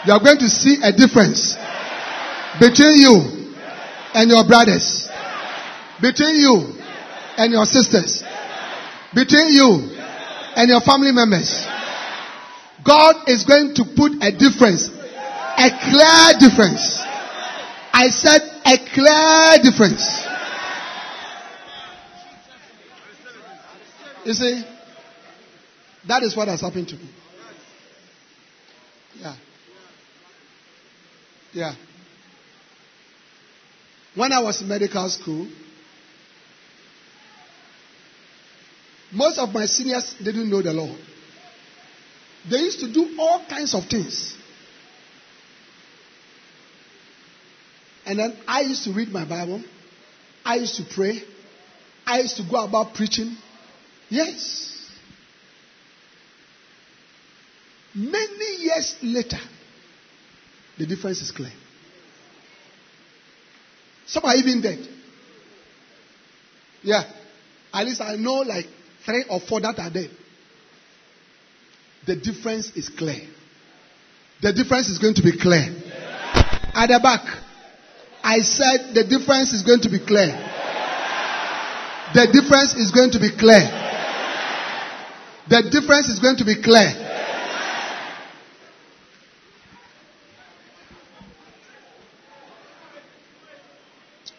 you are going to see a difference between you and your brothers, between you and your sisters, between you and your family members. God is going to put a difference, a clear difference. I said a clear difference. You see, that is what has happened to me. Yeah. Yeah. When I was in medical school, most of my seniors didn't know the law. They used to do all kinds of things. And then I used to read my Bible. I used to pray. I used to go about preaching. Yes. Many years later, the difference is clear. Some are even dead. Yeah. At least I know like three or four that are dead. The difference is clear. The difference is going to be clear. At the back, I said the difference is going to be clear. The difference is going to be clear. The difference is going to be clear.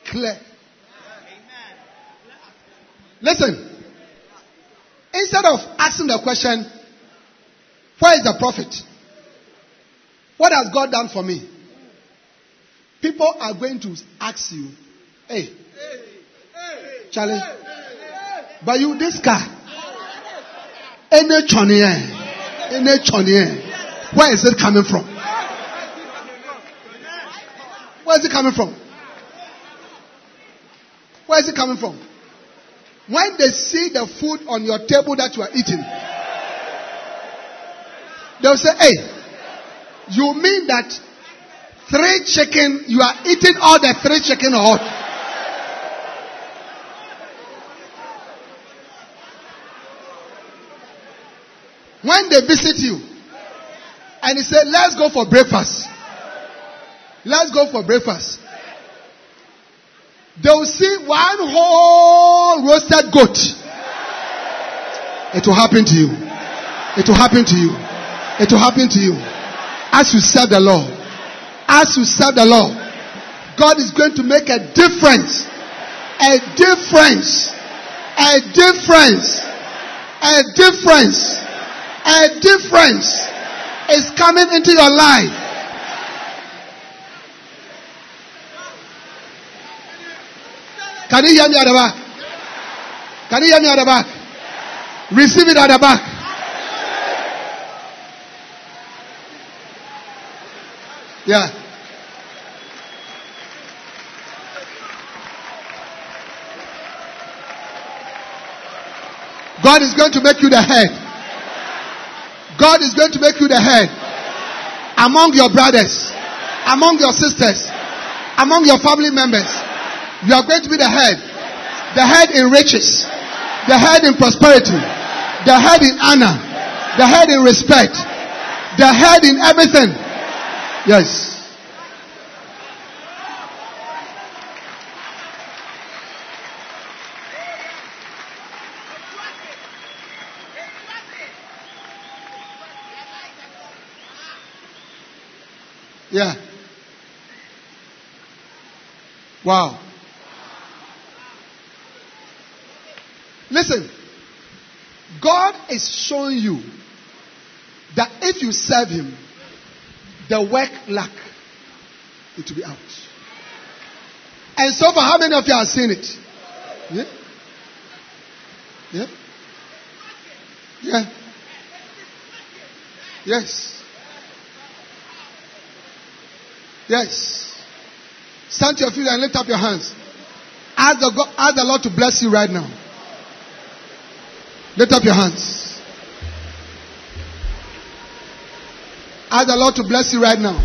Clear. Listen. Instead of asking the question, where is the prophet? What has God done for me? People are going to ask you, hey, Charlie, but you, this car, any chonier, any chonier, where is it coming from? Where is it coming from? Where is it coming from? When they see the food on your table that you are eating, they'll say, Hey, you mean that three chicken, you are eating all the three chicken hot? When they visit you and he said, Let's go for breakfast. Let's go for breakfast. They will see one whole roasted goat It will happen to you. It will happen to you. It will happen to you. As you serve the Lord, as you serve the Lord, God is going to make a difference. A difference. A difference. A difference. A difference is coming into your life. Can you hear me at the back? Can you hear me at the back? Receive it at the back. Yeah. God is going to make you the head. God is going to make you the head among your brothers, among your sisters, among your family members. You are going to be the head. The head in riches, the head in prosperity, the head in honor, the head in respect, the head in everything. Yes. Yeah. Wow. Listen. God is showing you that if you serve Him, the work lack, it will be out. And so far, how many of you have seen it? Yeah? Yeah? Yeah? Yes. Yes. Stand to your feet and lift up your hands. Ask the, God, ask the Lord to bless you right now. Lift up your hands. Ask the Lord to bless you right now.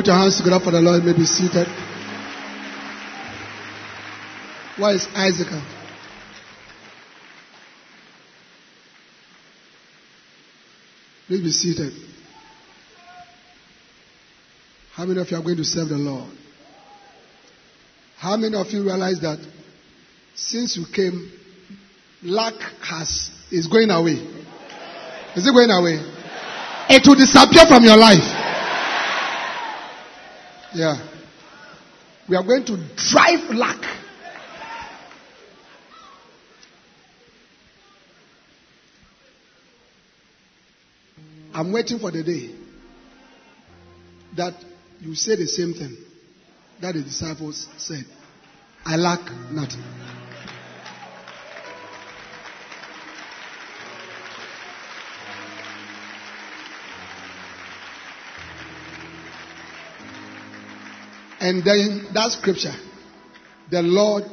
Put your hands together for the Lord. You may be seated. Where is Isaac? Please be seated. How many of you are going to serve the Lord? How many of you realize that since you came, lack has is going away? Is it going away? It will disappear from your life. Yeah. We are going to drive lack. I'm waiting for the day that you say the same thing that the disciples said. I lack nothing. And then that scripture, the Lord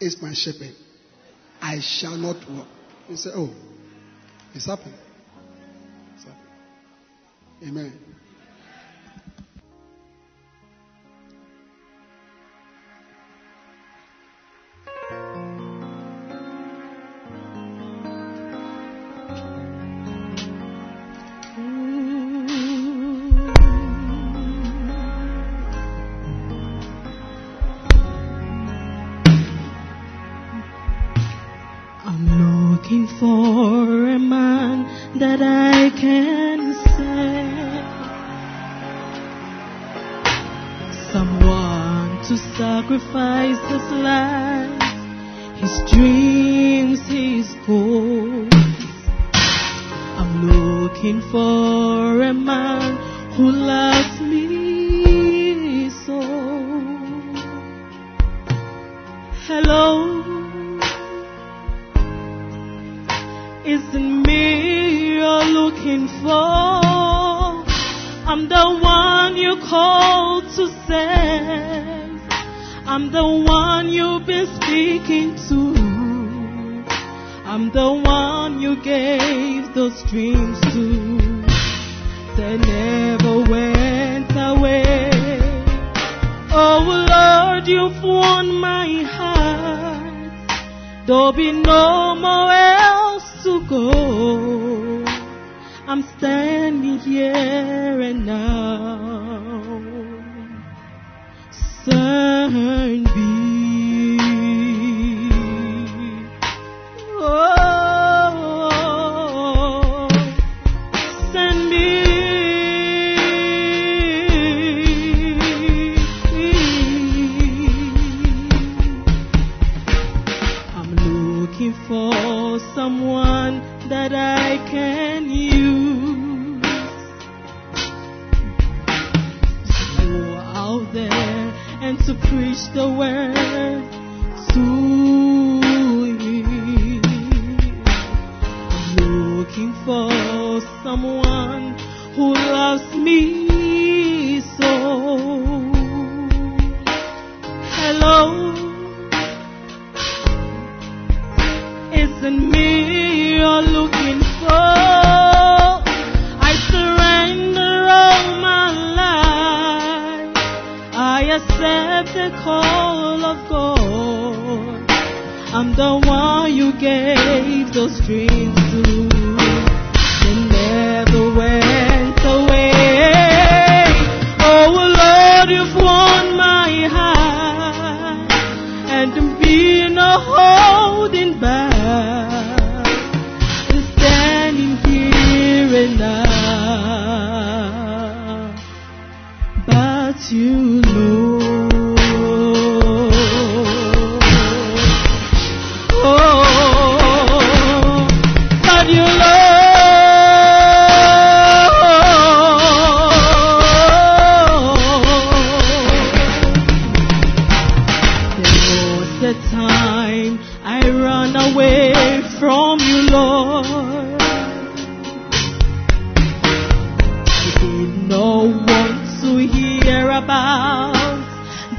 is my shepherd. I shall not walk. You say, oh, it's happened. It's happened. Amen.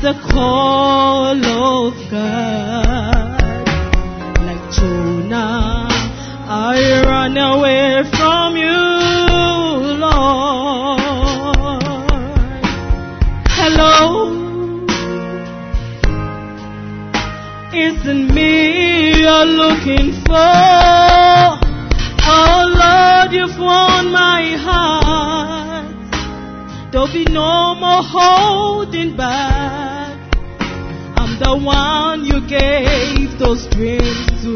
the call of God. Like Jonah, I run away from you, Lord. Hello, isn't me you're looking for? Oh Lord, you've won my heart. There'll be no more holding back. The one you gave those dreams to.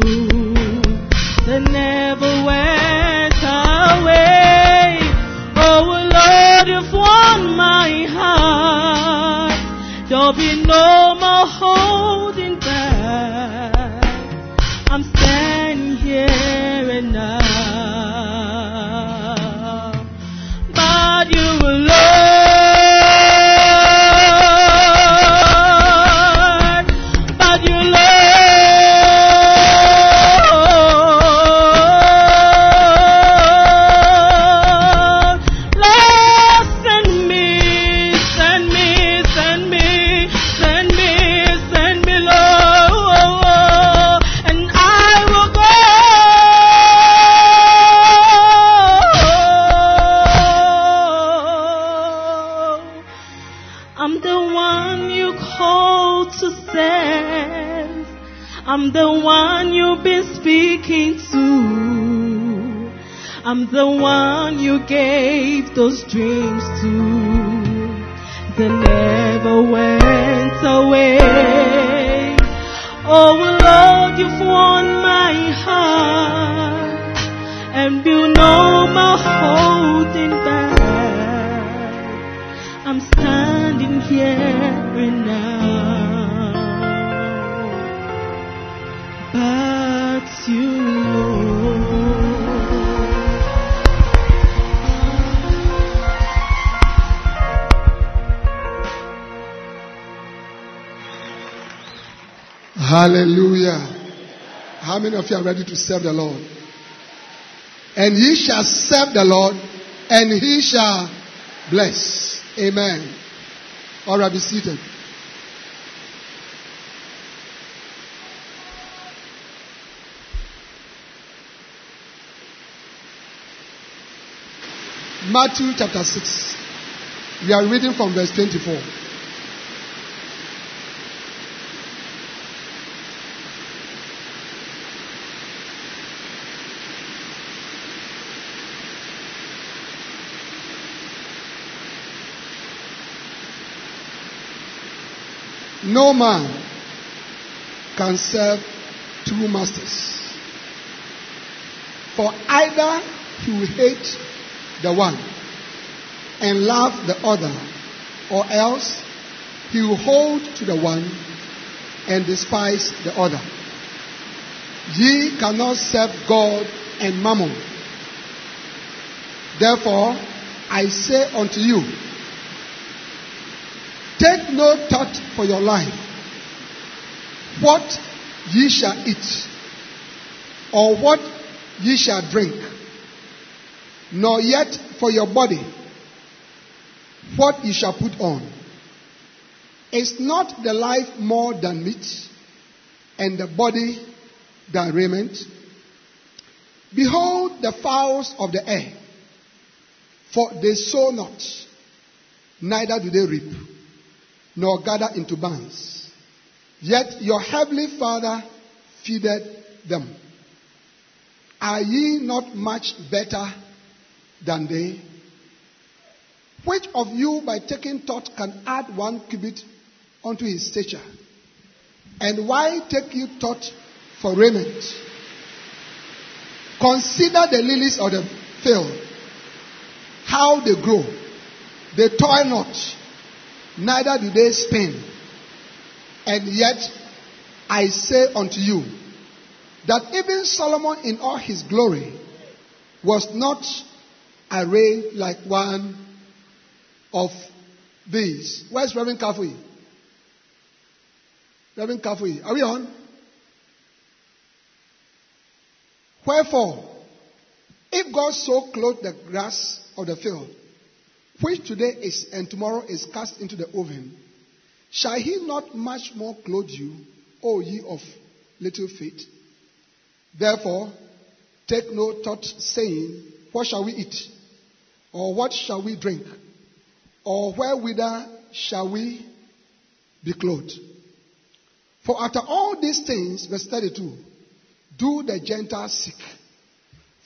They never went away. Oh Lord, you've won my heart. There'll be no more holding back. I'm standing here and now. The one you gave those dreams to. They never went away. Oh Lord, you've won my heart, and you know my holding back. I'm standing here Hallelujah. How many of you are ready to serve the Lord? And ye shall serve the Lord, and he shall bless. Amen. All right, be seated. Matthew chapter 6. We are reading from verse 24. No man can serve two masters. For either he will hate the one and love the other, or else he will hold to the one and despise the other. Ye cannot serve God and mammon. Therefore, I say unto you, Take no thought for your life, what ye shall eat, or what ye shall drink, nor yet for your body, what ye shall put on. Is not the life more than meat, and the body than raiment? Behold the fowls of the air, for they sow not, neither do they reap nor gather into barns. Yet your heavenly Father feedeth them. Are ye not much better than they? Which of you, by taking thought, can add one cubit unto his stature? And why take you thought for raiment? Consider the lilies of the field, how they grow. They toil not, neither do they spin. And yet I say unto you that even Solomon in all his glory was not arrayed like one of these. Where's Reverend Kafui? Reverend Kafui, are we on? Wherefore, if God so clothed the grass of the field, which today is and tomorrow is cast into the oven, shall he not much more clothe you, O ye of little faith? Therefore, take no thought, saying, What shall we eat? Or what shall we drink? Or wherewithal shall we be clothed? For after all these things, verse 32, do the Gentiles seek?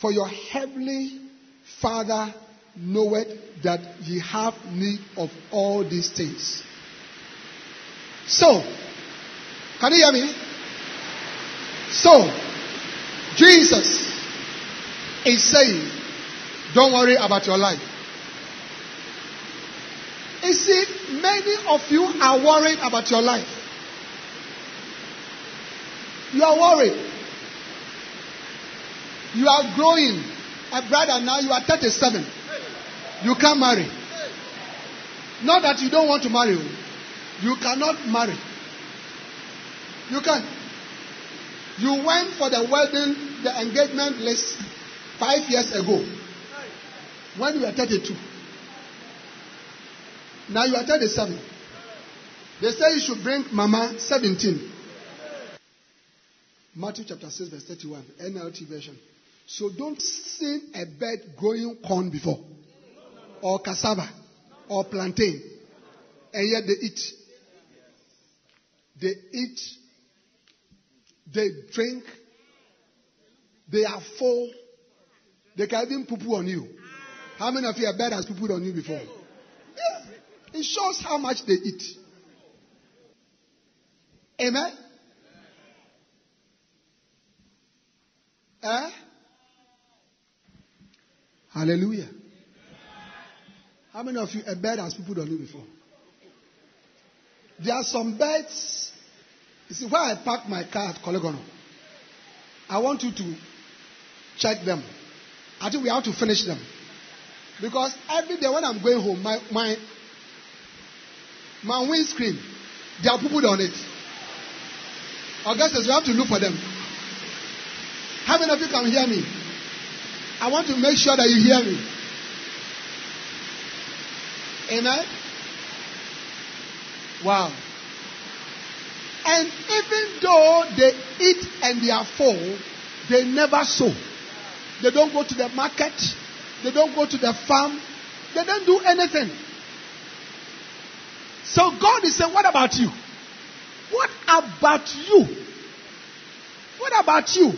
For your heavenly Father knoweth that ye have need of all these things. So, can you hear me? So, Jesus is saying, don't worry about your life. You see, many of you are worried about your life. You are worried. You are growing. A brother, now you are 37. You can't marry. Not that you don't want to marry. You cannot marry. You can. You went for the wedding, the engagement list five years ago when you were 32. Now you are 37. They say you should bring Mama 17. Matthew chapter 6, verse 31, NLT version. So don't see a bird growing corn before, or cassava, or plantain, and yet they eat. They eat, they drink, they are full, they can even poo poo on you. How many of you a bird has poo pooed on you before? Yeah. It shows how much they eat. Amen? Eh? Hallelujah. How many of you, a bird has people on you before? There are some birds. You see, where I park my car at Kolegono, I want you to check them. I think we have to finish them. Because every day when I'm going home, my, my, my windscreen, there are people on it. Augustus, we have to look for them. How many of you can hear me? I want to make sure that you hear me. Amen? Wow. And even though they eat and they are full, they never sow. They don't go to the market. They don't go to the farm. They don't do anything. So God is saying, What about you? What about you? What about you?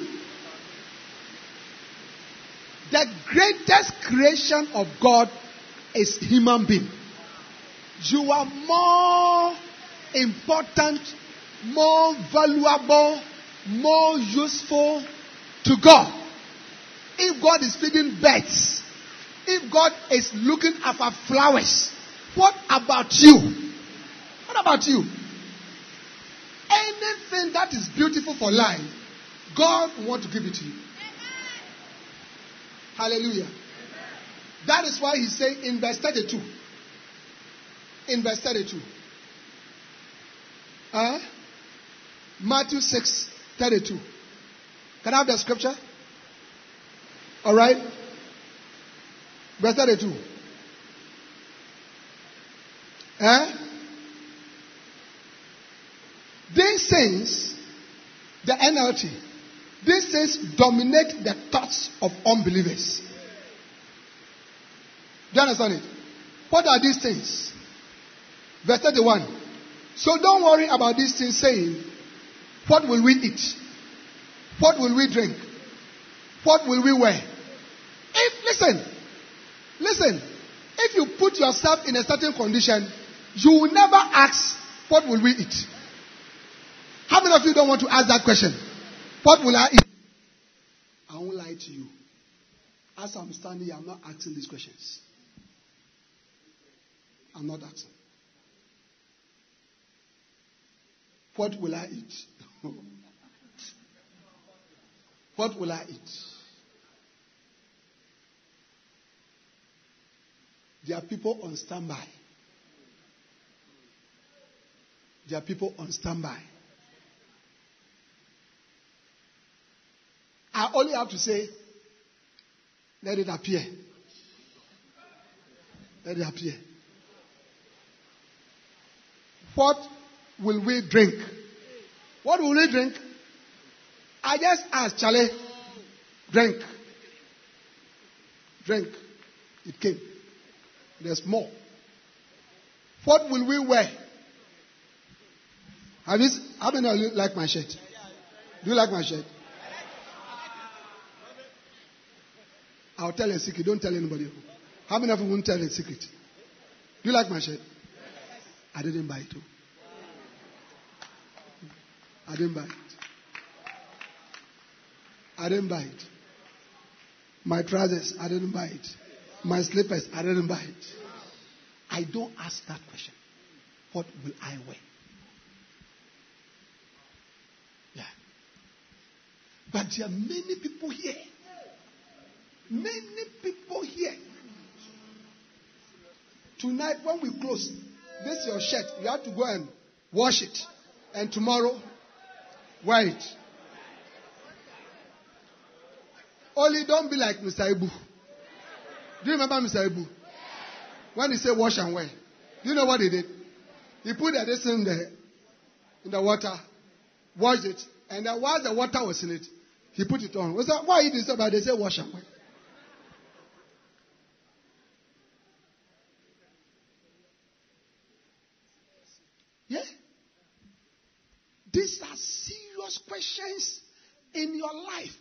The greatest creation of God is human being. You are more important, more valuable, more useful to God. If God is feeding birds, if God is looking after flowers, what about you? What about you? Anything that is beautiful for life, God wants to give it to you. Hallelujah. That is why he said in verse 32. In verse 32. Uh, Matthew 6 32. Can I have the scripture? All right. Verse 32. Eh? These things, the NLT, these things dominate the thoughts of unbelievers. Do you understand it? What are these things? Verse 31. So don't worry about these things saying, What will we eat? What will we drink? What will we wear? If, listen, listen, if you put yourself in a certain condition, you will never ask, What will we eat? How many of you don't want to ask that question? What will I eat? I won't lie to you. As I'm standing here, I'm not asking these questions. I'm not asking. What will I eat? what will I eat? There are people on standby. There are people on standby. I only have to say, let it appear. Let it appear. What will we drink? What will we drink? I just asked Charlie, drink. Drink. It came. There's more. What will we wear? Have you, how many of you like my shirt? Do you like my shirt? I'll tell a secret. Don't tell anybody. How many of you won't tell a secret? Do you like my shirt? I didn't buy it too. I didn't buy it. I didn't buy it. My trousers, I didn't buy it. My slippers, I didn't buy it. I don't ask that question. What will I wear? Yeah. But there are many people here. Many people here. Tonight, when we close, this is your shirt. You have to go and wash it. And tomorrow, wear it. Only don't be like Mr. Ibu. Do you remember Mr. Ibu? When he said wash and wear, do you know what he did? He put the this in the in the water, washed it, and then while the water was in it, he put it on. Was that why he did so? They say wash and wear. Yeah. These are serious questions in your life.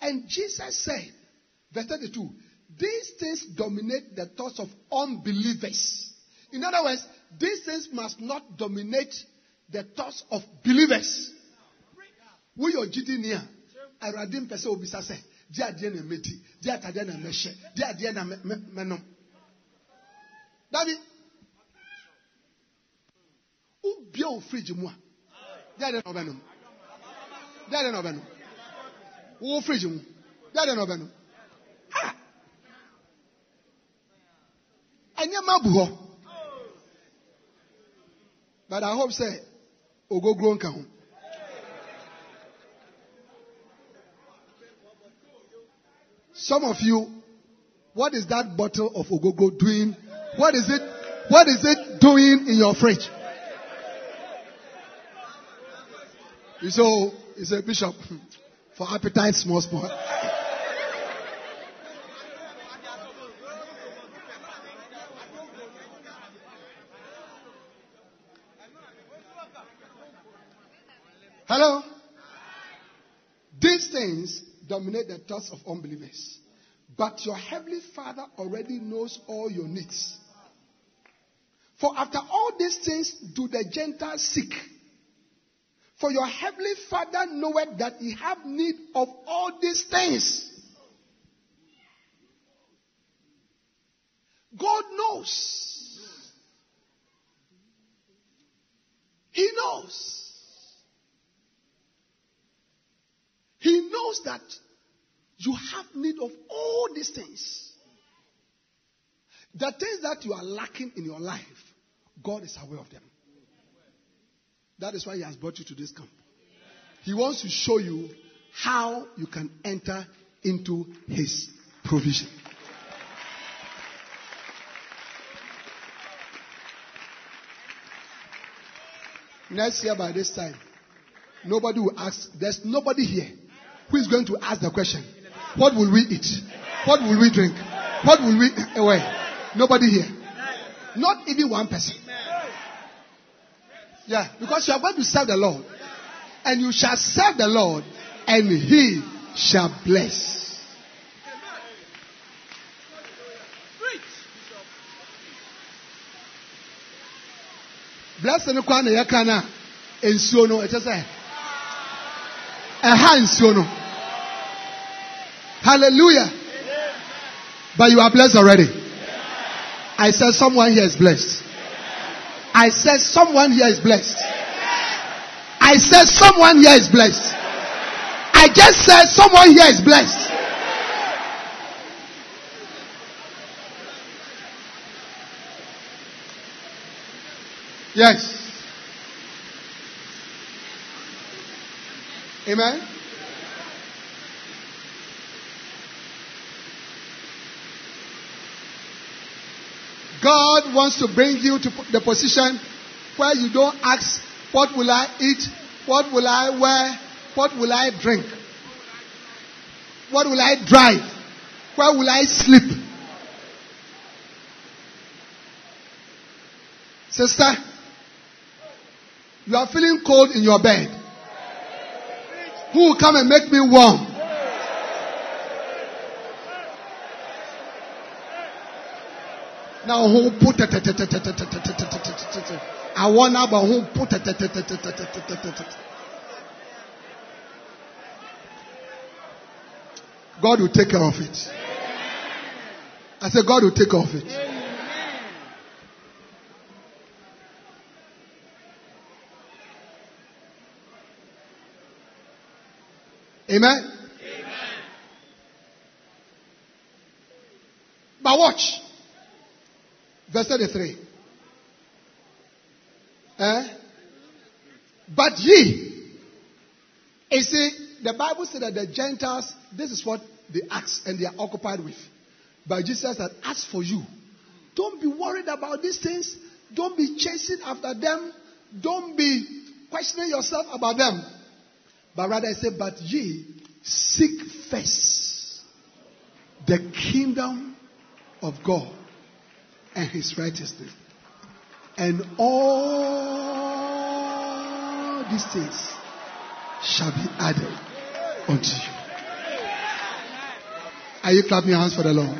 And Jesus said, verse 32, these things dominate the thoughts of unbelievers. In other words, these things must not dominate the thoughts of believers. Wo yɛ ɔgyidi ni a, Awurade mpɛ sɛ obisa sɛ, di adeɛ na medi, di atadeɛ na na. Dabi, fridge mu na. Di adeɛ na ɔbɛnom. Wo fridge mu, di adeɛ na ɔbɛnom. Ah! Ɛnyɛma bu hɔ. But I hope say ogogoro nka ho. Some of you, what is that bottle of ogogoro doing? What is it? What is it doing in your fridge? So, it's a bishop for appetite, small, small. Hello? These things dominate the thoughts of unbelievers. But your heavenly Father already knows all your needs. For after all these things do the Gentiles seek. For your heavenly Father knoweth that ye have need of all these things. God knows. He knows. He knows that you have need of all these things. The things that you are lacking in your life, God is aware of them. That is why He has brought you to this camp. He wants to show you how you can enter into His provision. Next year, by this time, nobody will ask. There's nobody here who is going to ask the question, What will we eat? What will we drink? What will we away? Nobody here. Not even one person. Yeah, because you are going to serve the Lord. And you shall serve the Lord, and he shall bless. Blessing kwa na yɛka no nsuo no. Hallelujah. But you are blessed already. I said someone here is blessed. I said someone here is blessed. I said someone here is blessed. I just said someone here is blessed. Yes. Amen. God wants to bring you to the position where you don't ask, What will I eat? What will I wear? What will I drink? What will I drive? Where will I sleep? Sister, you are feeling cold in your bed. Who will come and make me warm? Now who put it? I want about who put it. God will take care of it. I said, God will take care of it. Amen. But watch. Verse 33. Eh? But ye. You see, the Bible said that the Gentiles, this is what they ask and they are occupied with. But Jesus said, As for you, don't be worried about these things. Don't be chasing after them. Don't be questioning yourself about them. But rather, I say, But ye seek first the kingdom of God and his righteousness. And all these things shall be added unto you. Are you clapping your hands for the Lord?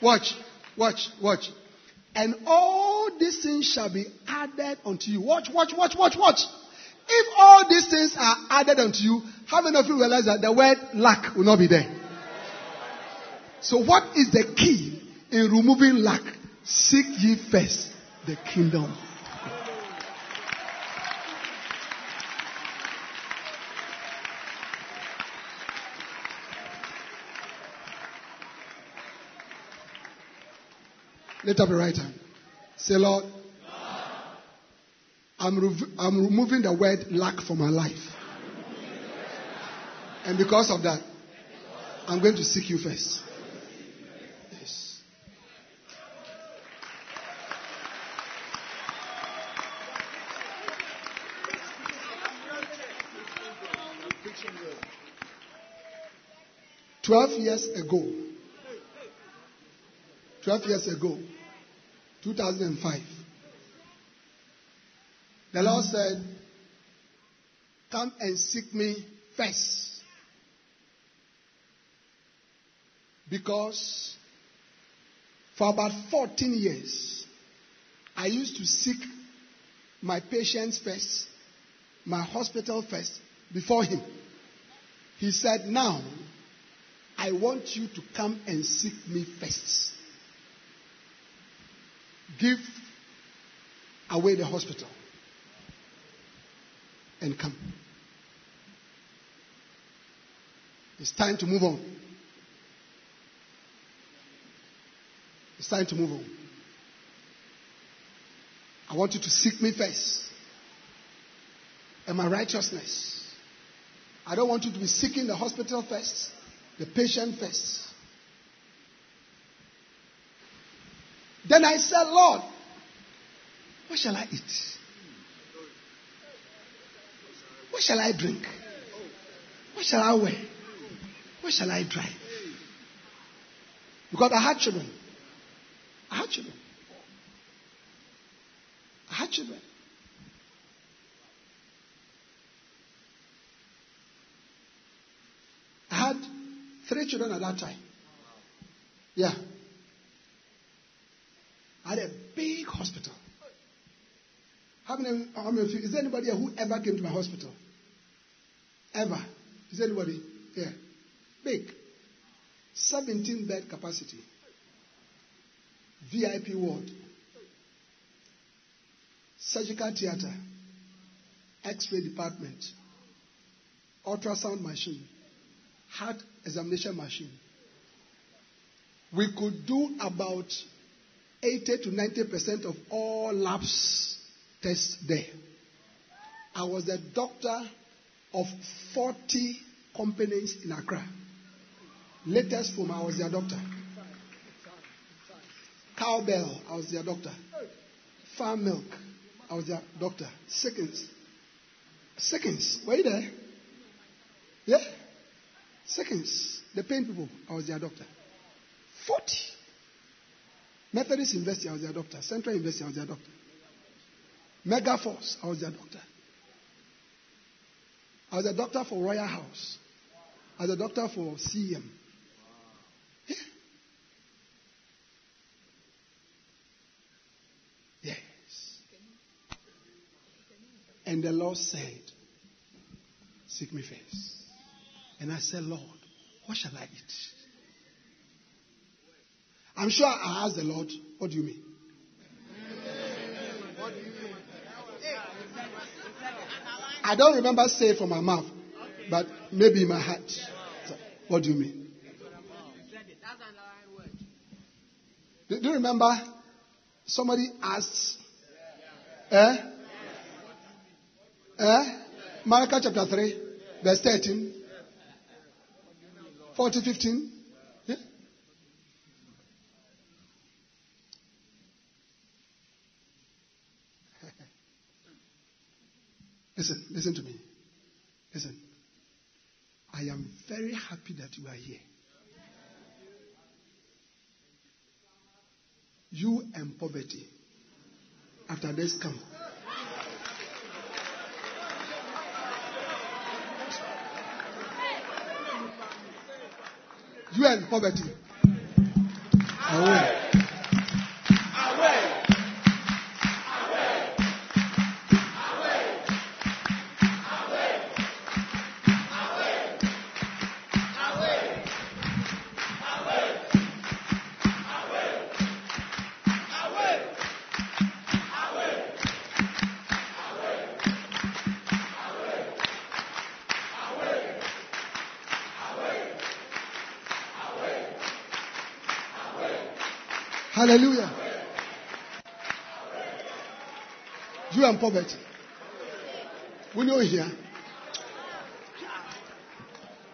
Watch, watch, watch. And all these things shall be added unto you. Watch, watch, watch, watch, watch. If all these things are added unto you, how many of you realize that the word lack will not be there? So, what is the key in removing lack? Seek ye first the kingdom. Lift up your right hand. Say, Lord, I'm, rev- I'm removing the word lack from my life. And because of that, I'm going to seek you first. Yes. Twelve years ago, 12 years ago, 2005, the Lord said, Come and seek me first. Because for about 14 years, I used to seek my patients first, my hospital first, before Him. He said, Now, I want you to come and seek me first. Give away the hospital and come. It's time to move on. It's time to move on. I want you to seek me first and my righteousness. I don't want you to be seeking the hospital first, the patient first. Then I said, Lord, what shall I eat? What shall I drink? What shall I wear? What shall I drive? Because I had children. I had children. I had children. I had three children at that time. Yeah. Had a big hospital. How many, how many of you, is there anybody who ever came to my hospital? Ever? Is there anybody? Yeah. Big. 17 bed capacity. VIP ward. Surgical theater. X-ray department. Ultrasound machine. Heart examination machine. We could do about 80 to 90 percent of all labs tests there. I was the doctor of 40 companies in Accra. Latex Foam I was their doctor. Cowbell, I was their doctor. Fan Milk, I was their doctor. Seconds. Seconds. Were you there? Yeah? Seconds. The pain people, I was their doctor. 40. Methodist University, I was their doctor. Central University, I was their doctor. Mega Force, I was their doctor. I was a doctor for Royal House. I was a doctor for CM. Yeah. Yes. And the Lord said, Seek me first. And I said, Lord, what shall I eat? I'm sure I asked the Lord, What do you mean? I don't remember saying from my mouth, but maybe in my heart. So, what do you mean? Do you remember somebody asked, eh? Eh? Malachi chapter 3, verse 13, 40, 15. Yeah? Listen, listen to me. Listen. I am very happy that you are here. You and poverty. After this, come. You and poverty. Away. You and poverty. We know here.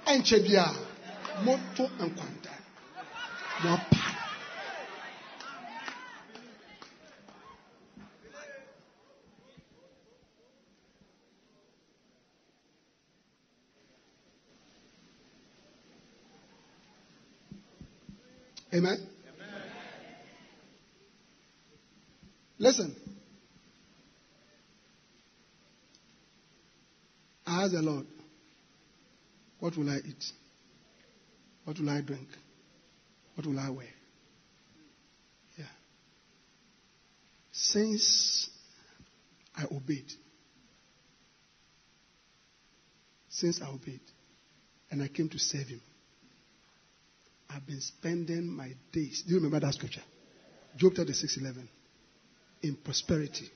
Enche bia moto nkwanta. Mo pa. Amen. Listen. I asked the Lord, what will I eat? What will I drink? What will I wear? Yeah. Since I obeyed, since I obeyed, and I came to serve Him, I've been spending my days. Do you remember that scripture? Job 36 11 in prosperity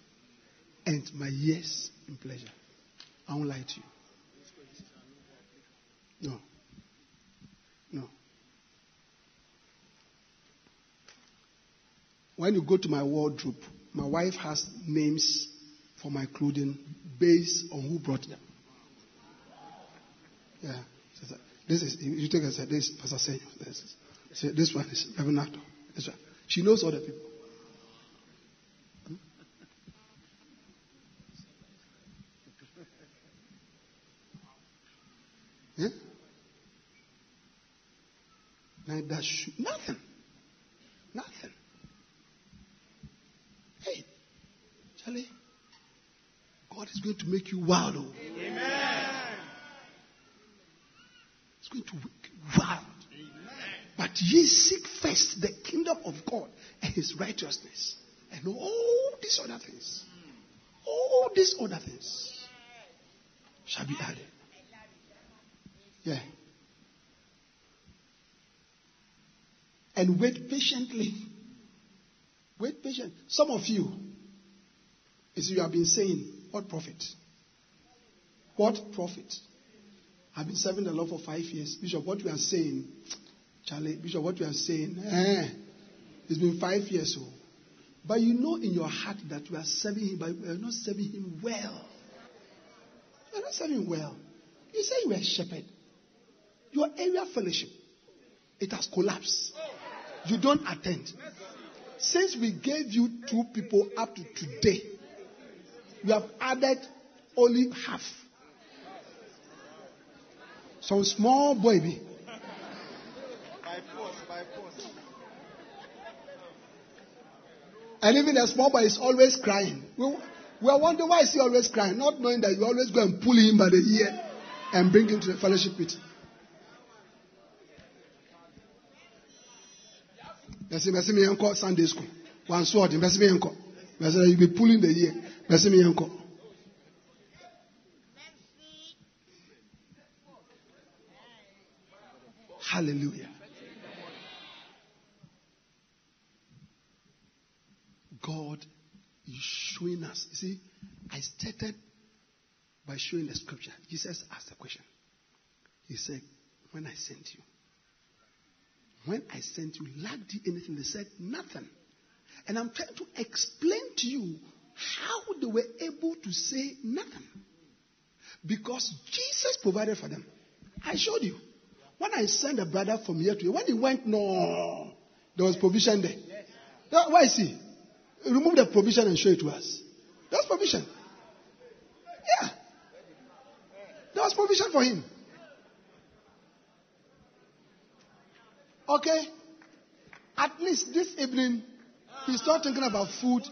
and my years in pleasure. I won't lie to you. No. No. When you go to my wardrobe, my wife has names for my clothing based on who brought them. Yeah. This is, you take a say, this Pastor Senyo. This, say, this one is Reverend This one. She knows all the people. Yeah? Neither should nothing. Nothing. Hey, Charlie, God is going to make you wild. Oh. Amen. It's going to make you wild. But ye seek first the kingdom of God and his righteousness. And all these other things. All these other things shall be added. Yeah. And wait patiently. Wait patiently. Some of you, as you have been saying, what profit? What profit? I've been serving the Lord for five years. Bishop, what you are saying, Charlie, Bishop, what you are saying, eh, it's been five years old. But you know in your heart that you are serving him, but you are not serving him well. You are not serving well. You say you are a shepherd. Your area fellowship, it has collapsed. You don't attend. Since we gave you two people up to today, we have added only half. Some small baby. By force, by force. And even the small boy is always crying. We, We are wondering why is he always crying, not knowing that you always go and pull him by the ear and bring him to the fellowship meeting. Bẹ̀sẹ̀ bẹ̀sẹ̀ mi yẹn kọ́ Sunday school. One sword, bẹ̀sẹ̀ mi kọ́. Bẹ̀sẹ̀ you be pulling the ear. Bẹ̀sẹ̀ mi yẹn kọ́. Hallelujah. God is showing us. You see, I started by showing the scripture. Jesus asked the question. He said, When I sent you, when I sent you, lacked you anything? They said, Nothing. And I'm trying to explain to you how they were able to say nothing. Because Jesus provided for them. I showed you. When I sent a brother from here to here, when he went, no, there was provision there. Now, Why is he? Remove the provision and show it to us. That's provision. Yeah. There was provision for him. Okay? At least this evening, he's not thinking about food.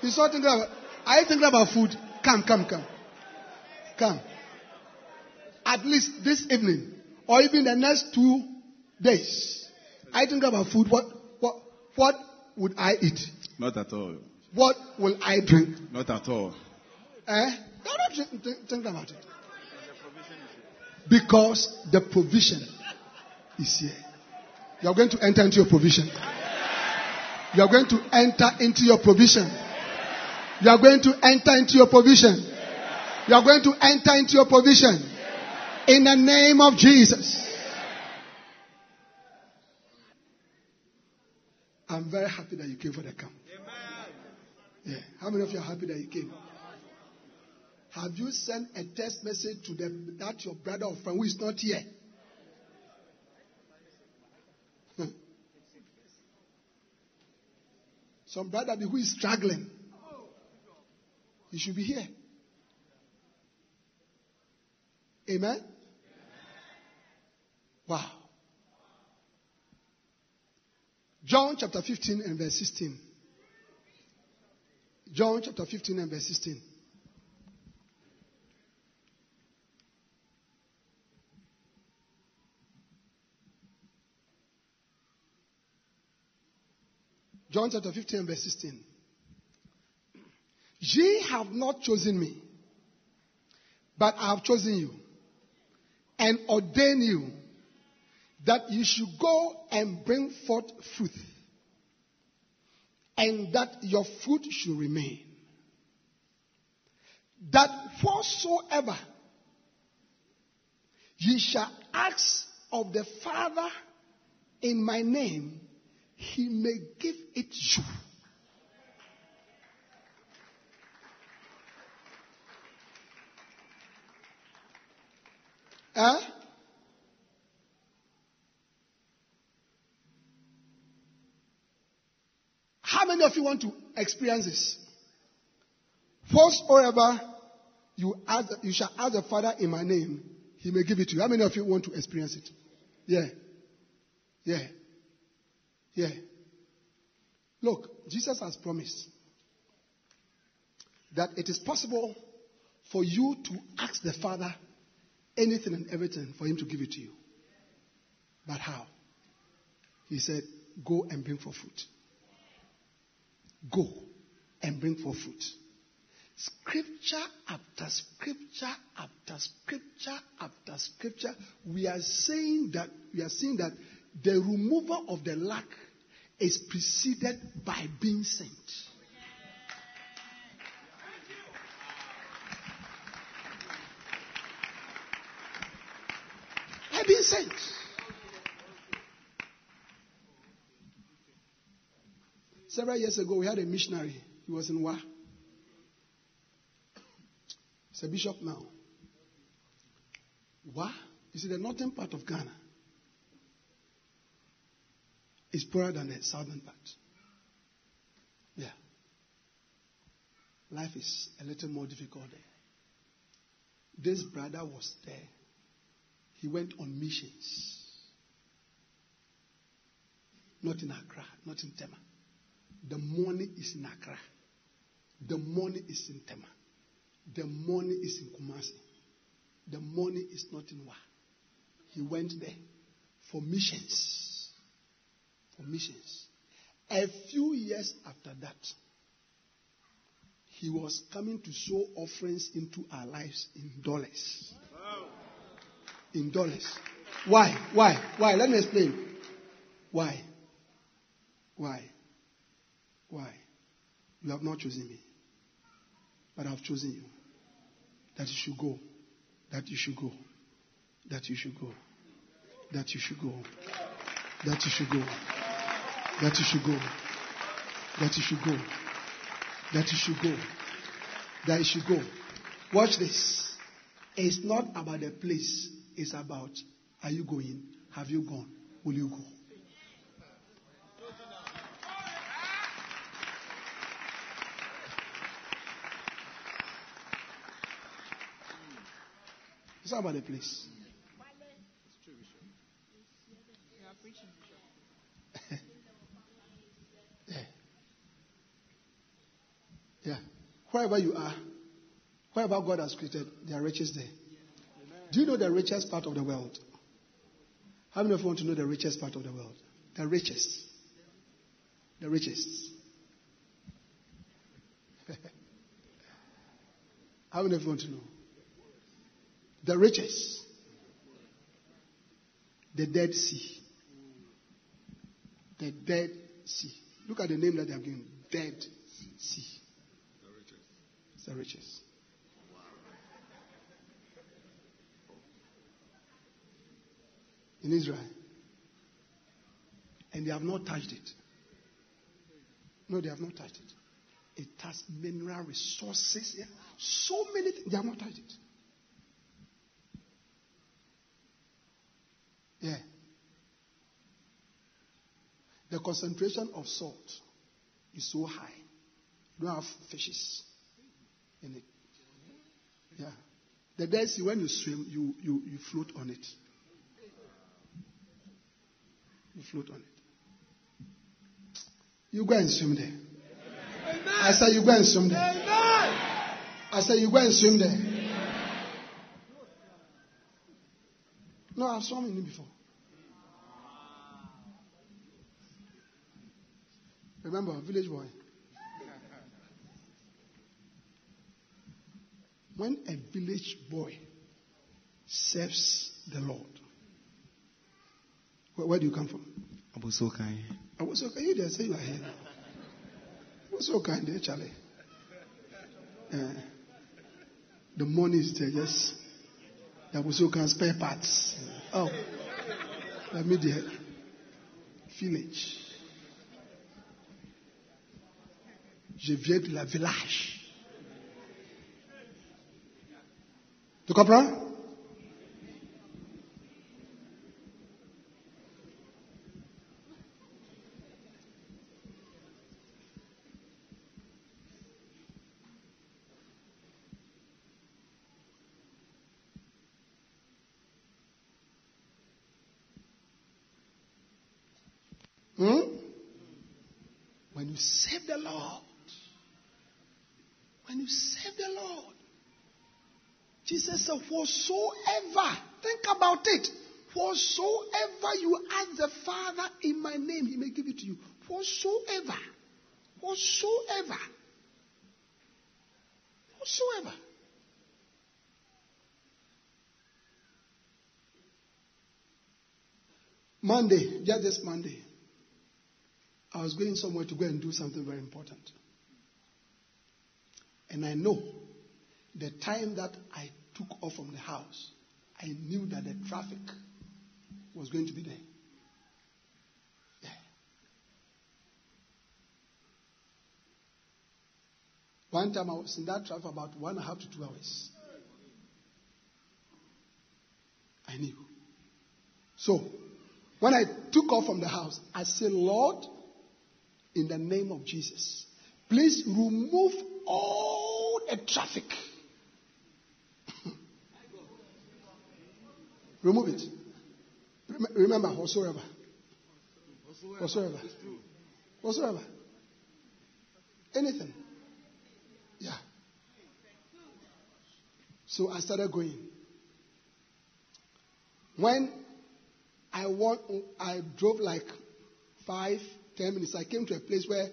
He's not thinking about. Are you thinking about food? Come, come, come. Come. At least this evening, or even the next two days, are you thinking about food? What, what, what would I eat? Not at all. What will I drink? Not at all. Eh? Not think- think- thinking about it. Because the provision is here. You are going to enter into your provision. You are going to enter into your provision. You are going to enter into your provision. You are going to enter into your provision. In the name of Jesus. I'm very happy that you came for the camp. Yeah. How many of you are happy that you came? Have you sent a text message to them that your brother or friend who is not here? Some brother who is struggling. He should be here. Amen? Wow. John chapter 15 and verse 16. John chapter 15 and verse 16. John chapter 15 verse 16. Ye have not chosen me, but I have chosen you and ordained you that you should go and bring forth fruit, and that your fruit should remain. That whatsoever ye shall ask of the Father in my name, he may give it you. Huh? How many of you want to experience this? Whatsoever you ask, you shall ask the Father in my name, He may give it to you. How many of you want to experience it? Yeah, yeah, yeah. Look, Jesus has promised that it is possible for you to ask the Father anything and everything for Him to give it to you. But how? He said, Go and bring for fruit. Go and bring for fruit. Scripture after scripture after scripture after scripture, we are saying that we are saying that the removal of the lack is preceded by being sent. By being sent. Several years ago, we had a missionary. He was in Wa. He's a bishop now. Wa, you see, the northern part of Ghana is poorer than the southern part. Yeah. Life is a little more difficult there. This brother was there. He went on missions. Not in Accra, not in Tema. The money is in Accra. The money is in Tema. The money is in Kumasi. The money is not in Wa. He went there for missions. For missions. A few years after that, he was coming to sow offerings into our lives in dollars. In dollars. Why? Why? Why? Let me explain. Why? Why? Why? You have not chosen me. But I've chosen you. That you should go. That you should go. That you should go. That you should go. That you should go. That you should go. That you should go. That you should go. That you should go. Watch this. It's not about the place. It's about are you going? Have you gone? Will you go? It's not about the place. yeah. Yeah. Wherever you are, wherever God has created, there are riches there. Do you know the richest part of the world? How many of you want to know the richest part of the world? The richest. The richest. [laughs] How many of you want to know? The richest. The Dead Sea. The Dead Sea. Look at the name that they have given. Dead Sea. It's the richest. In Israel. And they have not touched it. No, they have not touched it. It has mineral resources. Yeah. So many things. They have not touched it. Yeah. The concentration of salt is so high. You don't have fishes in it. Yeah. The Dead Sea, when you swim, you, you, you float on it. You float on it. You go and swim there. I say you go and swim there. I say you go and swim there. No, I've swum in it before. Remember, village boy. When a village boy serves the Lord, where, where do you come from? Abossey Okai. I was okay. You there say you are here. Kind there, Charlie? Uh, the money is there, yes. That was spare parts. Oh, let me there. Village. Je viens de la village. Tu comprends? Hmm? When you save the Lord, when you save the Lord, Jesus said, Whatsoever, think about it, whatsoever you ask the Father in my name, He may give it to you. Whatsoever, whatsoever, whatsoever. Monday, just this Monday, I was going somewhere to go and do something very important. And I know the time that I took off from the house, I knew that the traffic was going to be there. Yeah. One time I was in that traffic about one and a half to two hours. I knew. So, when I took off from the house, I said, Lord, in the name of Jesus, please remove all the traffic. Remove it. Remember, whatsoever. Whatsoever. Whatsoever. Anything. Yeah. So I started going. When I, walk, I drove like five, ten minutes, I came to a place where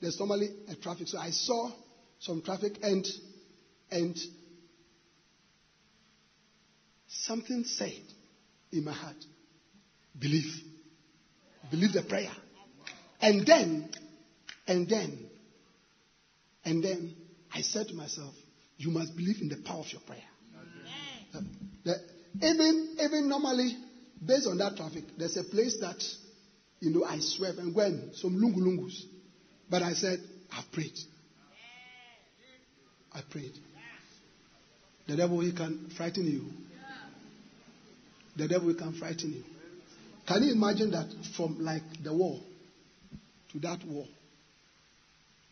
there's normally a traffic. So I saw some traffic and and something said in my heart, believe. Believe the prayer. And then, and then, and then I said to myself, you must believe in the power of your prayer. Uh, the- even, even normally, based on that traffic, there's a place that, you know, I swear and when some lungu lungus. But I said, I've prayed. I prayed. The devil, he can frighten you. The devil, can frighten you. Can you imagine that from like the wall to that wall,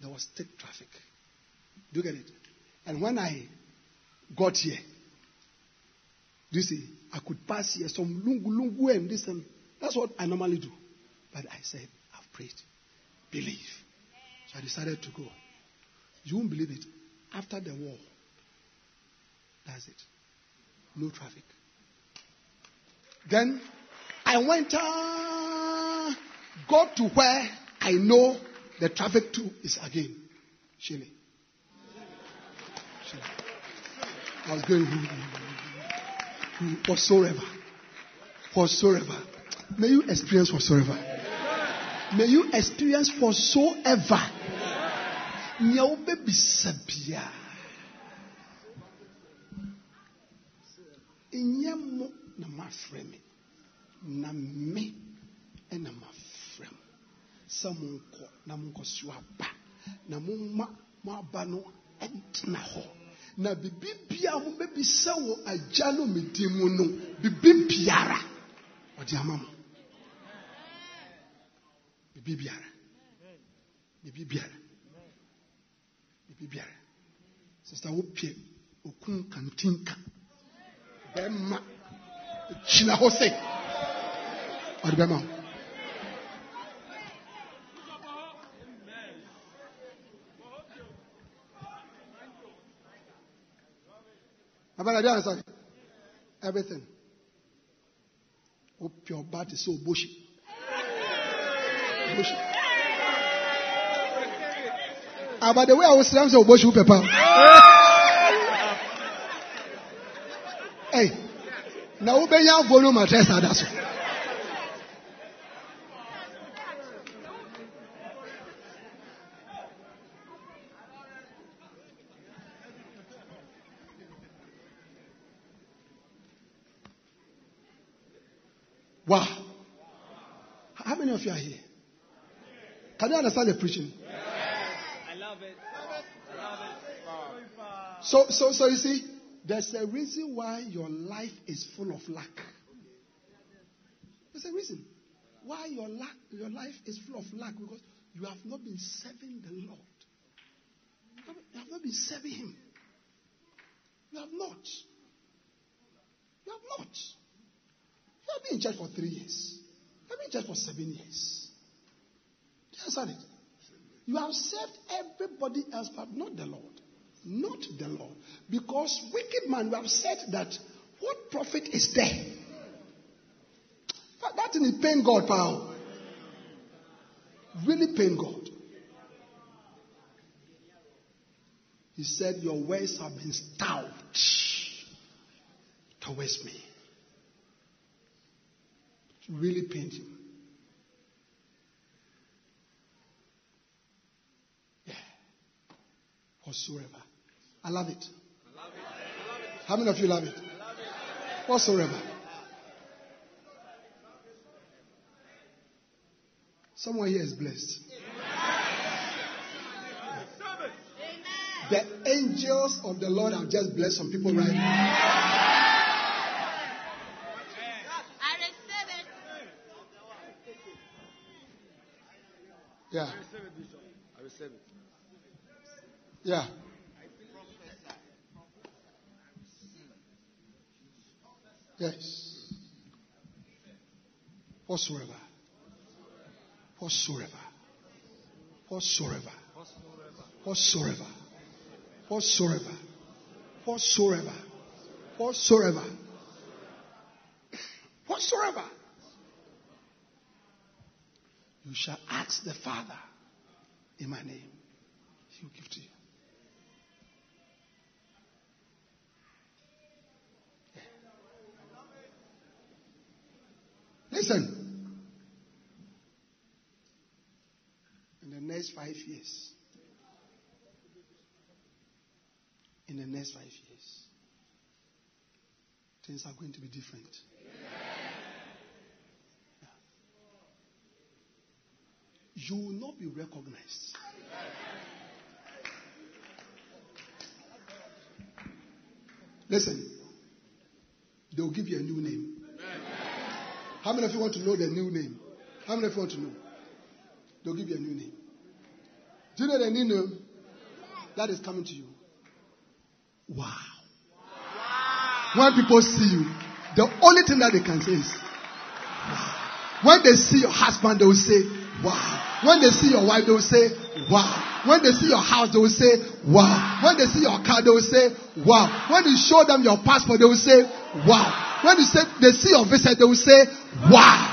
there was thick traffic? Do you get it? And when I got here, do you see? I could pass here, some lungu lungu and this and that's what I normally do. But I said, I've prayed. Believe. So I decided to go. You won't believe it. After the war, that's it. No traffic. Then I went uh, got to where I know the traffic too is again. Chile. Chile. I was going hmm, hmm, hmm, whatsoever. Whatsoever. May you experience whatsoever. May you experience whatsoever. Nea na mafrɛ me. Na me ɛna mafrɛ mo. Sɛ monkɔ na monkɔso aba. Na momma mo aba no ɛntena hɔ. Na bibi biara mobɛbisa wɔ agya no me din mu no, bibi biara ɔde ama mo. Bibi biara. Bibi biara. Sister wopie okun kantinka. Bɛma you understand? Everything. Hope your bat is so bushy. Bushy. Ah, by the way, I was saying so bushy pepper. Hey, now we be young volume address that's all. Wow. How many of you are here? Can you understand the preaching? I love it. So, so, so you see, there's a reason why your life is full of lack. There's a reason why your lack, your life is full of lack because you have not been serving the Lord. You have not been serving Him. You have not. You have not. You have been in church for three years. You have been in church for seven years. Do you understand it? You have served everybody else, but not the Lord. Not the law. Because wicked man, we have said that what profit is there? That- thing is pain God, pal. Really pain God. He said, Your words have been stout towards me. It really pained him. Yeah. Whatsoever. I love it. How many of you love it? Whatsoever. Someone here is blessed. The angels of the Lord have just blessed some people right now. Yeah. I receive it. Yeah. Yes. Whatsoever. Whatsoever. Whatsoever. Whatsoever. Whatsoever. Whatsoever. Whatsoever. Whatsoever. You shall ask the Father in my name. He will give to you. Yeah. Listen. In the next five years, in the next five years, things are going to be different. Yeah. You will not be recognized. Listen, they will give you a new name. How many of you want to know the new name? How many of you want to know? They'll give you a new name. Do you know the new name that is coming to you? Wow. When people see you, the only thing that they can say is, wow. When they see your husband, they will say, wow. When they see your wife, they will say, wow. When they see your house, they will say, wow. When they see your car, they will say, wow. When you show them your passport, they will say, wow. When you say, they see your visa, they will say, wow.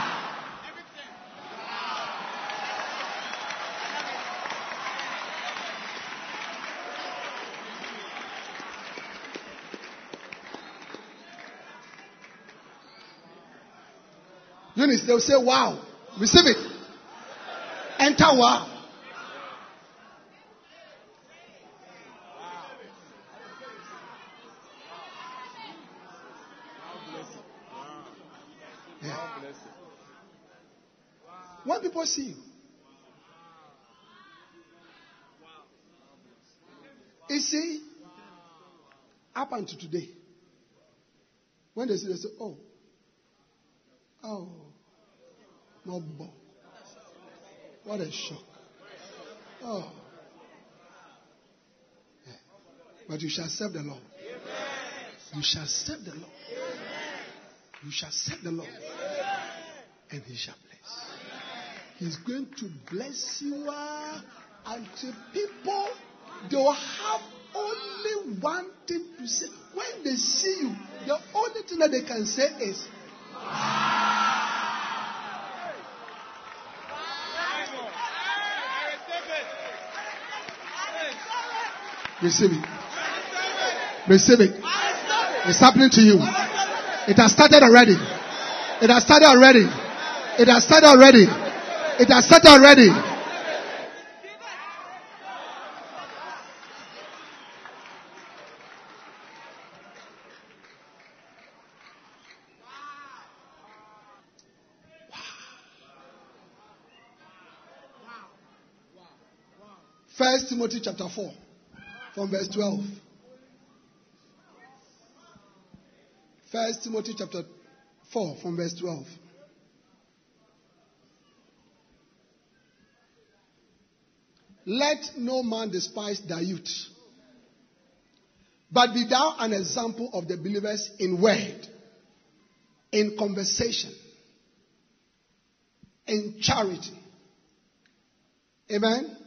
Eunice, they'll say, wow. Receive it. Enter wow. Yeah. See you, you see, up until today, when they see, they say, oh, oh, Mobbo. What a shock. Oh. Yeah. But you shall serve the Lord. You shall serve the Lord. You shall serve the Lord. And he shall bless. He's going to bless you uh, until people they will have only one thing to say. When they see you, the only thing that they can say is, Receive it. Receive it. It's happening to you. It has started already. It has started already. It has started already. It has started already. First Timothy chapter 4 from verse 12. First Timothy chapter 4 from verse 12. Let no man despise thy youth, but be thou an example of the believers in word, in conversation, in charity. Amen?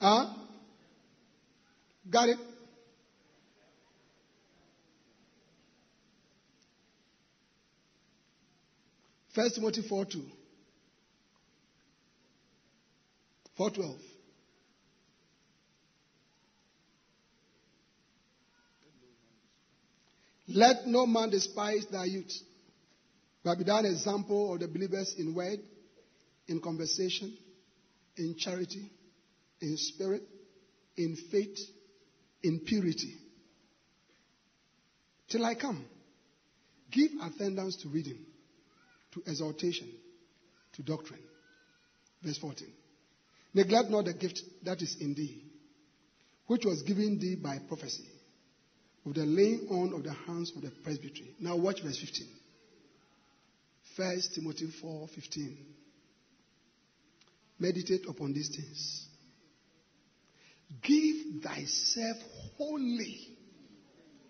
Huh? Got it? First Timothy 4 2. 412. Let no man despise thy youth, but be an example of the believers in word, in conversation, in charity, in spirit, in faith, in purity. Till I come. Give attendance to reading, to exhortation, to doctrine. Verse 14. Neglect not the gift that is in thee, which was given thee by prophecy, with the laying on of the hands of the presbytery. Now watch verse 15. 1 Timothy 4 15. Meditate upon these things. Give thyself wholly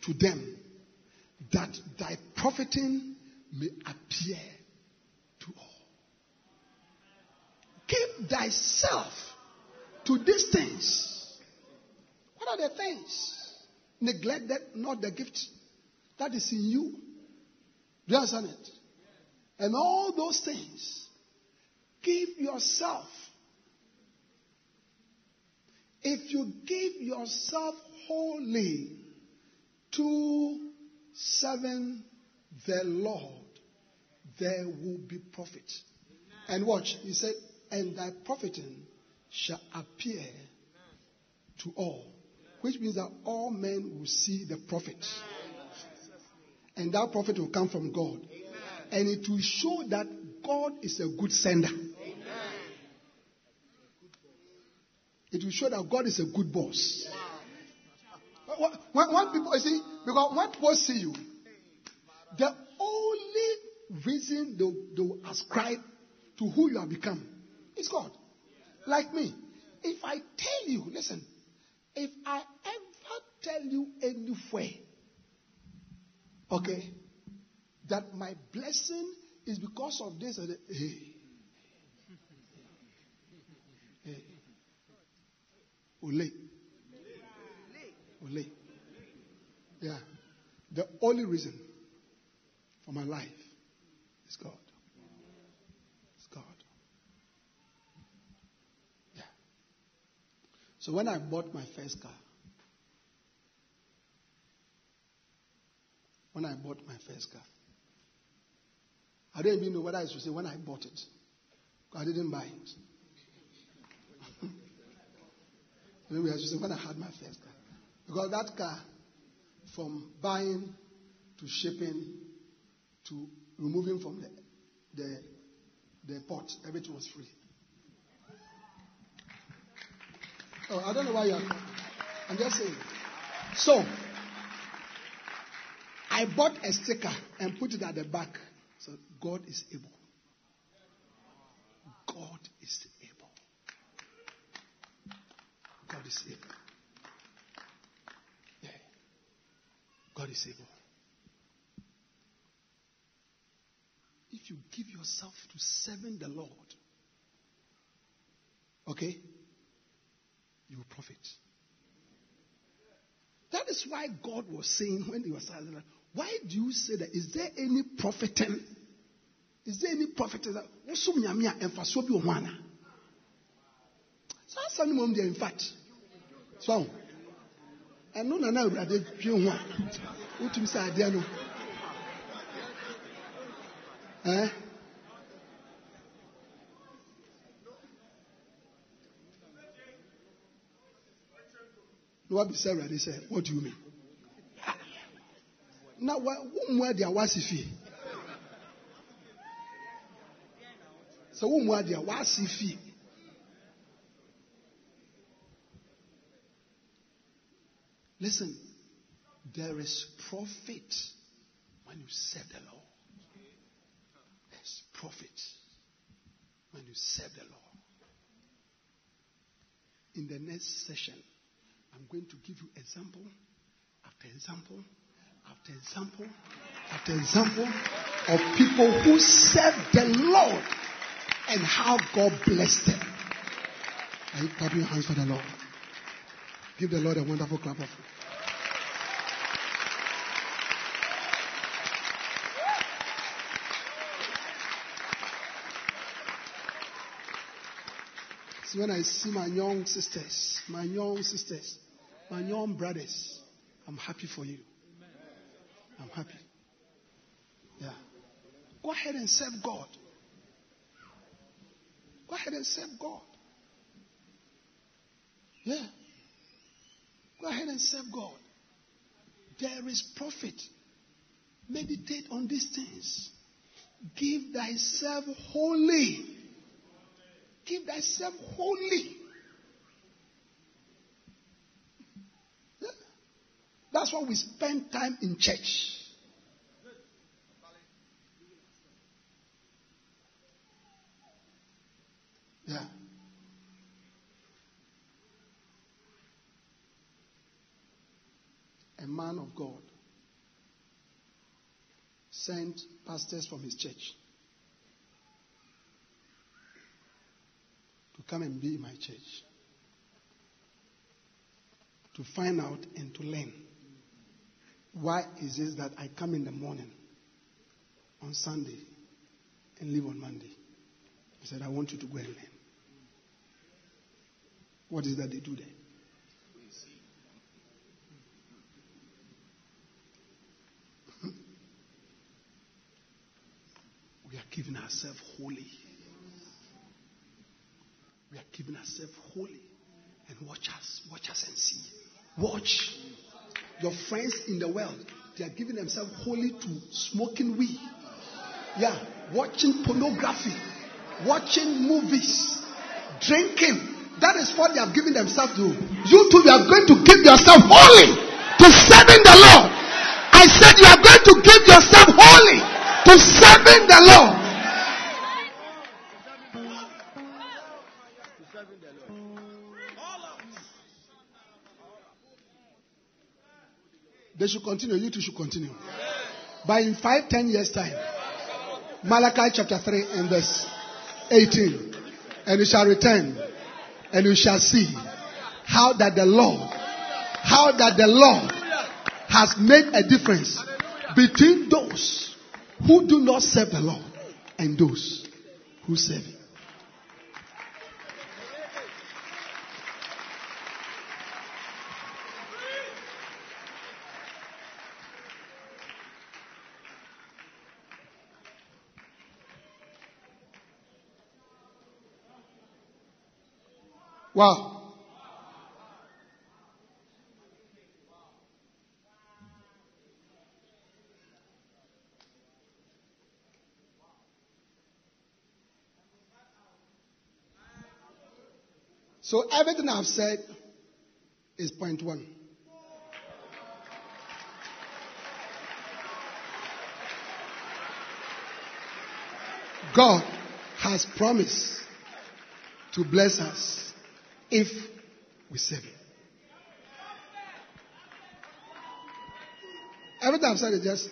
to them, that thy profiting may appear to all. Give thyself to these things. What are the things? neglect that, not the gift that is in you. Do you understand it? And all those things, give yourself. If you give yourself wholly to serve the Lord, there will be profit. And watch, he said, and thy profiting shall appear to all. Which means that all men will see the profit. And that profit will come from God. And it will show that God is a good sender. It will show that God is a good boss. When, when people see, because when people see you, the only reason they will ascribe to who you have become is God. Like me. If I tell you, listen, if I ever tell you anywhere, okay, that my blessing is because of this, hey, hey, ole, ole, yeah, the only reason for my life is God. It's God. Yeah. So when I bought my first car, when I bought my first car, I didn't even know whether I should say when I bought it. I didn't buy it. [laughs] Maybe I should say when I had my first car. Because that car, from buying to shipping to removing from the, the, the pot, everything was free. Oh, I don't know why you're. I'm just saying. So, I bought a sticker and put it at the back. So, God is able. God is able. God is able. Yeah. God is able. If you give yourself to serving the Lord, okay, you will profit. That is why God was saying when he was silent, why do you say that? Is there any profiting? Is there any profit that wosum nyame a ɛmfasoɔ bi wɔ ho ana? Saa asɛm no mmom deɛ in fact so ɛno na na awurade dwe ho a wotumi sɛ adeɛ no eh? Na wabisa awurade sɛ what do you mean? Na wommua deɛ woasi fie sɛ wommua deɛ woasi fie listen there is profit when you serve the lord. There's profit when you serve the lord. In the next session i'm going to give you example after example after example after example of people who serve the Lord and how God blessed them. Are you clapping your hands for the Lord? Give the Lord a wonderful clap of when I see my young sisters, my young sisters, my young brothers, I'm happy for you. I'm happy. Yeah. Go ahead and serve God. Go ahead and serve God. Yeah. Go ahead and serve God. There is profit. Meditate on these things. Give thyself wholly. Give thyself wholly. That's why we spend time in church. Yeah. A man of God sent pastors from his church to come and be in my church to find out and to learn Why is it that I come in the morning on Sunday and leave on Monday? He said, I want you to go and learn. What is that they do there? Hmm? We are giving ourselves wholly. We are giving ourselves wholly. And watch us, watch us and see. Watch. Your friends in the world, they are giving themselves wholly to smoking weed. Yeah, watching pornography, watching movies, drinking. That is what they are giving themselves to. You too, you are going to give yourself wholly to serving the Lord. I said you are going to give yourself wholly to serving the Lord. They should continue. You two should continue. But in five, ten years' time, Malachi chapter 3 and verse 18. And you shall return and you shall see how that the Lord, how that the Lord has made a difference between those who do not serve the Lord and those who serve Him. Wow. So everything I've said is point one. God has promised to bless us if we serve Him. Everything I've said is just.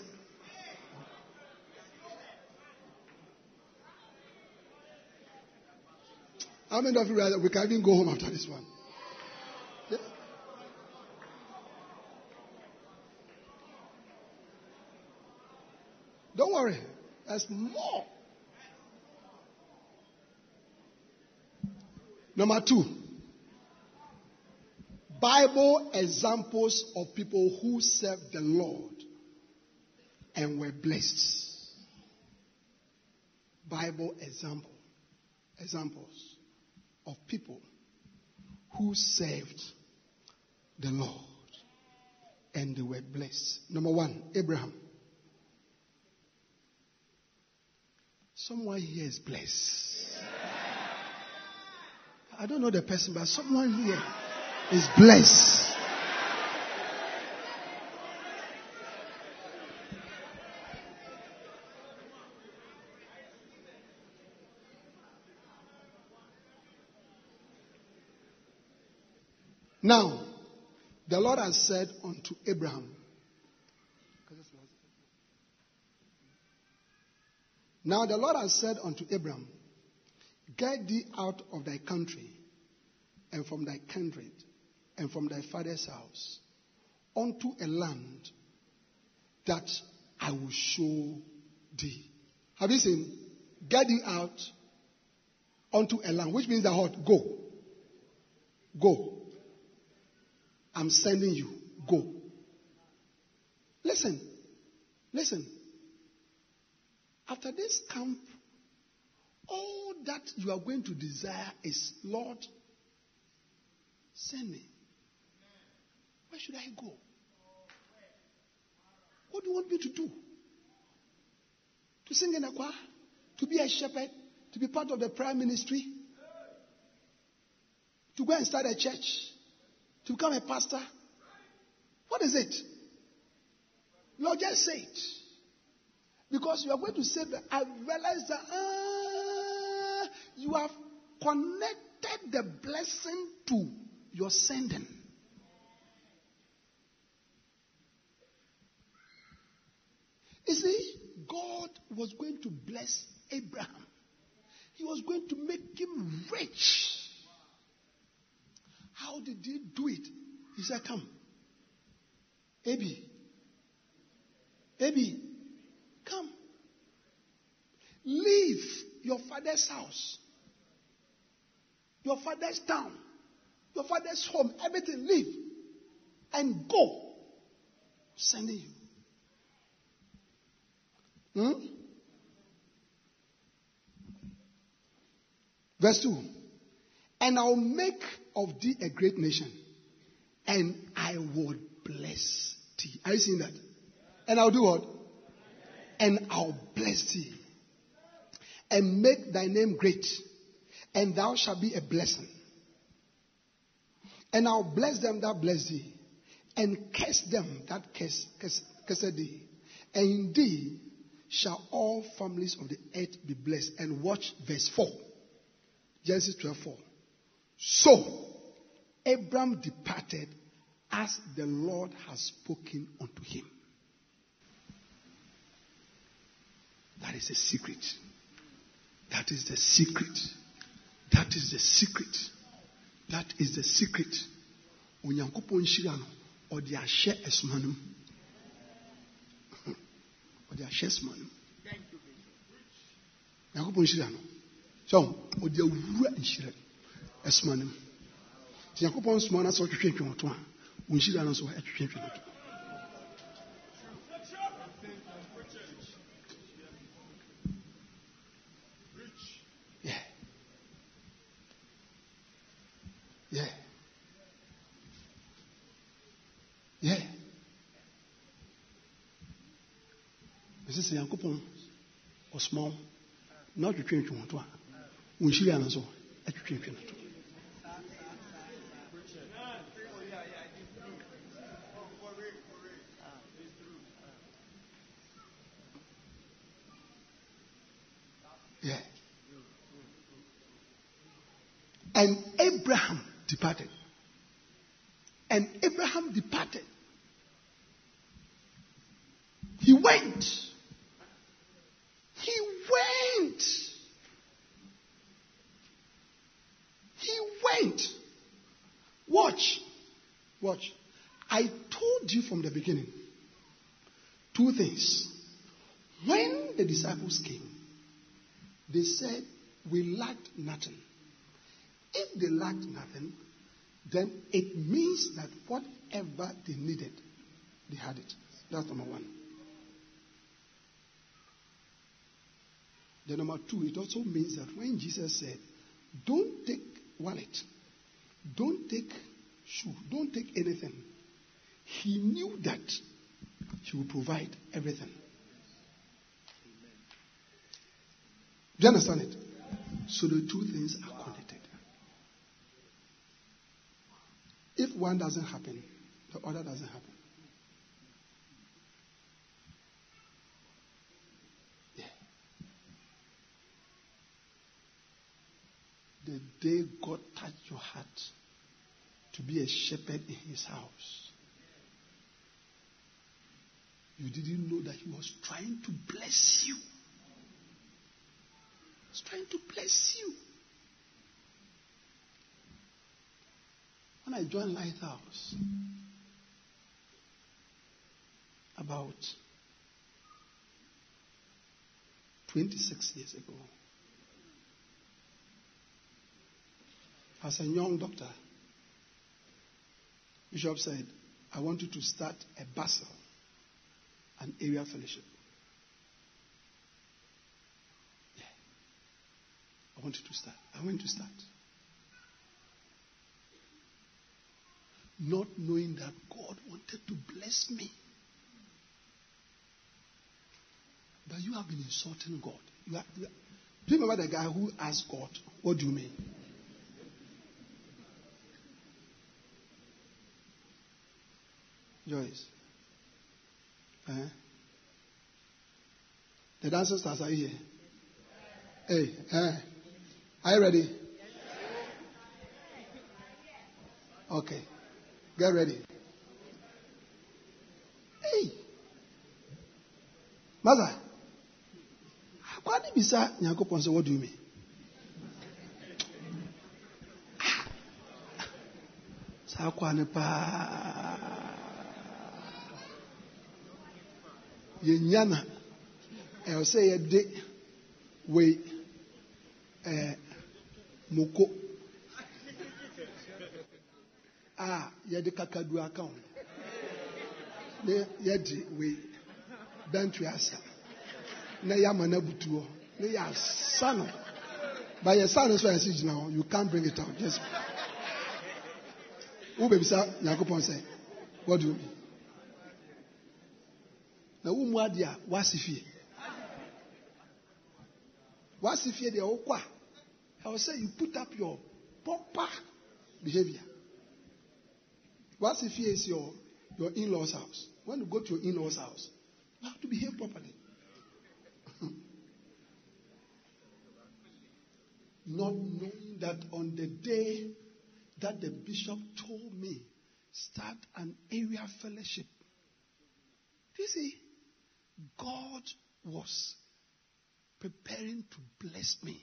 How many of you realize we can even go home after this one? Yeah. Don't worry, there's more. Number two, Bible examples of people who served the Lord and were blessed. Bible example, examples of people who served the Lord and they were blessed. Number one, Abraham. Someone here is blessed. I don't know the person, but someone here is blessed. Now, the Lord has said unto Abraham, Now the Lord has said unto Abraham, Get thee out of thy country and from thy kindred and from thy father's house unto a land that I will show thee. Have you seen? Get thee out unto a land, which means that what? Go. Go. I'm sending you. Go. Listen. Listen. After this camp, all that you are going to desire is, Lord, send me. Where should I go? What do you want me to do? To sing in a choir? To be a shepherd? To be part of the prayer ministry? To go and start a church? To become a pastor? What is it? Lord, just say it. Because you are going to say that I realize that ah, you have connected the blessing to your sending. You see, God was going to bless Abraham. He was going to make him rich. How did he do it? He said, Come. Abi, Baby, come. Leave your father's house, your father's town, your father's home, everything. Leave and go. Sending you. Hmm? Verse 2 And I'll make of thee a great nation, and I will bless thee. Are you seeing that? And I'll do what? And I'll bless thee, and make thy name great, and thou shalt be a blessing. And I'll bless them that bless thee, and curse them that curse, curse, curse thee. And in thee shall all families of the earth be blessed. And watch verse 4. Genesis 12 4. So Abram departed as the Lord has spoken unto him. That is the secret. That is the secret. That is the secret. That is the secret. Onyankopɔn nhyira no, ɔde ahyɛ ɛsoma no mu. Ɔde ahyɛ ɛsoma no mu. Onyankopɔn nhyira no. So, ɔde awura nhyira ɛsoma no mu. Nti Onyankopɔn soma no sɛ ɔtwetwe ntwemɔto a, wo nhyira no nso ɛtwetwe ntwemɔto. Yeah. Yeah. Yeah. Ɛsɛ sɛ Nyankopɔn ɔsoma wo na ntwemɔto a, no nso ntwemɔto. Yeah. And Abraham departed. And Abraham departed. He went. He went. He went. Watch. Watch. I told you from the beginning two things. When the disciples came, they said, We lacked nothing. If they lacked nothing, then it means that whatever they needed, they had it. That's number one. The number two, it also means that when Jesus said, Don't take wallet, don't take shoe, don't take anything, he knew that he would provide everything. Do you understand it? So the two things are connected. If one doesn't happen, the other doesn't happen. Yeah. The day God touched your heart to be a shepherd in his house, you didn't know that he was trying to bless you. He was trying to bless you. When I joined Lighthouse, about 26 years ago, as a young doctor, Bishop said, I want you to start a Bacenta, an area fellowship. Yeah. I want you to start. I went to start. Not knowing that God wanted to bless me. But you have been insulting God. You you do you remember the guy who asked God, What do you mean? Joyce. Eh? The dancing stars are here. Hey, eh? Are you ready? Okay. Get ready. Hey. Maza. Akwa ni bisa Nyankopɔn sɛ what do you mean? Ah. Saa akwa ne. Yɛnya na ɛwɔ sɛ yɛde wei ɛɛ moko. A yɛde kakadu aka ho. Na yɛde wei bɛntu asa. Na yɛama no abutu hɔ na yɛasa no. But yɛsa no so a yɛsi gyina hɔ you can't bring it out. Just wobɛbisa nyankopɔn sɛ what do you mean na wo mu adeɛ a woasi fie. Woasi fie deɛ wokɔ a ɛwɔ sɛ you put up your proper behavior. Woasi fie is your your in-laws house. When you go to your in-laws house you have to behave properly. [laughs] Not knowing that on the day that the bishop told me start an area fellowship. Do you see God was preparing to bless me.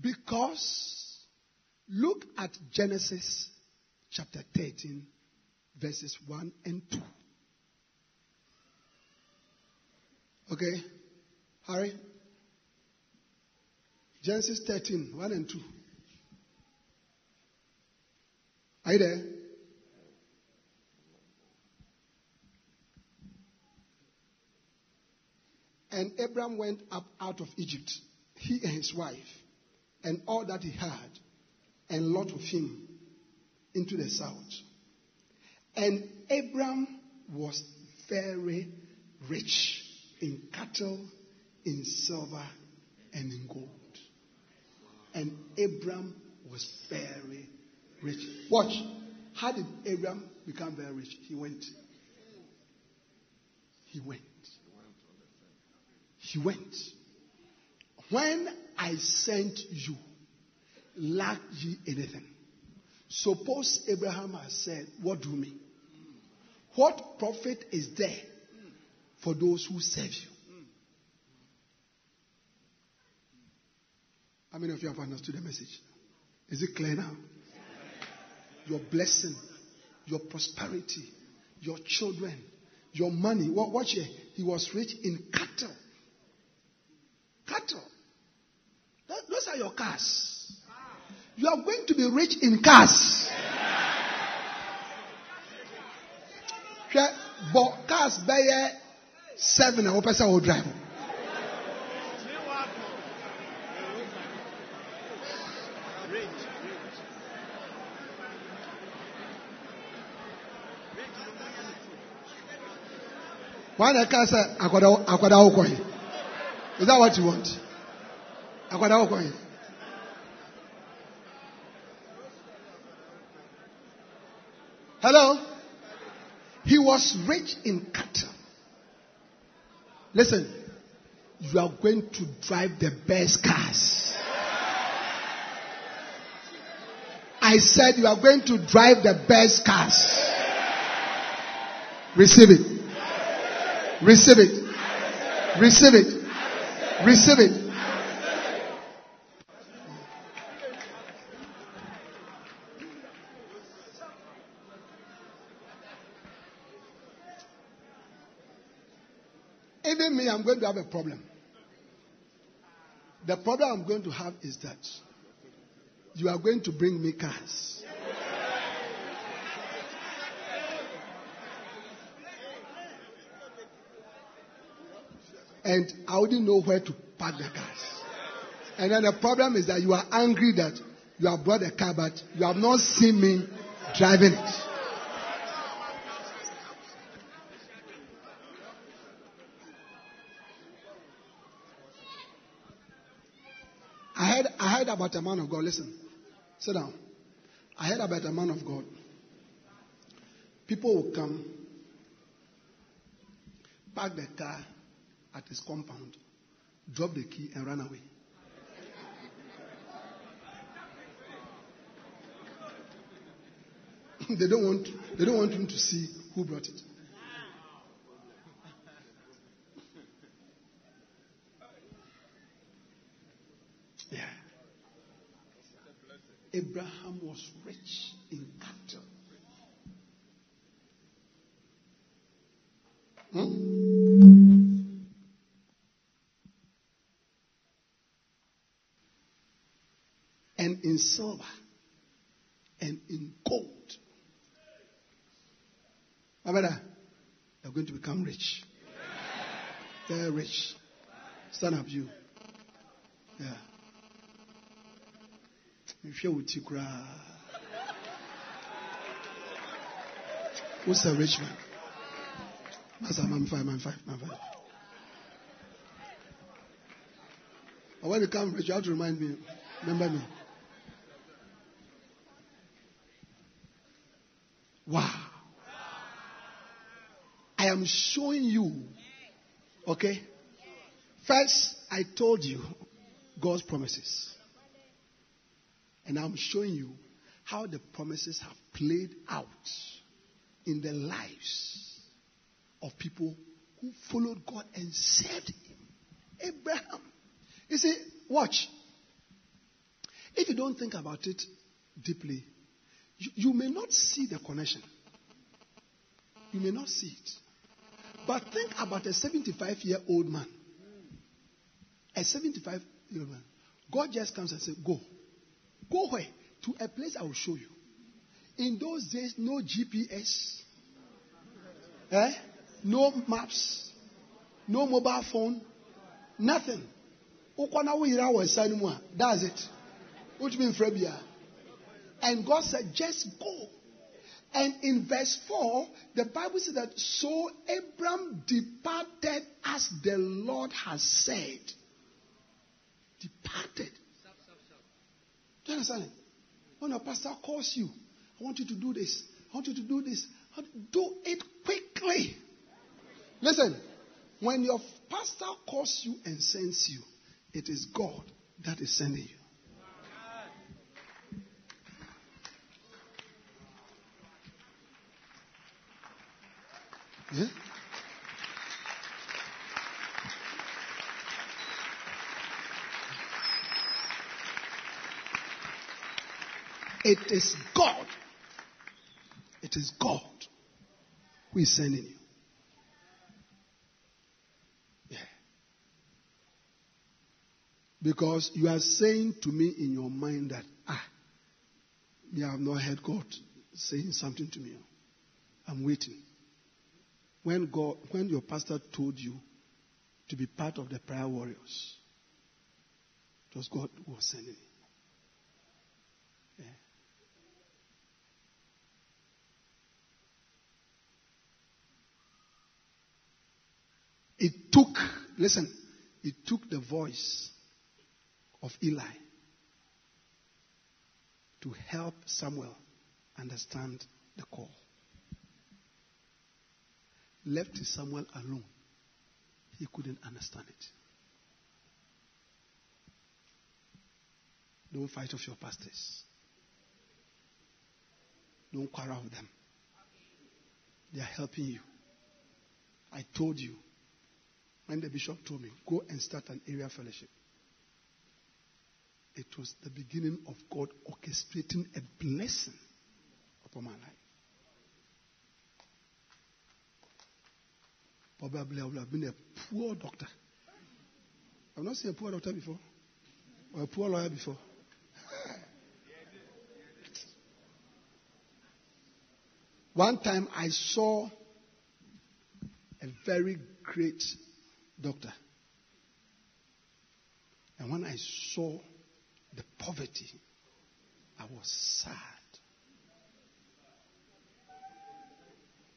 Because look at Genesis chapter 13, verses 1 and 2. Okay? Harry? Genesis 13, 1 and 2. Are you there? And Abram went up out of Egypt, he and his wife, and all that he had, and Lot with him into the south. And Abram was very rich in cattle, in silver, and in gold. And Abram was very rich. Watch. How did Abram become very rich? He went. He went. He went. When I sent you, lack ye anything? Suppose Abraham has said, What do mean? What profit is there for those who serve you? How many of you have understood the message? Is it clear now? Your blessing, your prosperity, your children, your money. Watch here. He was rich in. Cattle. Your cars. You are going to be rich in cars. Hwɛ bɔ cars bɛyɛ seven a wɔpɛ sɛ wɔ drive. Why the car say akwada akwada wokɔ Is that what you want? Akwada wokɔ. Hello? He was rich in cattle. Listen, you are going to drive the best cars. I said you are going to drive the best cars. Receive it. Receive it. Receive it. Receive it. Even me, I'm going to have a problem. The problem I'm going to have is that you are going to bring me cars. And I wouldn't know where to park the cars. And then the problem is that you are angry that you have brought a car, but you have not seen me driving it. I heard, about a man of God. Listen, sit down. I heard about a man of God. People will come, park the car at his compound, drop the key, and run away. [laughs] they don't want they don't want him to see who brought it. Abraham was rich in cattle. Hmm? And in silver and in gold. My brother, you're going to become rich. Very rich. Stand up, you. Yeah. If you would cry. Who's a rich man? Man five, man five. And when you come rich, you have to remind me. Remember me. Wow. I am showing you. Okay? First, I told you God's promises. And I'm showing you how the promises have played out in the lives of people who followed God and served Him. Abraham. You see, watch. If you don't think about it deeply, you, you may not see the connection. You may not see it. But think about a 75 year old man. A 75 year old man. God just comes and says, Go. Go where? To a place I will show you. In those days, no GPS, eh? no maps, no mobile phone, nothing. That's it. And God said, just go. And in verse 4, the Bible says that so Abram departed as the Lord has said. Departed. Do you understand it? When a pastor calls you, I want you to do this. I want you to do this. Do it quickly. Listen, when your pastor calls you and sends you, it is God that is sending you. Yeah? It is God. It is God who is sending you. Yeah. Because you are saying to me in your mind that, ah, I have not heard God saying something to me. I'm waiting. When God, when your pastor told you to be part of the prayer warriors, it was God who was sending you. It took, listen, it took the voice of Eli to help Samuel understand the call. Left Samuel alone, he couldn't understand it. Don't fight with your pastors. Don't quarrel with them. They are helping you. I told you when the bishop told me, go and start an area fellowship. It was the beginning of God orchestrating a blessing upon my life. Probably I would have been a poor doctor. I've not seen a poor doctor before, or a poor lawyer before. [laughs] One time I saw a very great doctor. And when I saw the poverty, I was sad.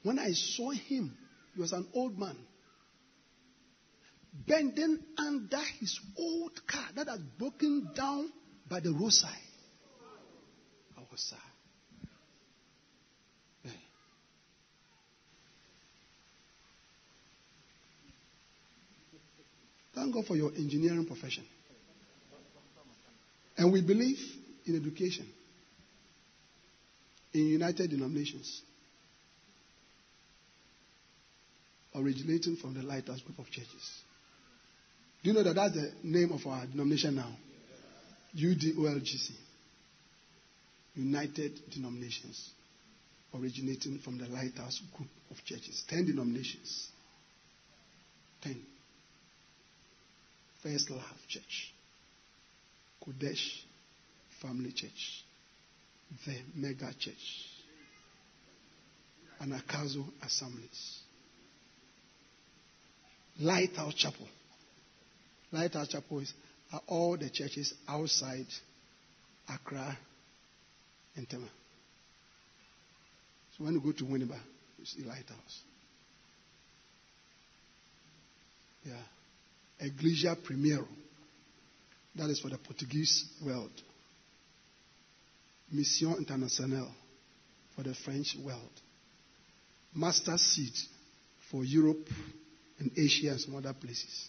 When I saw him, he was an old man, bending under his old car that had broken down by the roadside. I was sad. Yeah. Thank God for your engineering profession. And we believe in education in United Denominations, originating from the Lighthouse Group of Churches. Do you know that that's the name of our denomination now? UDOLGC. United Denominations, originating from the Lighthouse Group of Churches. Ten denominations. 10. First Love Church. Kodesh Family Church. The Mega Church. Anagkazo Assemblies. Lighthouse Chapel. Lighthouse Chapel is, are all the churches outside Accra and Tema. So when you go to Winneba, you see Lighthouse. Yeah. Iglesia Primeiro. That is for the Portuguese world. Mission Internationale for the French world. Master Seed for Europe and Asia and some other places.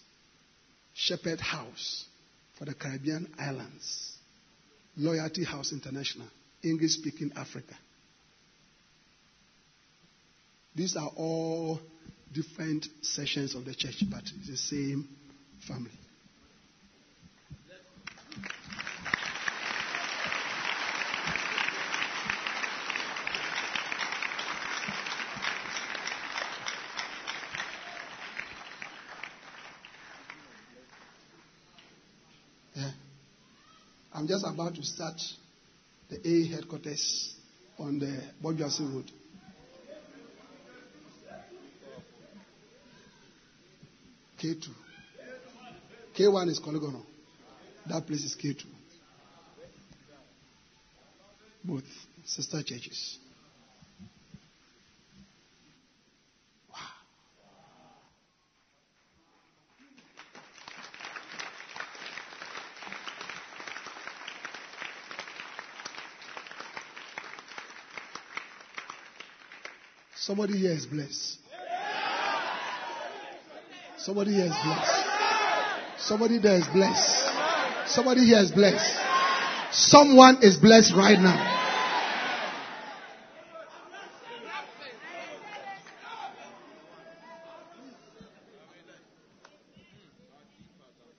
Shepherd House for the Caribbean islands. Loyalty House International, English speaking Africa. These are all different sections of the church, but it's the same family. Yeah. I'm just about to start the A headquarters on the Bojuasi Road. K2. K1 is Korle Gonno. That place is K2. Both sister churches. Wow. Somebody here is blessed. Somebody here is blessed. Somebody there is blessed. Somebody here is blessed. Someone is blessed right now.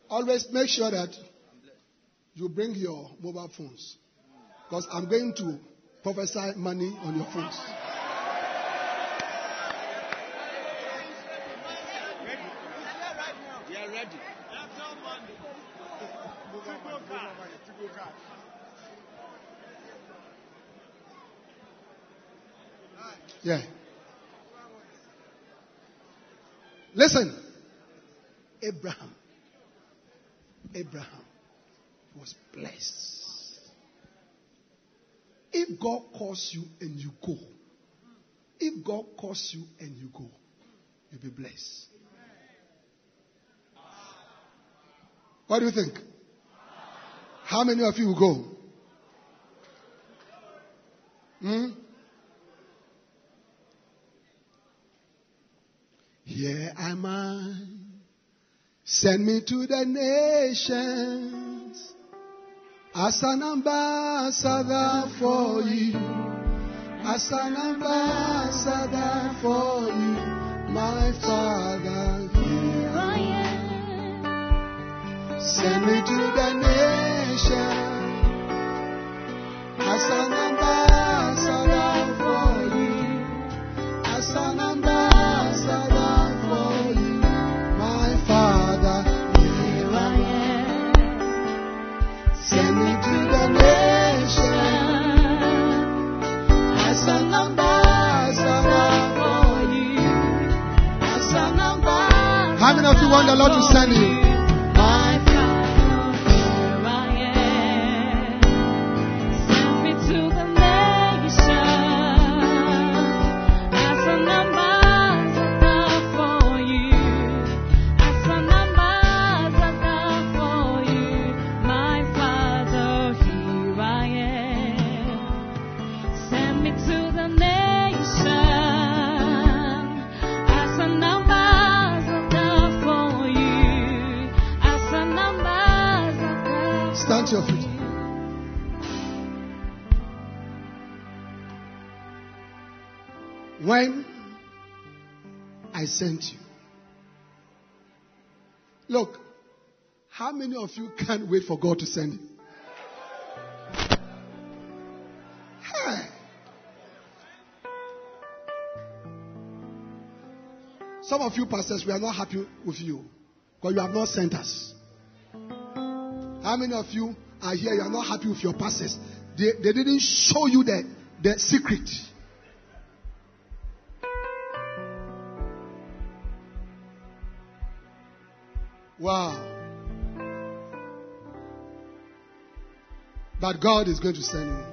Always make sure that you bring your mobile phones. Because I'm going to prophesy money on your phones. Listen. Abraham. Abraham was blessed. If God calls you and you go, if God calls you and you go, you'll be blessed. What do you think? How many of you will go? Hmm? Here am I. Send me to the nations as an ambassador for you. As an ambassador for you, my Father. Here I am. Send me to the nations as an ambassador Want the Lord to send you? When I sent you, look, how many of you can't wait for God to send you? Hey. Some of you pastors, we are not happy with you because you have not sent us. How many of you are here? You are not happy with your pastors. They, they didn't show you the, the secret. Wow. But God is going to send you.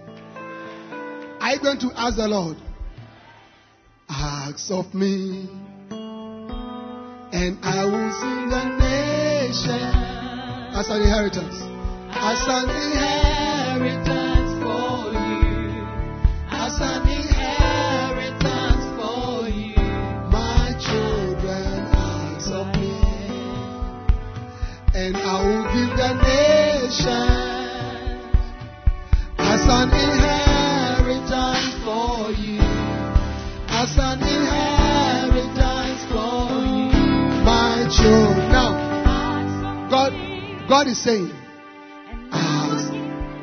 Are you going to ask the Lord? Ask of me, and I will see the nation as an inheritance. As an inheritance as an inheritance for you. As an inheritance for you. My children. Now, God, God is saying, ask,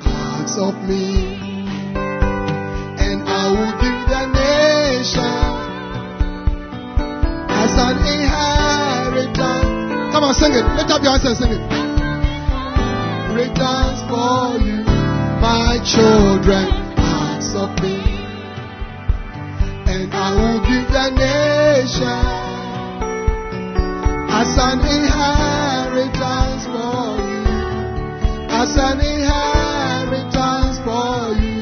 ask of me, and I will give the nation as an inheritance. Come on, sing it. Lift up your hands and sing it. Returns for you, my children. Ask of me, and I will give the nation as an inheritance for you, as an inheritance for you,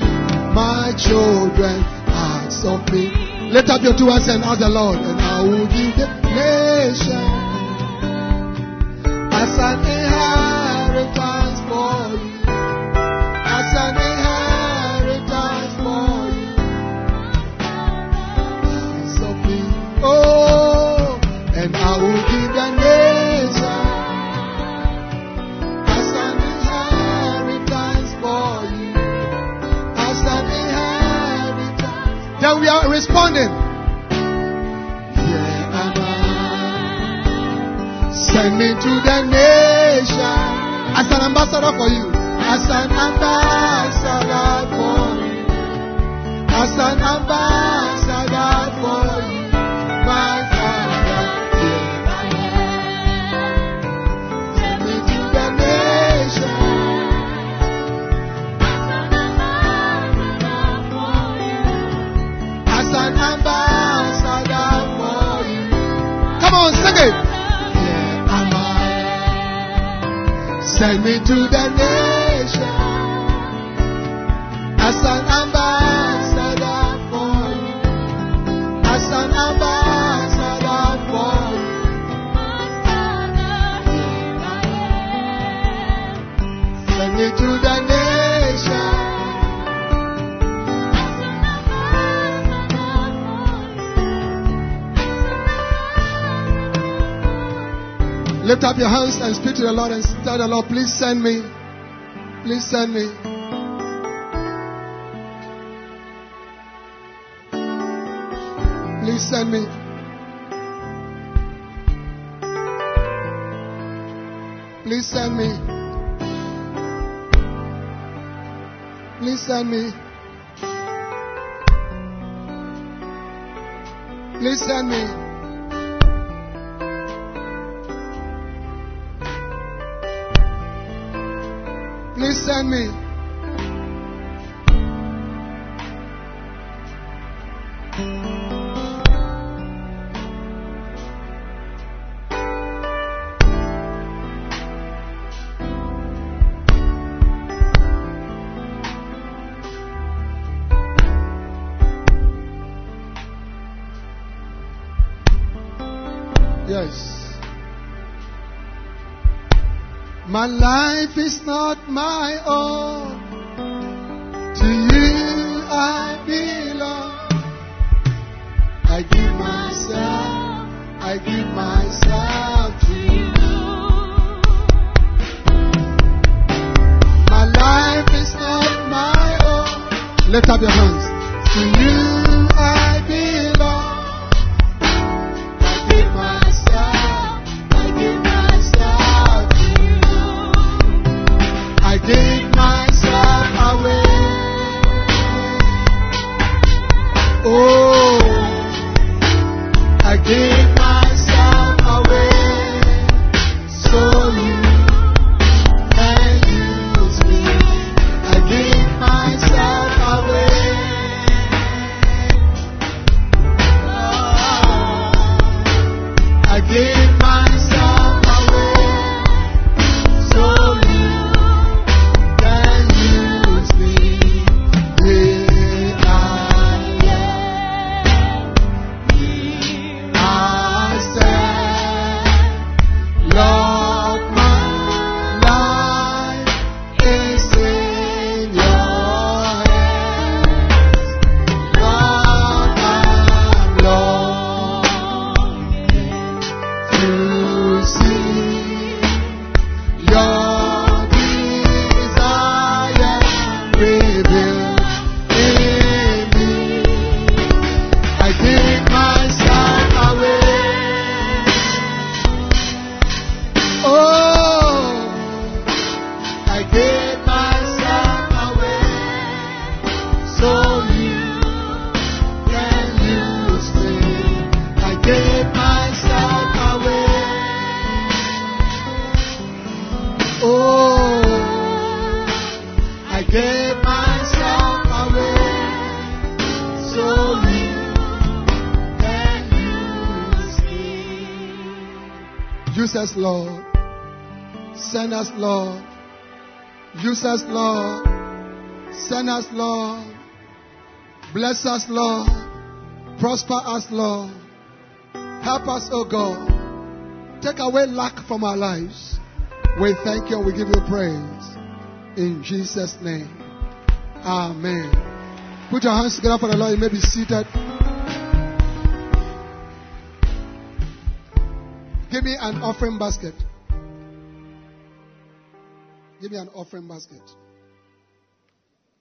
my children. Ask of me. Lift up your two hands and ask the Lord, and I will give the nation Lord and tell the Lord, please send me. Please send me. Please send me. Please send me. Please send me. Please send me. Send me. Life is not my own. Lord. Use us, Lord. Send us, Lord. Bless us, Lord. Prosper us, Lord. Help us, O God. Take away lack from our lives. We thank you. We give you praise. In Jesus' name. Amen. Put your hands together for the Lord. You may be seated. Give me an offering basket. Give me an offering basket.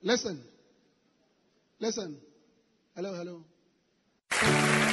Listen. Listen. Hello, hello.